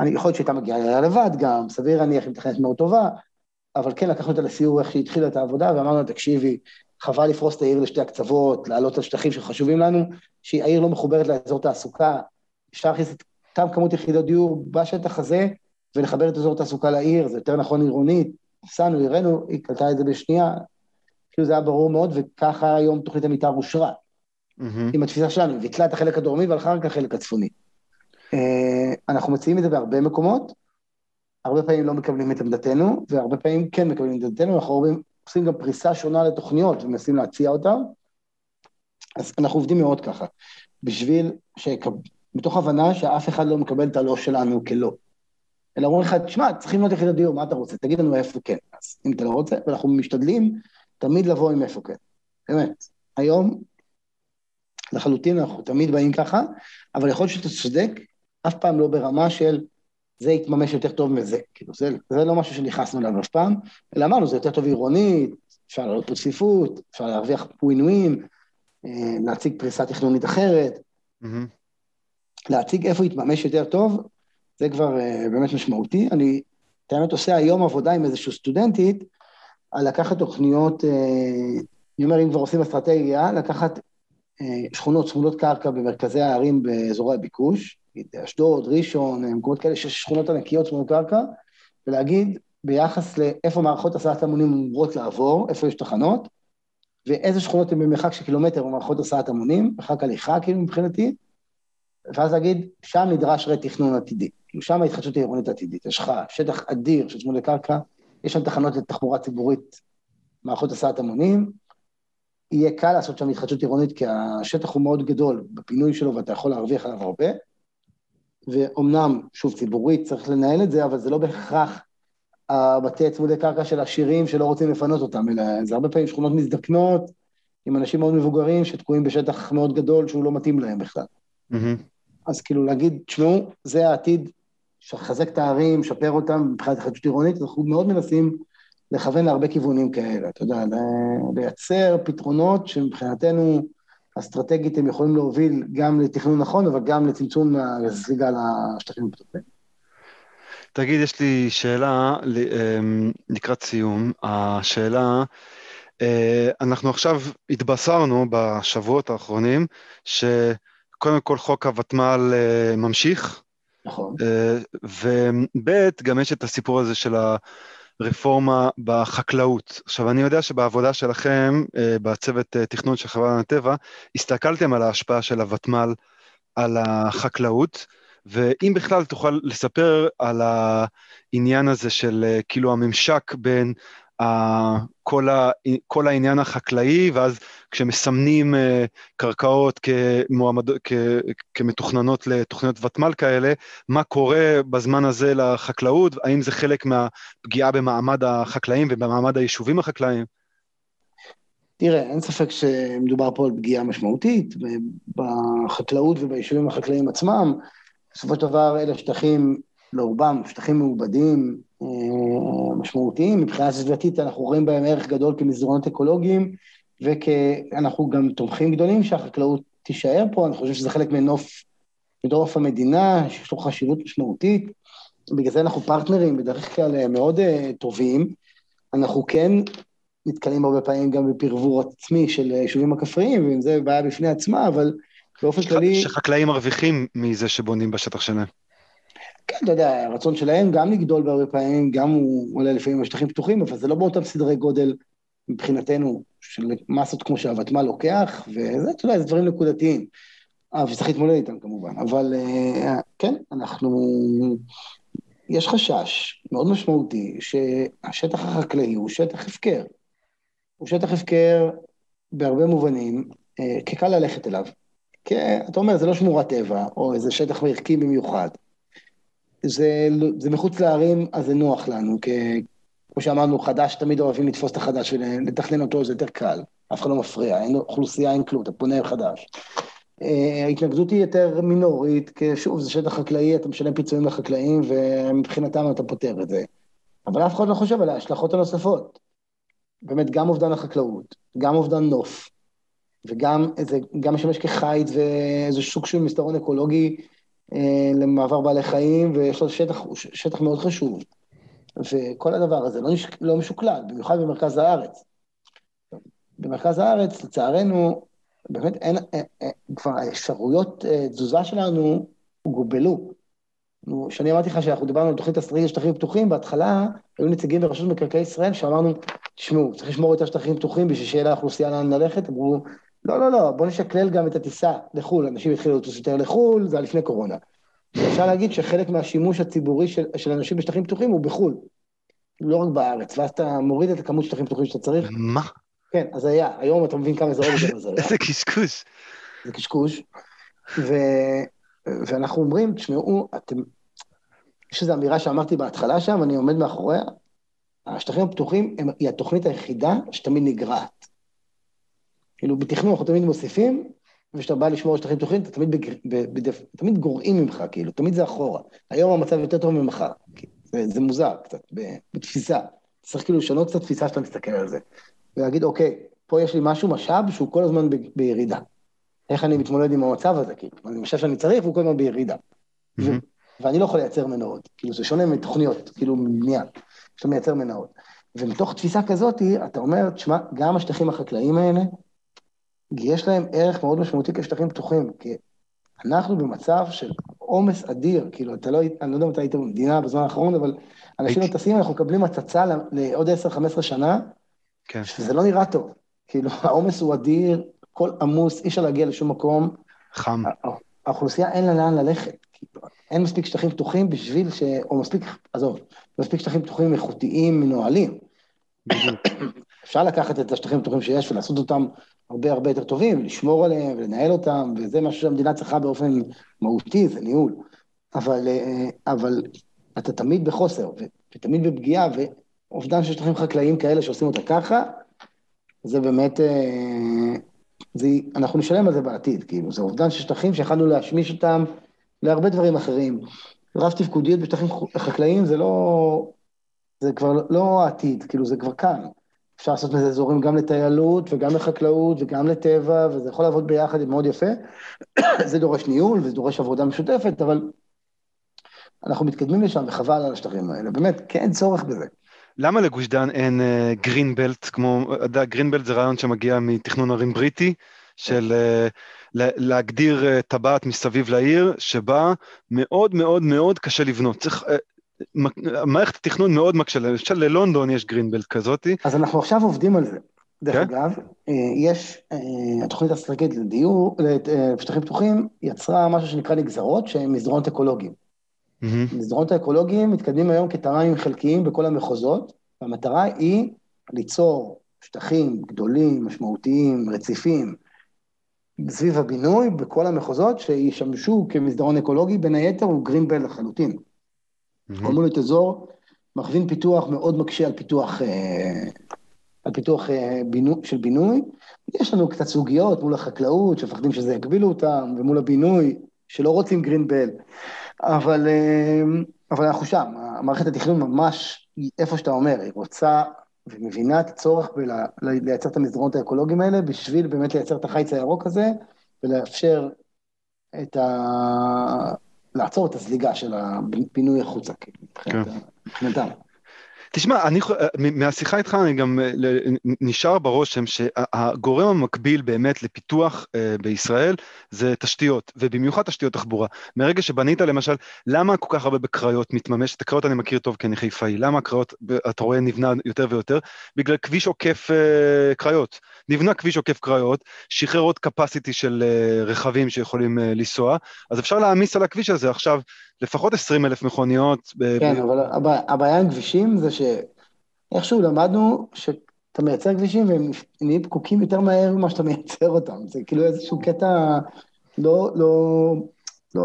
A: אני יכול להיות שהייתה מגיעה אליה לבד גם, סביר להניח, היא מתכננת מאוד טובה, אבל כן לקחנו אותה לסיור איך שהיא התחילה את העבודה, ואמרנו לה, תקשיבי, חבל לפרוס את העיר לשתי הקצוות, לעלות על שטחים שחשובים לנו, שהעיר לא מחוברת לאזור תעסוקה, אפשר להכניס את אותם כמות יחידות דיור בשטח הזה, ולחבר את אזור תעסוקה לעיר, זה יותר נכון עירונית, נסענו, הראינו, היא קלטה את זה בשנייה, כאילו זה היה ברור מאוד, וככה היום תוכנית המתאר אושרה. Mm-hmm. עם התפיסה שלנו, ביטלה את החלק הדרומי והלכה רק לחלק הצפוני. Uh, אנחנו מציעים את זה בהרבה מקומות, הרבה פעמים לא מקבלים את עמדתנו, והרבה פעמים כן מקבלים את עמדתנו, אנחנו עושים, גם פריסה שונה לתוכניות ומנסים להציע אותן. אז אנחנו עובדים מאוד ככה, בשביל, שקב... מתוך הבנה שאף אחד לא מקבל את הלא שלנו כלא. אלא אומרים לך, תשמע, צריכים להיות יחידת דיור, מה אתה רוצה? תגיד לנו איפה כן. אז אם אתה לא רוצה, ואנחנו משתדלים תמיד לבוא עם איפה כן. באמת. היום, לחלוטין אנחנו תמיד באים ככה, אבל יכול להיות שאתה צודק, אף פעם לא ברמה של זה יתממש יותר טוב מזה. כאילו, זה, זה לא משהו שנכנסנו אליו אף פעם, אלא אמרנו, זה יותר טוב עירונית, אפשר לעלות פה צפיפות, אפשר להרוויח ווין, אה, להציג פריסה תכנונית אחרת, mm-hmm. להציג איפה יתממש יותר טוב, זה כבר uh, באמת משמעותי. אני, את האמת, עושה היום עבודה עם איזושהי סטודנטית, על לקחת תוכניות, uh, אני אומר, אם כבר עושים אסטרטגיה, לקחת uh, שכונות צמודות קרקע במרכזי הערים באזורי הביקוש, אשדוד, ראשון, מקומות כאלה שיש שכונות ענקיות צמודות קרקע, ולהגיד ביחס לאיפה מערכות הסעת המונים אמורות לעבור, איפה יש תחנות, ואיזה שכונות הן במרחק של קילומטר במערכות הסעת המונים, מרחק הליכה כאילו מבחינתי, ואז להגיד, שם נדרש רה-תכנון עתידי. כאילו שם ההתחדשות העירונית עתידית. יש לך שטח אדיר של צמודי קרקע, יש שם תחנות לתחבורה ציבורית, מערכות הסעת המונים, יהיה קל לעשות שם התחדשות עירונית, כי השטח הוא מאוד גדול בפינוי שלו ואתה יכול להרוויח עליו הרבה. ואומנם, שוב, ציבורית צריך לנהל את זה, אבל זה לא בהכרח הבתי צמודי קרקע של עשירים שלא רוצים לפנות אותם, אלא זה הרבה פעמים שכונות מזדקנות, עם אנשים מאוד מבוגרים שתקועים בשטח מאוד גדול שהוא לא מתאים להם בכלל. Mm-hmm. אז כאילו להגיד, תשמעו, זה העתיד, לחזק את הערים, לשפר אותם מבחינת התחדשות עירונית, אנחנו מאוד מנסים לכוון להרבה כיוונים כאלה, אתה יודע, לייצר פתרונות שמבחינתנו אסטרטגית הם יכולים להוביל גם לתכנון נכון, אבל גם לצמצום הזליגה לשטחים הפתוחים.
B: תגיד, יש לי שאלה אמ, לקראת סיום. השאלה, אה, אנחנו עכשיו התבשרנו בשבועות האחרונים שקודם כל חוק הוותמ"ל אה, ממשיך.
A: נכון.
B: וב' גם יש את הסיפור הזה של הרפורמה בחקלאות. עכשיו, אני יודע שבעבודה שלכם, בצוות תכנון של חברת הטבע, הסתכלתם על ההשפעה של הוותמ"ל על החקלאות. ואם בכלל תוכל לספר על העניין הזה של אה, כאילו הממשק בין כל, ה, כל העניין החקלאי, ואז כשמסמנים uh, קרקעות כמועמד, כ, כמתוכננות לתוכניות ותמ"ל כאלה, מה קורה בזמן הזה לחקלאות, האם זה חלק מהפגיעה במעמד החקלאים ובמעמד היישובים החקלאיים?
A: תראה, אין ספק שמדובר פה על פגיעה משמעותית בחקלאות וביישובים החקלאיים עצמם. בסופו של דבר אלה שטחים, לרובם, שטחים מעובדים, אה, משמעותיים. מבחינה סביבתית אנחנו רואים בהם ערך גדול כמסדרונות אקולוגיים, ואנחנו גם תומכים גדולים שהחקלאות תישאר פה, אני חושב שזה חלק מנוף, מנוף המדינה, שיש לו חשיבות משמעותית. בגלל זה אנחנו פרטנרים בדרך כלל מאוד uh, טובים. אנחנו כן נתקלים הרבה פעמים גם בפרבור עצמי של יישובים הכפריים, ועם זה בעיה בפני עצמה, אבל באופן כללי...
B: שחקלאים מרוויחים מזה שבונים בשטח שלהם.
A: כן, אתה יודע, הרצון שלהם גם לגדול בהרבה פעמים, גם הוא עולה לפעמים בשטחים פתוחים, אבל זה לא באותם סדרי גודל מבחינתנו של מסות כמו שהוותמ"ל לוקח, וזה, אתה יודע, זה דברים נקודתיים. אה, וצריך להתמודד איתם כמובן, אבל אה, כן, אנחנו... יש חשש מאוד משמעותי שהשטח החקלאי הוא שטח הפקר. הוא שטח הפקר בהרבה מובנים, אה, כקל ללכת אליו. כי אתה אומר, זה לא שמורת טבע, או איזה שטח ערכי במיוחד. זה, זה מחוץ לערים, אז זה נוח לנו, כי כמו שאמרנו, חדש, תמיד אוהבים לתפוס את החדש ולתכנן אותו, זה יותר קל. אף אחד לא מפריע, אין אוכלוסייה, אין כלום, אתה פונה חדש. אה, ההתנגדות היא יותר מינורית, כי שוב, זה שטח חקלאי, אתה משלם פיצויים לחקלאים, ומבחינתם אתה פותר את זה. אבל אף אחד לא חושב על ההשלכות הנוספות. באמת, גם אובדן החקלאות, גם אובדן נוף, וגם זה גם משמש כחיץ ואיזה סוג של מסדרון אקולוגי אה, למעבר בעלי חיים, ויש לו שטח, שטח מאוד חשוב. וכל הדבר הזה לא, נש... לא משוקלל, במיוחד במרכז הארץ. במרכז הארץ, לצערנו, באמת אין, אה, אה, כבר האפשרויות אה, תזוזה שלנו גובלו. כשאני אמרתי לך שאנחנו דיברנו על תוכנית אסטרטגית שטחים פתוחים, בהתחלה היו נציגים ברשות מקרקעי ישראל שאמרנו, תשמעו, צריך לשמור את השטחים פתוחים בשביל שיהיה לאוכלוסייה לאן ללכת, אמרו, לא, לא, לא, בוא נשקלל גם את הטיסה לחו"ל, אנשים התחילו לטוס יותר לחו"ל, זה היה לפני קורונה. אפשר להגיד שחלק מהשימוש הציבורי של, של אנשים בשטחים פתוחים הוא בחו"ל, לא רק בארץ, ואז אתה מוריד את הכמות שטחים פתוחים שאתה צריך.
B: מה?
A: כן, אז היה, היום אתה מבין כמה זה עוד יותר
B: זה. איזה קשקוש.
A: זה קשקוש, ו... ואנחנו אומרים, תשמעו, אתם... יש איזו אמירה שאמרתי בהתחלה שם, אני עומד מאחוריה, השטחים הפתוחים הם, היא התוכנית היחידה שתמיד נגרעת. כאילו, בתכנון אנחנו תמיד מוסיפים, וכשאתה בא לשמור על שטחים פתוחים, אתה תמיד, בגר... בדף... תמיד גורעים ממך, כאילו, תמיד זה אחורה. היום המצב יותר טוב ממחר. זה, זה מוזר קצת, בתפיסה. צריך כאילו לשנות קצת תפיסה שאתה מסתכל על זה. ולהגיד, אוקיי, פה יש לי משהו, משאב, שהוא כל הזמן ב... בירידה. איך אני מתמודד עם המצב הזה, כאילו, אני משאב שאני צריך, והוא כל הזמן בירידה. Mm-hmm. ו... ואני לא יכול לייצר מנועות. כאילו, זה שונה מתוכניות, כאילו, מבנייה, שאתה מייצר מנועות. ומתוך תפיסה כזאת, אתה אומר, תשמע, גם השטחים החקלאיים האלה, יש להם ערך מאוד משמעותי כשטחים פתוחים, כי אנחנו במצב של עומס אדיר, כאילו, אתה לא, אני לא יודע מתי היית במדינה בזמן האחרון, אבל אנשים לא טסים, אנחנו מקבלים הצצה לעוד 10-15 שנה, כן. שזה לא נראה טוב. כאילו, [LAUGHS] העומס הוא אדיר, הכל עמוס, אי אפשר להגיע לשום מקום.
B: חם.
A: האוכלוסייה אין לה לאן ללכת. כאילו, אין מספיק שטחים פתוחים בשביל ש... או מספיק, עזוב, מספיק שטחים פתוחים איכותיים, מנוהלים. [COUGHS] אפשר לקחת את השטחים הפתוחים שיש ולעשות אותם הרבה הרבה יותר טובים, לשמור עליהם ולנהל אותם, וזה משהו שהמדינה צריכה באופן מהותי, זה ניהול. אבל, אה, אבל אתה תמיד בחוסר, ותמיד בפגיעה, ואובדן של שטחים חקלאיים כאלה שעושים אותה ככה, זה באמת, אה, זה, אנחנו נשלם על זה בעתיד, כאילו, זה אובדן של שטחים שיכולנו להשמיש אותם להרבה דברים אחרים. רב תפקודיות בשטחים חקלאיים זה לא, זה כבר לא העתיד, כאילו זה כבר כאן. אפשר לעשות מזה אזורים גם לטיילות וגם לחקלאות וגם לטבע, וזה יכול לעבוד ביחד, מאוד יפה. [COUGHS] זה דורש ניהול וזה דורש עבודה משותפת, אבל אנחנו מתקדמים לשם וחבל על השטחים האלה, באמת, כי אין צורך בזה.
B: למה לגוש דן אין גרינבלט, כמו, אתה יודע, גרינבלט זה רעיון שמגיע מתכנון ערים בריטי, של להגדיר טבעת מסביב לעיר, שבה מאוד מאוד מאוד קשה לבנות. צריך, מערכת התכנון מאוד מקשה, למשל ללונדון יש גרינבלט כזאתי.
A: אז אנחנו עכשיו עובדים על זה. דרך כן? אגב, יש, התוכנית האסטרטגית לדיור, לשטחים פתוחים, יצרה משהו שנקרא נגזרות, שהם מסדרונות אקולוגיים. Mm-hmm. מסדרונות האקולוגיים מתקדמים היום כטריים חלקיים בכל המחוזות, והמטרה היא ליצור שטחים גדולים, משמעותיים, רציפים, סביב הבינוי בכל המחוזות שישמשו כמסדרון אקולוגי, בין היתר הוא גרינבל לחלוטין. Mm-hmm. אמור להיות אזור מכווין פיתוח מאוד מקשה על פיתוח, אה, על פיתוח אה, בינו, של בינוי. יש לנו קצת סוגיות מול החקלאות, שמפחדים שזה יגבילו אותם, ומול הבינוי, שלא רוצים גרינבל. אבל, אה, אבל אנחנו שם, מערכת התכנון ממש, איפה שאתה אומר, היא רוצה ומבינה את הצורך בלייצר את המסדרונות האקולוגיים האלה, בשביל באמת לייצר את החיץ הירוק הזה, ולאפשר את ה... לעצור את הזליגה של הפינוי החוצה, כאילו, מבחינתם.
B: תשמע, אני, מהשיחה איתך אני גם אה, נשאר ברושם שהגורם המקביל באמת לפיתוח אה, בישראל זה תשתיות, ובמיוחד תשתיות תחבורה. מרגע שבנית למשל, למה כל כך הרבה בקריות מתממש? את הקריות אני מכיר טוב כי אני חיפאי, למה הקריות, אתה רואה, נבנה יותר ויותר? בגלל כביש עוקף אה, קריות. נבנה כביש עוקף קריות, שחרר עוד capacity של רכבים שיכולים לנסוע, אז אפשר להעמיס על הכביש הזה עכשיו לפחות 20 אלף מכוניות.
A: כן, ב... אבל הבעיה עם כבישים זה שאיכשהו למדנו שאתה מייצר כבישים והם נהיים פקוקים יותר מהר ממה שאתה מייצר אותם. זה כאילו איזשהו קטע לא, לא, לא,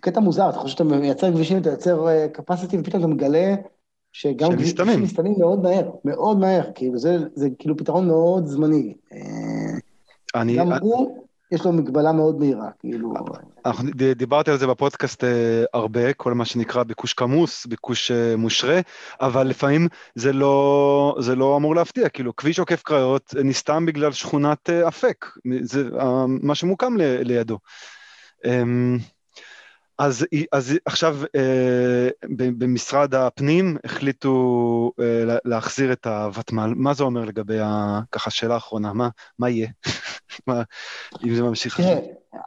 A: קטע מוזר, אתה חושב שאתה מייצר כבישים, אתה יוצר capacity ופתאום אתה מגלה שגם כבישים מסתנים מאוד מהר, מאוד מהר, כאילו זה, זה כאילו פתרון מאוד זמני. אני... גם הוא... יש לו מגבלה מאוד מהירה, כאילו...
B: אנחנו דיברתי על זה בפודקאסט אה, הרבה, כל מה שנקרא ביקוש כמוס, ביקוש אה, מושרה, אבל לפעמים זה לא, זה לא אמור להפתיע, כאילו כביש עוקף קריות נסתם בגלל שכונת אה, אפק, זה מה שמוקם לידו. אז, אז עכשיו אה, במשרד הפנים החליטו אה, להחזיר את הוותמ"ל, מה זה אומר לגבי, ה, ככה שאלה אחרונה, מה, מה יהיה? [LAUGHS] מה, אם זה ממשיך
A: תראה,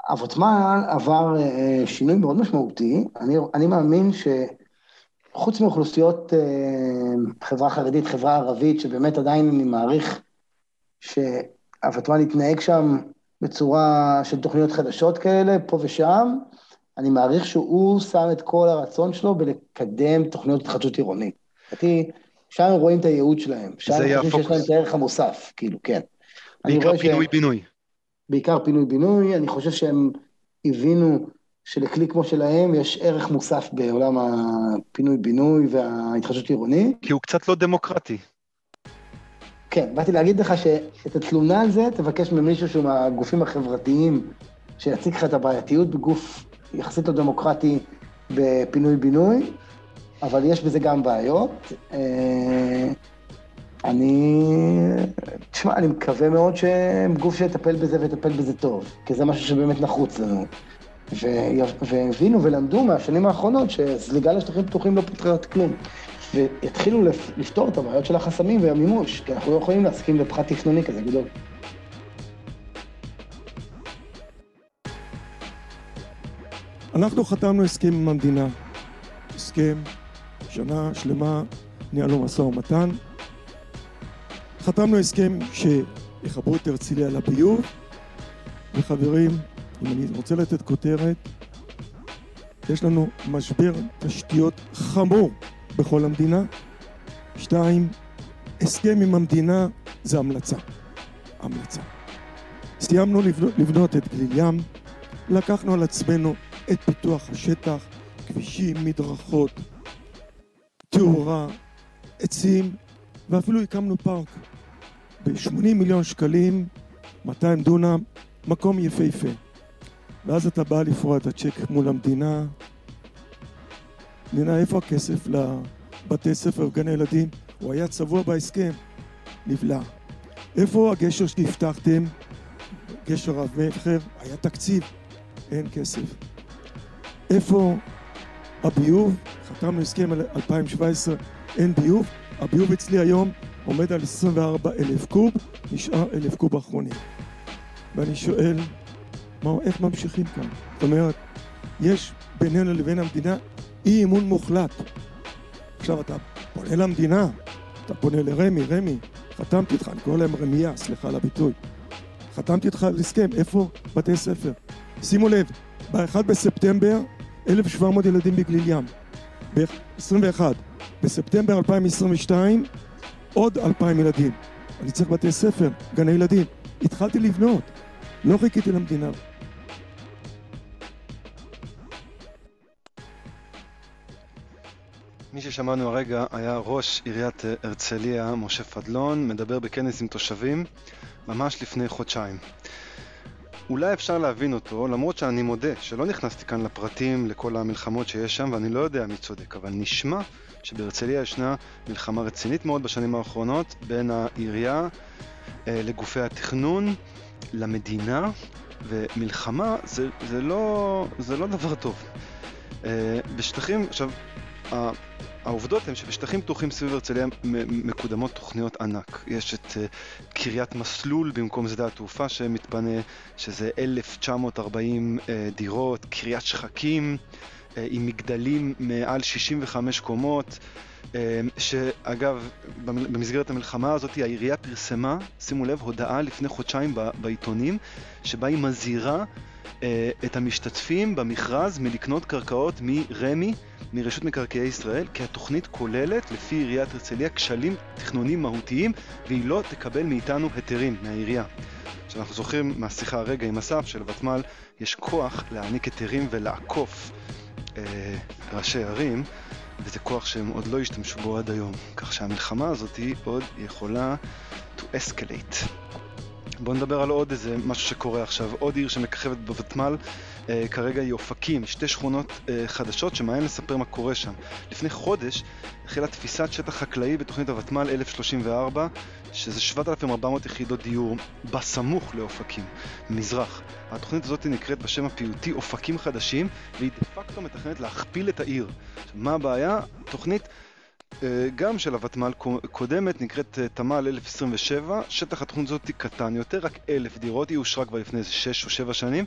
A: הוותמ"ל עבר אה, שינוי מאוד משמעותי, אני, אני מאמין שחוץ מאוכלוסיות חברה חרדית, חברה ערבית, שבאמת עדיין אני מעריך שהוותמ"ל יתנהג שם בצורה של תוכניות חדשות כאלה, פה ושם, אני מעריך שהוא שם את כל הרצון שלו בלקדם תוכניות התחדשות עירונית. לדעתי, שם הם רואים את הייעוד שלהם. שם הם חושבים שיש להם את הערך המוסף, כאילו, כן.
B: בעיקר פינוי-בינוי.
A: בעיקר פינוי-בינוי, אני חושב שהם הבינו שלכלי כמו שלהם יש ערך מוסף בעולם הפינוי-בינוי וההתחדשות עירונית.
B: כי הוא קצת לא דמוקרטי.
A: כן, באתי להגיד לך שאת התלונה על זה תבקש ממישהו שהוא מהגופים החברתיים שיציג לך את הבעייתיות בגוף יחסית לא דמוקרטי בפינוי-בינוי, אבל יש בזה גם בעיות. אה, אני, תשמע, אני מקווה מאוד שהם גוף שיטפל בזה ויטפל בזה טוב, כי זה משהו שבאמת נחוץ לנו. והבינו ולמדו מהשנים האחרונות שזליגה לשטחים פתוחים לא פותרת כלום. ויתחילו לפתור את הבעיות של החסמים והמימוש, כי אנחנו לא יכולים להסכים לפחת תכנוני כזה גדול.
C: אנחנו חתמנו הסכם עם המדינה, הסכם, שנה שלמה ניהלנו משא ומתן. חתמנו הסכם שיחברו את הרצליה לביוב, וחברים, אם אני רוצה לתת כותרת, יש לנו משבר תשתיות חמור בכל המדינה. שתיים, הסכם עם המדינה זה המלצה. המלצה. סיימנו לבנות את גליל ים, לקחנו על עצמנו את פיתוח השטח, כבישים, מדרכות, תאורה, עצים, ואפילו הקמנו פארק ב-80 מיליון שקלים, 200 דונם, מקום יפהפה. ואז אתה בא לפרוע את הצ'ק מול המדינה. מדינה, איפה הכסף לבתי ספר וגני ילדים? הוא היה צבוע בהסכם, נבלע. איפה הגשר שהבטחתם? גשר רב מכר, היה תקציב, אין כסף. איפה הביוב? חתמנו הסכם על 2017, אין ביוב. הביוב אצלי היום עומד על 24 אלף קוב, נשאר אלף קוב אחרונים. ואני שואל, מה, איך ממשיכים כאן? זאת אומרת, יש בינינו לבין המדינה אי אמון מוחלט. עכשיו אתה פונה למדינה, אתה פונה לרמי, רמי, חתמתי איתך, אני קורא להם רמייה, סליחה על הביטוי. חתמתי איתך על הסכם, איפה בתי ספר? שימו לב, ב-1 בספטמבר 1,700 ילדים בגליל ים. ב-21, בספטמבר 2022 עוד 2,000 ילדים. אני צריך בתי ספר, גני ילדים. התחלתי לבנות, לא חיכיתי למדינה.
B: מי ששמענו הרגע היה ראש עיריית הרצליה, משה פדלון, מדבר בכנס עם תושבים ממש לפני חודשיים. אולי אפשר להבין אותו, למרות שאני מודה שלא נכנסתי כאן לפרטים לכל המלחמות שיש שם ואני לא יודע מי צודק, אבל נשמע שבהרצליה ישנה מלחמה רצינית מאוד בשנים האחרונות בין העירייה אה, לגופי התכנון, למדינה, ומלחמה זה, זה, לא, זה לא דבר טוב. אה, בשטחים, עכשיו, העובדות הן שבשטחים פתוחים סביב הרצליה מקודמות תוכניות ענק. יש את uh, קריית מסלול במקום שדה התעופה שמתפנה, שזה 1,940 uh, אה, דירות, קריית שחקים uh, עם מגדלים מעל 65 קומות. שאגב, במסגרת המלחמה הזאת העירייה פרסמה, שימו לב, הודעה לפני חודשיים בעיתונים, שבה היא מזהירה את המשתתפים במכרז מלקנות קרקעות מרמ"י מרשות מקרקעי ישראל, כי התוכנית כוללת, לפי עיריית הרצליה, כשלים תכנוניים מהותיים, והיא לא תקבל מאיתנו היתרים, מהעירייה. שאנחנו זוכרים מהשיחה הרגע עם אסף שלוותמ"ל יש כוח להעניק היתרים ולעקוף אה, ראשי ערים, וזה כוח שהם עוד לא השתמשו בו עד היום. כך שהמלחמה הזאת עוד יכולה to escalate. בואו נדבר על עוד איזה משהו שקורה עכשיו. עוד עיר שמככבת בוותמ"ל אה, כרגע היא אופקים, שתי שכונות אה, חדשות שמעניין לספר מה קורה שם. לפני חודש החלה תפיסת שטח חקלאי בתוכנית הוותמ"ל 1034, שזה 7,400 יחידות דיור בסמוך לאופקים, מזרח. התוכנית הזאת נקראת בשם הפיוטי אופקים חדשים, והיא דה פקטו מתכננת להכפיל את העיר. מה הבעיה? תוכנית גם של הוותמ"ל קודמת, נקראת אה, תמ"ל 1027, שטח התוכנית הזאת קטן יותר, רק אלף דירות, היא אושרה כבר לפני איזה 6 או 7 שנים,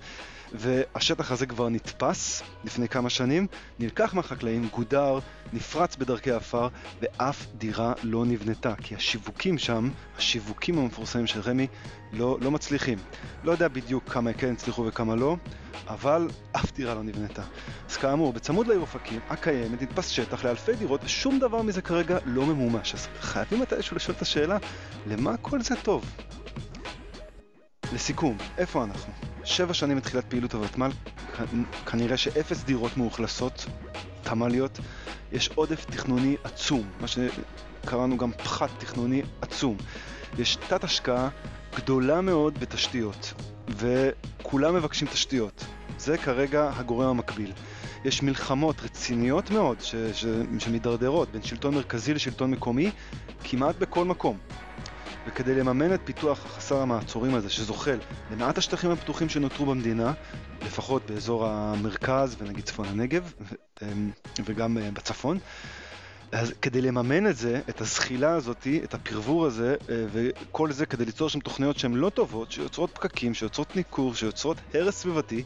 B: והשטח הזה כבר נתפס לפני כמה שנים, נלקח מהחקלאים, גודר, נפרץ בדרכי עפר, ואף דירה לא נבנתה, כי השיווקים שם, השיווקים המפורסמים של רמ"י, לא, לא מצליחים. לא יודע בדיוק כמה כן הצליחו וכמה לא, אבל אף דירה לא נבנתה. אז כאמור, בצמוד לעיר אופקים הקיימת נתפס שטח לאלפי דירות, ושום דבר מזה כרגע לא ממומש. אז חייבים מתישהו לשאול את השאלה, למה כל זה טוב? לסיכום, איפה אנחנו? שבע שנים מתחילת פעילות הוותמ"ל, כנראה שאפס דירות מאוכלסות, תמ"ליות, יש עודף תכנוני עצום, מה שקראנו גם פחת תכנוני עצום. יש תת השקעה גדולה מאוד בתשתיות, וכולם מבקשים תשתיות. זה כרגע הגורם המקביל. יש מלחמות רציניות מאוד ש- ש- שמתדרדרות בין שלטון מרכזי לשלטון מקומי כמעט בכל מקום. וכדי לממן את פיתוח החסר המעצורים הזה שזוחל למעט השטחים הפתוחים שנותרו במדינה, לפחות באזור המרכז ונגיד צפון הנגב אמ, וגם אה, בצפון, אז כדי לממן את זה, את הזחילה הזאת, את הפרבור הזה, אה, וכל זה כדי ליצור שם תוכניות שהן לא טובות, שיוצרות פקקים, שיוצרות ניכור, שיוצרות הרס סביבתי,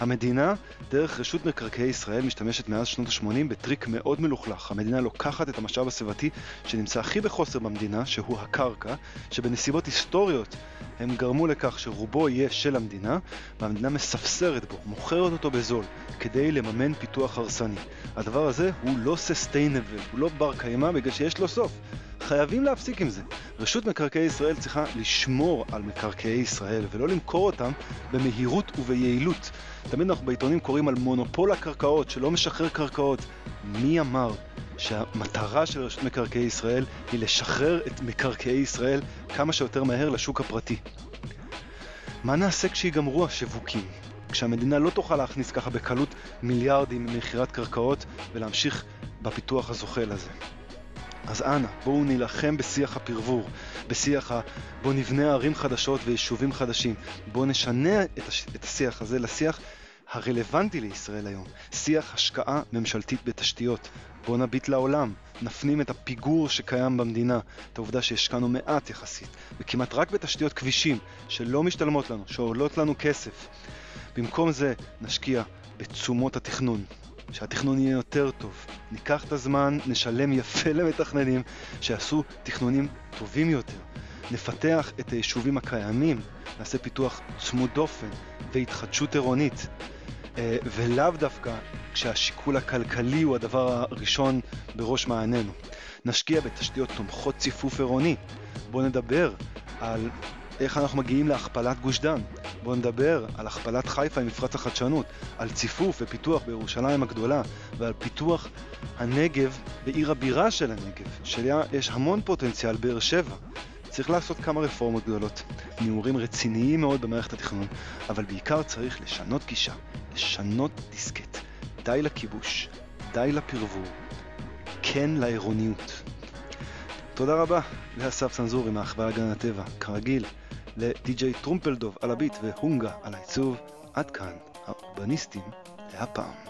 B: המדינה, דרך רשות מקרקעי ישראל, משתמשת מאז שנות ה-80 בטריק מאוד מלוכלך. המדינה לוקחת את המשאב הסביבתי שנמצא הכי בחוסר במדינה, שהוא הקרקע, שבנסיבות היסטוריות הם גרמו לכך שרובו יהיה של המדינה, והמדינה מספסרת בו, מוכרת אותו בזול, כדי לממן פיתוח הרסני. הדבר הזה הוא לא ססטיינבל, הוא לא בר קיימא בגלל שיש לו סוף. חייבים להפסיק עם זה. רשות מקרקעי ישראל צריכה לשמור על מקרקעי ישראל ולא למכור אותם במהירות וביעילות. תמיד אנחנו בעיתונים קוראים על מונופול הקרקעות שלא משחרר קרקעות. מי אמר שהמטרה של רשות מקרקעי ישראל היא לשחרר את מקרקעי ישראל כמה שיותר מהר לשוק הפרטי? מה נעשה כשיגמרו השיווקים? כשהמדינה לא תוכל להכניס ככה בקלות מיליארדים ממכירת קרקעות ולהמשיך בפיתוח הזוחל הזה. אז אנא, בואו נילחם בשיח הפרבור, בשיח ה... בואו נבנה ערים חדשות ויישובים חדשים. בואו נשנה את, הש... את השיח הזה לשיח הרלוונטי לישראל היום. שיח השקעה ממשלתית בתשתיות. בואו נביט לעולם, נפנים את הפיגור שקיים במדינה, את העובדה שהשקענו מעט יחסית, וכמעט רק בתשתיות כבישים, שלא משתלמות לנו, שעולות לנו כסף. במקום זה נשקיע בתשומות התכנון, שהתכנון יהיה יותר טוב. ניקח את הזמן, נשלם יפה [LAUGHS] למתכננים שיעשו תכנונים טובים יותר. נפתח את היישובים הקיימים, נעשה פיתוח צמוד דופן והתחדשות עירונית. אה, ולאו דווקא כשהשיקול הכלכלי הוא הדבר הראשון בראש מעיינינו. נשקיע בתשתיות תומכות ציפוף עירוני. בואו נדבר על איך אנחנו מגיעים להכפלת גוש דן. בואו נדבר על הכפלת חיפה עם מפרץ החדשנות, על ציפוף ופיתוח בירושלים הגדולה ועל פיתוח הנגב בעיר הבירה של הנגב, שלה יש המון פוטנציאל, באר שבע. צריך לעשות כמה רפורמות גדולות, ניעורים רציניים מאוד במערכת התכנון, אבל בעיקר צריך לשנות גישה, לשנות דיסקט. די לכיבוש, די לפרבור, כן לעירוניות. תודה רבה לאסף צנזורי מהחברה להגנת הטבע, כרגיל, לדי.ג'יי טרומפלדוב על הביט והונגה על העיצוב. עד כאן, האורבניסטים להפעם.